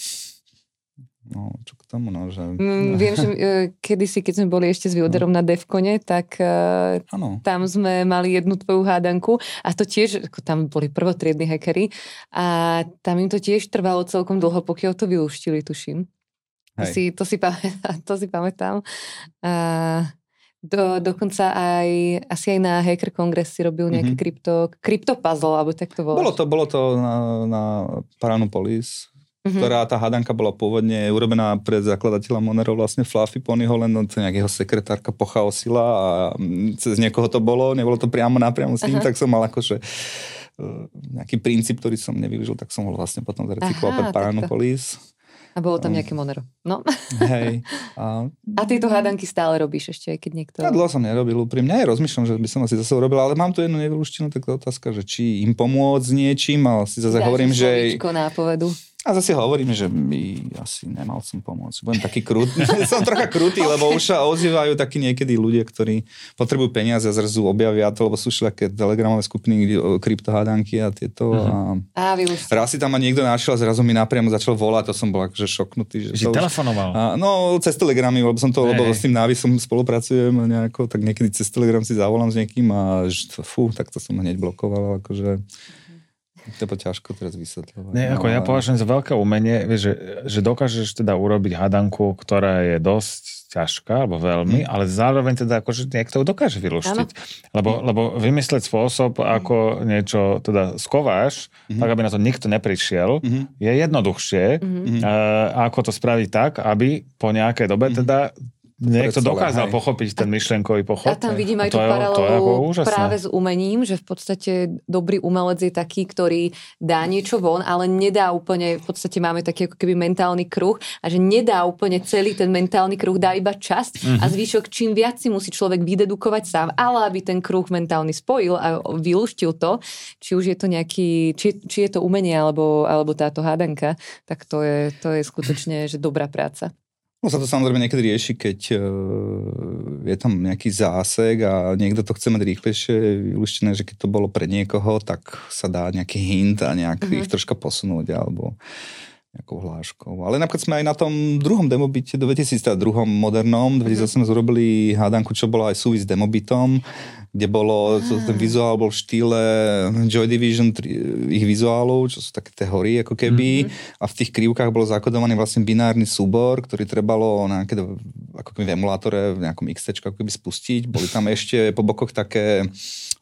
No, čo k tomu, no, že... Mm, viem, že uh, kedysi, keď sme boli ešte s Vilderom no. na Devkone, tak uh, tam sme mali jednu tvoju hádanku a to tiež, ako tam boli prvotriedni hackery a tam im to tiež trvalo celkom dlho, pokiaľ to vyluštili, tuším. To si, to si pamätám. To si pamätám. Uh, do, dokonca aj, asi aj na Hacker Congress si robil nejaké mm-hmm. krypto, krypto puzzle, alebo tak to bolo. Bolo to, bolo to na, na Paranopolis mm-hmm. ktorá tá hadanka bola pôvodne urobená pre zakladateľa Monero vlastne Fluffy Ponyho, len to nejakého sekretárka pochaosila a cez niekoho to bolo, nebolo to priamo napriamo s ním, Aha. tak som mal akože e, nejaký princíp, ktorý som nevyužil, tak som ho vlastne potom zrecykloval pre Paranopolis. A bolo tam nejaké Monero. No. Hej. A... a tieto hádanky stále robíš ešte, keď niekto... Ja dlho som nerobil úprimne. Aj rozmýšľam, že by som asi zase urobil, ale mám tu jednu nevylúštenú takú otázka, že či im pomôcť niečím, ale si zase Dáš hovorím, že... nápovedu. A zase hovorím, že by asi nemal som pomôcť. Budem taký krut. som trocha krutý, lebo už sa ozývajú takí niekedy ľudia, ktorí potrebujú peniaze a zrazu objavia to, lebo sú všelijaké telegramové skupiny, kryptohádanky a tieto. Uh-huh. A, a raz si tam ma niekto našiel a zrazu mi napriamo začal volať, to som bol akože šoknutý. Že, že telefonoval? A, no, cez telegramy, lebo som to, hey. lebo s tým návisom spolupracujem nejako, tak niekedy cez telegram si zavolám s niekým a že, fú, tak to som hneď blokoval. Akože, to je ťažko teraz vysvetľovať. Nie, ako no, ja považujem za veľké umenie, vieš, že, že dokážeš teda urobiť hadanku, ktorá je dosť ťažká, alebo veľmi, mm. ale zároveň teda akože niekto dokáže vyluštiť. Lebo, lebo vymyslieť spôsob, ako niečo teda skováš, mm-hmm. tak aby na to nikto neprišiel, mm-hmm. je jednoduchšie, mm-hmm. uh, ako to spraviť tak, aby po nejakej dobe mm-hmm. teda Niekto dokázal hej. pochopiť ten myšlenkový pochod. Ja tam vidím aj tú paralelu práve s umením, že v podstate dobrý umelec je taký, ktorý dá niečo von, ale nedá úplne, v podstate máme taký ako keby mentálny kruh a že nedá úplne celý ten mentálny kruh, dá iba časť mm-hmm. a mhm. zvyšok čím viac si musí človek vydedukovať sám, ale aby ten kruh mentálny spojil a vylúštil to, či už je to nejaký, či, či je to umenie alebo, alebo táto hádanka, tak to je, to je skutočne že dobrá práca. No sa to samozrejme niekedy rieši, keď uh, je tam nejaký zásek a niekto to chce mať rýchlejšie vylúštené, že keď to bolo pre niekoho, tak sa dá nejaký hint a nejak uh-huh. ich troška posunúť alebo nejakou hláškou. Ale napríklad sme aj na tom druhom demobite, do 2002 modernom, 2008 sme urobili hádanku, čo bola aj súvis s demobitom kde bolo, to, ten vizuál bol v štýle Joy Division ich vizuálov, čo sú také tie hory ako keby mm-hmm. a v tých krivkách bol zakodovaný vlastne binárny súbor, ktorý trebalo na nejaké, ako keby v emulátore v nejakom XT ako keby spustiť. Boli tam ešte po bokoch také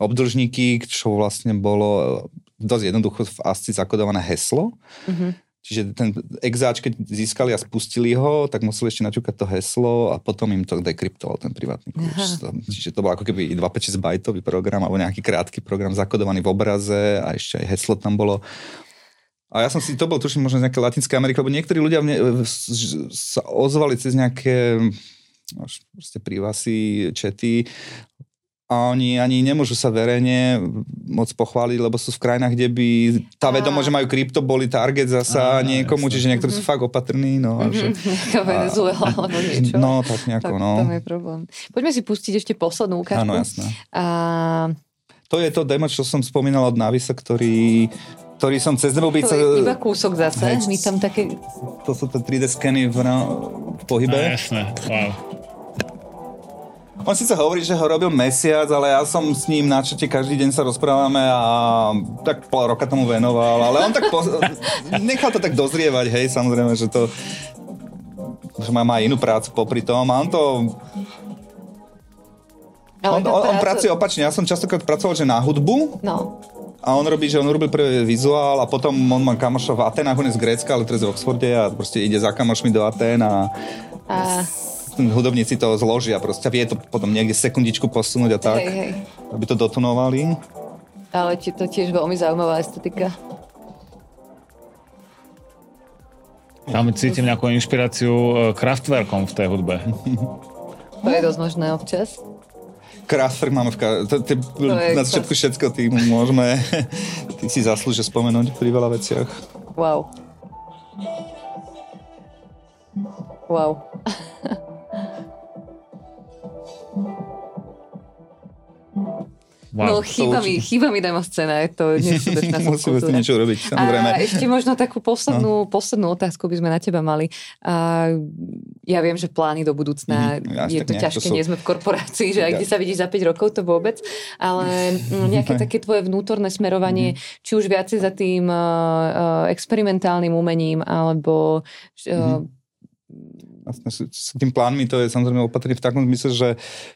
obdržníky, čo vlastne bolo dosť jednoducho v ASCII zakodované heslo. Mm-hmm Čiže ten exáč, keď získali a spustili ho, tak museli ešte naťukať to heslo a potom im to dekryptoval ten privátny. Aha. Čiže to bol ako keby 256 bajtový program alebo nejaký krátky program zakodovaný v obraze a ešte aj heslo tam bolo. A ja som si, to bol tuším možno z nejaké Latinské Ameriky, lebo niektorí ľudia mne, sa ozvali cez nejaké proste prívasy, čety a oni ani nemôžu sa verejne moc pochváliť, lebo sú v krajinách, kde by tá vedomosť, že majú krypto, boli target zasa a, niekomu, jasne. čiže niektorí sú fakt opatrní. No, a že, a, Venezuela alebo niečo. No, tak nejako, tak, no. Tam je problém. Poďme si pustiť ešte poslednú ukážku. Áno, jasné. A... To je to demo, čo som spomínal od Navisa, ktorý ktorý som cez nebo byť... To je iba kúsok zase, hej, my tam také... To sú tie 3D skeny v, v pohybe. No, jasné, wow. On síce hovorí, že ho robil mesiac, ale ja som s ním na čete každý deň sa rozprávame a tak pol roka tomu venoval, ale on tak po... nechal to tak dozrievať, hej, samozrejme, že to že má, má inú prácu popri tom a on to on, on, on pracuje opačne, ja som častokrát pracoval, že na hudbu no. a on robí, že on urobil prvý vizuál a potom on má kamoša v Atenách, on je z Grécka, ale teraz v Oxforde a proste ide za kamošmi do Aten a, a hudobníci to zložia, proste vie to potom niekde sekundičku posunúť a tak, hej, hej. aby to dotunovali. Ale je to tiež veľmi zaujímavá estetika. Tam cítim nejakú inšpiráciu e, Kraftwerkom v tej hudbe. To je dosť možné občas. Kraftwerk máme v ka- to, to, to na začiatku všetko tým môžeme ty si zaslúžia spomenúť pri veľa veciach. Wow. Wow. Wow. No chýba mi, chýba mi demo scéna, je to neskutočná Musíme niečo robiť, samozrejme. A ešte možno takú poslednú, no. poslednú otázku by sme na teba mali. A ja viem, že plány do budúcna, mm, je to ťažké, to sú... nie sme v korporácii, že aj kde sa vidíš za 5 rokov, to vôbec, ale mm, nejaké také tvoje vnútorné smerovanie, mm. či už viacej za tým uh, experimentálnym umením, alebo uh, mm vlastne s, tým plánmi to je samozrejme opatrené v takom zmysle, že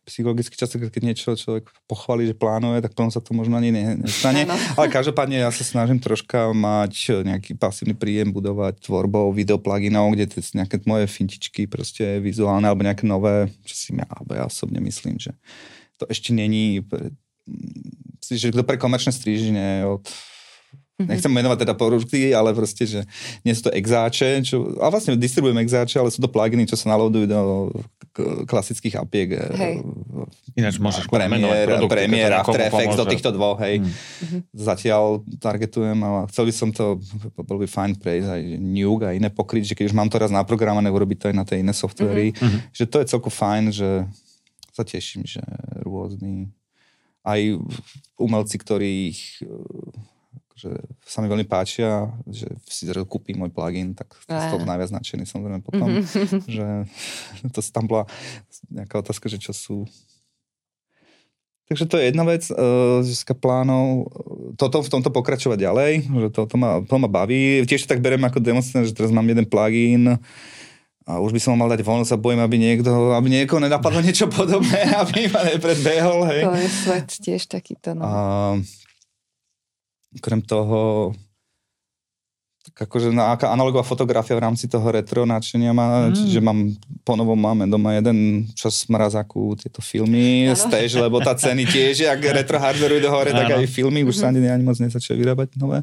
psychologicky často, keď niečo človek pochváli, že plánuje, tak potom sa to možno ani nestane. Ale každopádne ja sa snažím troška mať nejaký pasívny príjem, budovať tvorbou videopluginov, kde tie nejaké moje fintičky proste vizuálne alebo nejaké nové, čo si ja, alebo ja osobne myslím, že to ešte není že to pre komerčné stríženie od Mm-hmm. Nechcem menovať teda produkty, ale proste, že nie sú to exáče, čo, a vlastne distribujem exáče, ale sú to pluginy, čo sa nalodujú do klasických apiek. Eh, hej. Ináč môžeš Premiér, Premiér, After Effects do týchto dvoch, hej. Mm-hmm. Zatiaľ targetujem a chcel by som to, bol by fajn prejsť aj Nuke a iné pokryť, že keď už mám to raz naprogramované, urobiť to aj na tej iné softvery, mm-hmm. že to je celko fajn, že sa teším, že rôzny aj umelci, ktorých že sa mi veľmi páčia, že si kúpim môj plugin, tak z toho najviac nadšený samozrejme potom, mm-hmm. že to tam bola nejaká otázka, že čo sú Takže to je jedna vec uh, z plánov. Toto, v tomto pokračovať ďalej, že to, to, ma, to ma baví. Tiež tak berem ako demonstrant, že teraz mám jeden plugin a už by som mal dať von, sa bojím, aby niekto, aby niekoho nenapadlo niečo podobné, aby ma nepredbehol. Hej. To je svet tiež takýto. No. Uh, Okrem toho, tak akože na, aká analogová fotografia v rámci toho retro náčenia má, mm. čiže mám, ponovom máme doma jeden čas mrazaku tieto filmy, stage, lebo tá ceny tiež, ak retro hardware ide hore, tak aj filmy už sa ani, ani moc nezačali vyrábať nové.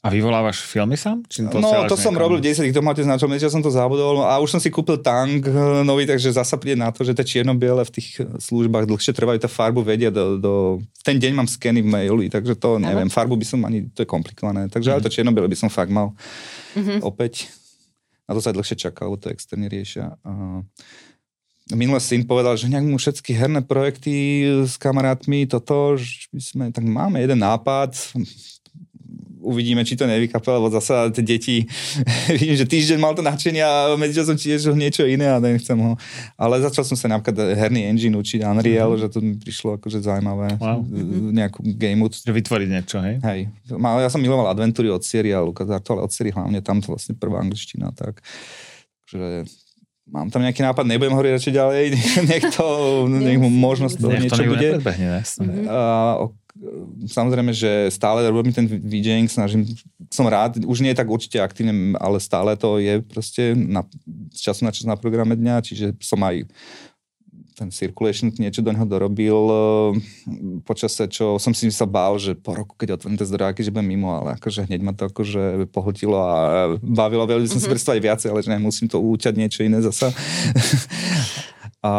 A vyvolávaš filmy sám? Či to no, to som robil v 10 domáte na že som to zabudol a už som si kúpil tank eh, nový, takže zasa príde na to, že tie čierno-biele v tých službách dlhšie trvajú, tá farbu vedia do, do... Ten deň mám skeny v maili, takže to neviem, farbu by som ani, to je komplikované, takže mm. ale to čierno-biele by som fakt mal mm-hmm. opäť. Na to sa dlhšie čaká, to externí riešia. A minule syn povedal, že nejak mu všetky herné projekty s kamarátmi, toto, že by sme, tak máme jeden nápad, uvidíme, či to nevykape, lebo zasa tie deti, vidím, že týždeň mal to nadšenie a som tiež niečo iné a nechcem ho. Ale začal som sa napríklad herný engine učiť Unreal, mm-hmm. že to mi prišlo akože zaujímavé. Wow. Nejakú gameu. Že vytvoriť niečo, hej? Hej. Ja som miloval adventúry od seriálu, ale od série hlavne tam to vlastne prvá angličtina, tak. že mám tam nejaký nápad, nebudem hovoriť radšej ďalej, nech to, nech mu možnosť toho niečo bude. Nepredbehne, a, samozrejme, že stále robím ten VJing, snažím, som rád, už nie je tak určite aktívne, ale stále to je proste na, z času na čas na programe dňa, čiže som aj ten circulation niečo do neho dorobil eh, počase, čo som si sa bál, že po roku, keď otvorím tie zdrojáky, že budem mimo, ale akože hneď ma to akože pohltilo a bavilo, veľmi som mm-hmm. si predstaviť viacej, ale že nemusím to účať niečo iné zasa. a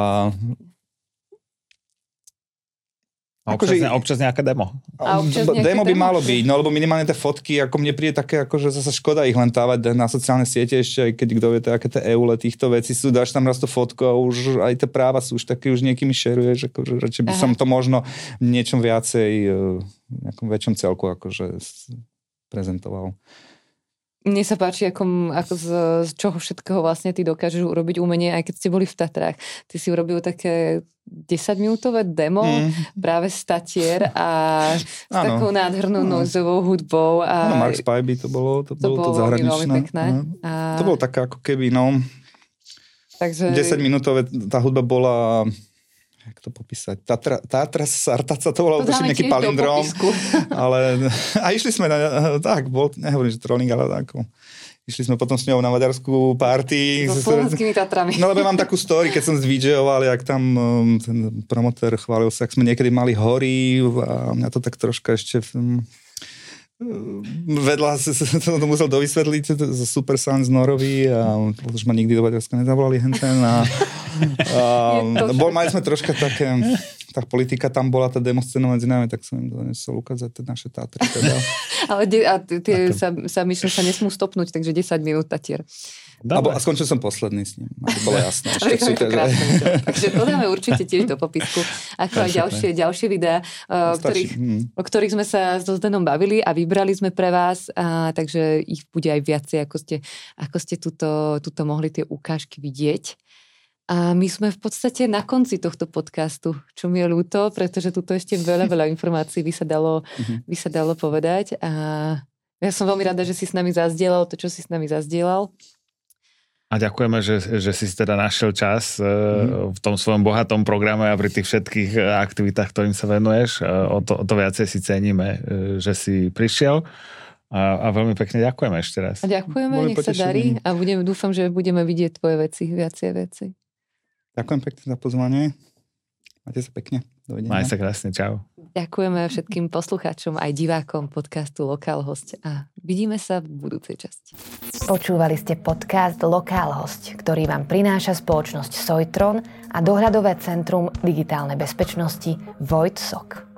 a občas, akože, občas nejaké demo. A občas demo by demo? malo byť, no lebo minimálne tie fotky, ako mne príde také, ako že zase škoda ich len távať na sociálne siete ešte, aj keď kto vie, aké tie eule týchto vecí sú, dáš tam raz tú fotku a už aj tie práva sú už také, už niekými šeruješ, akože radšej by Aha. som to možno niečom viacej, e, v nejakom väčšom celku akože prezentoval. Mne sa páči, ako, ako z, z čoho všetkého vlastne ty dokážeš urobiť umenie, aj keď ste boli v Tatrách. Ty si urobil také 10-minútové demo mm. práve z Tatier a s ano. takou nádhernou ano. noizovou hudbou. A... Ano, Mark Spivey to bolo, to, to bolo, bolo to zahraničné. pekné. A... To bolo také ako keby, no... Takže... 10 minútové, tá hudba bola jak to popísať, Tatra, Tatra Sartaca, to bolo to nejaký palindrom. Ale, a išli sme na, tak, bol, nehovorím, že trolling, ale ako, išli sme potom s ňou na maďarskú party. So slovenskými Tatrami. No lebo mám takú story, keď som zvidžeoval, jak tam ten promotér chválil sa, ak sme niekedy mali hory a mňa to tak troška ešte vedľa som to musel dovysvetliť zo Super z Norovi a už ma nikdy do Maďarska nezavolali henten a, a bol, mali sme troška také tá politika tam bola, tá demoscéna medzi nami, tak som im donesol ukázať tie naše Tatry. Teda. Ale de, a tie sa, sa myšle sa nesmú stopnúť, takže 10 minút Tatier. Abo, a skončil som posledný s ním, aby bolo jasné. To krásne, takže to dáme určite tiež do popisku, ako aj ďalšie, ďalšie videá, o ktorých, hmm. o ktorých sme sa s Zdenom bavili a vybrali sme pre vás, a, takže ich bude aj viacej, ako ste, ako ste tuto, tuto mohli tie ukážky vidieť. A my sme v podstate na konci tohto podcastu, čo mi je ľúto, pretože tuto ešte veľa, veľa informácií by sa dalo, mhm. by sa dalo povedať. A ja som veľmi rada, že si s nami zazdielal to, čo si s nami zazdielal. A ďakujeme, že, že si teda našiel čas mm. v tom svojom bohatom programe a pri tých všetkých e, aktivitách, ktorým sa venuješ. E, o to, o to viacej si ceníme, že si prišiel. A, a veľmi pekne ďakujeme ešte raz. A ďakujeme, Boli nech potešení. sa darí a budem, dúfam, že budeme vidieť tvoje veci, viacej veci. Ďakujem pekne za pozvanie. Majte sa pekne. Dovidenia. Maj sa krásne. Čau. Ďakujeme všetkým poslucháčom aj divákom podcastu Lokál host a vidíme sa v budúcej časti. Počúvali ste podcast Lokál host, ktorý vám prináša spoločnosť Sojtron a dohľadové centrum digitálnej bezpečnosti Vojtsok.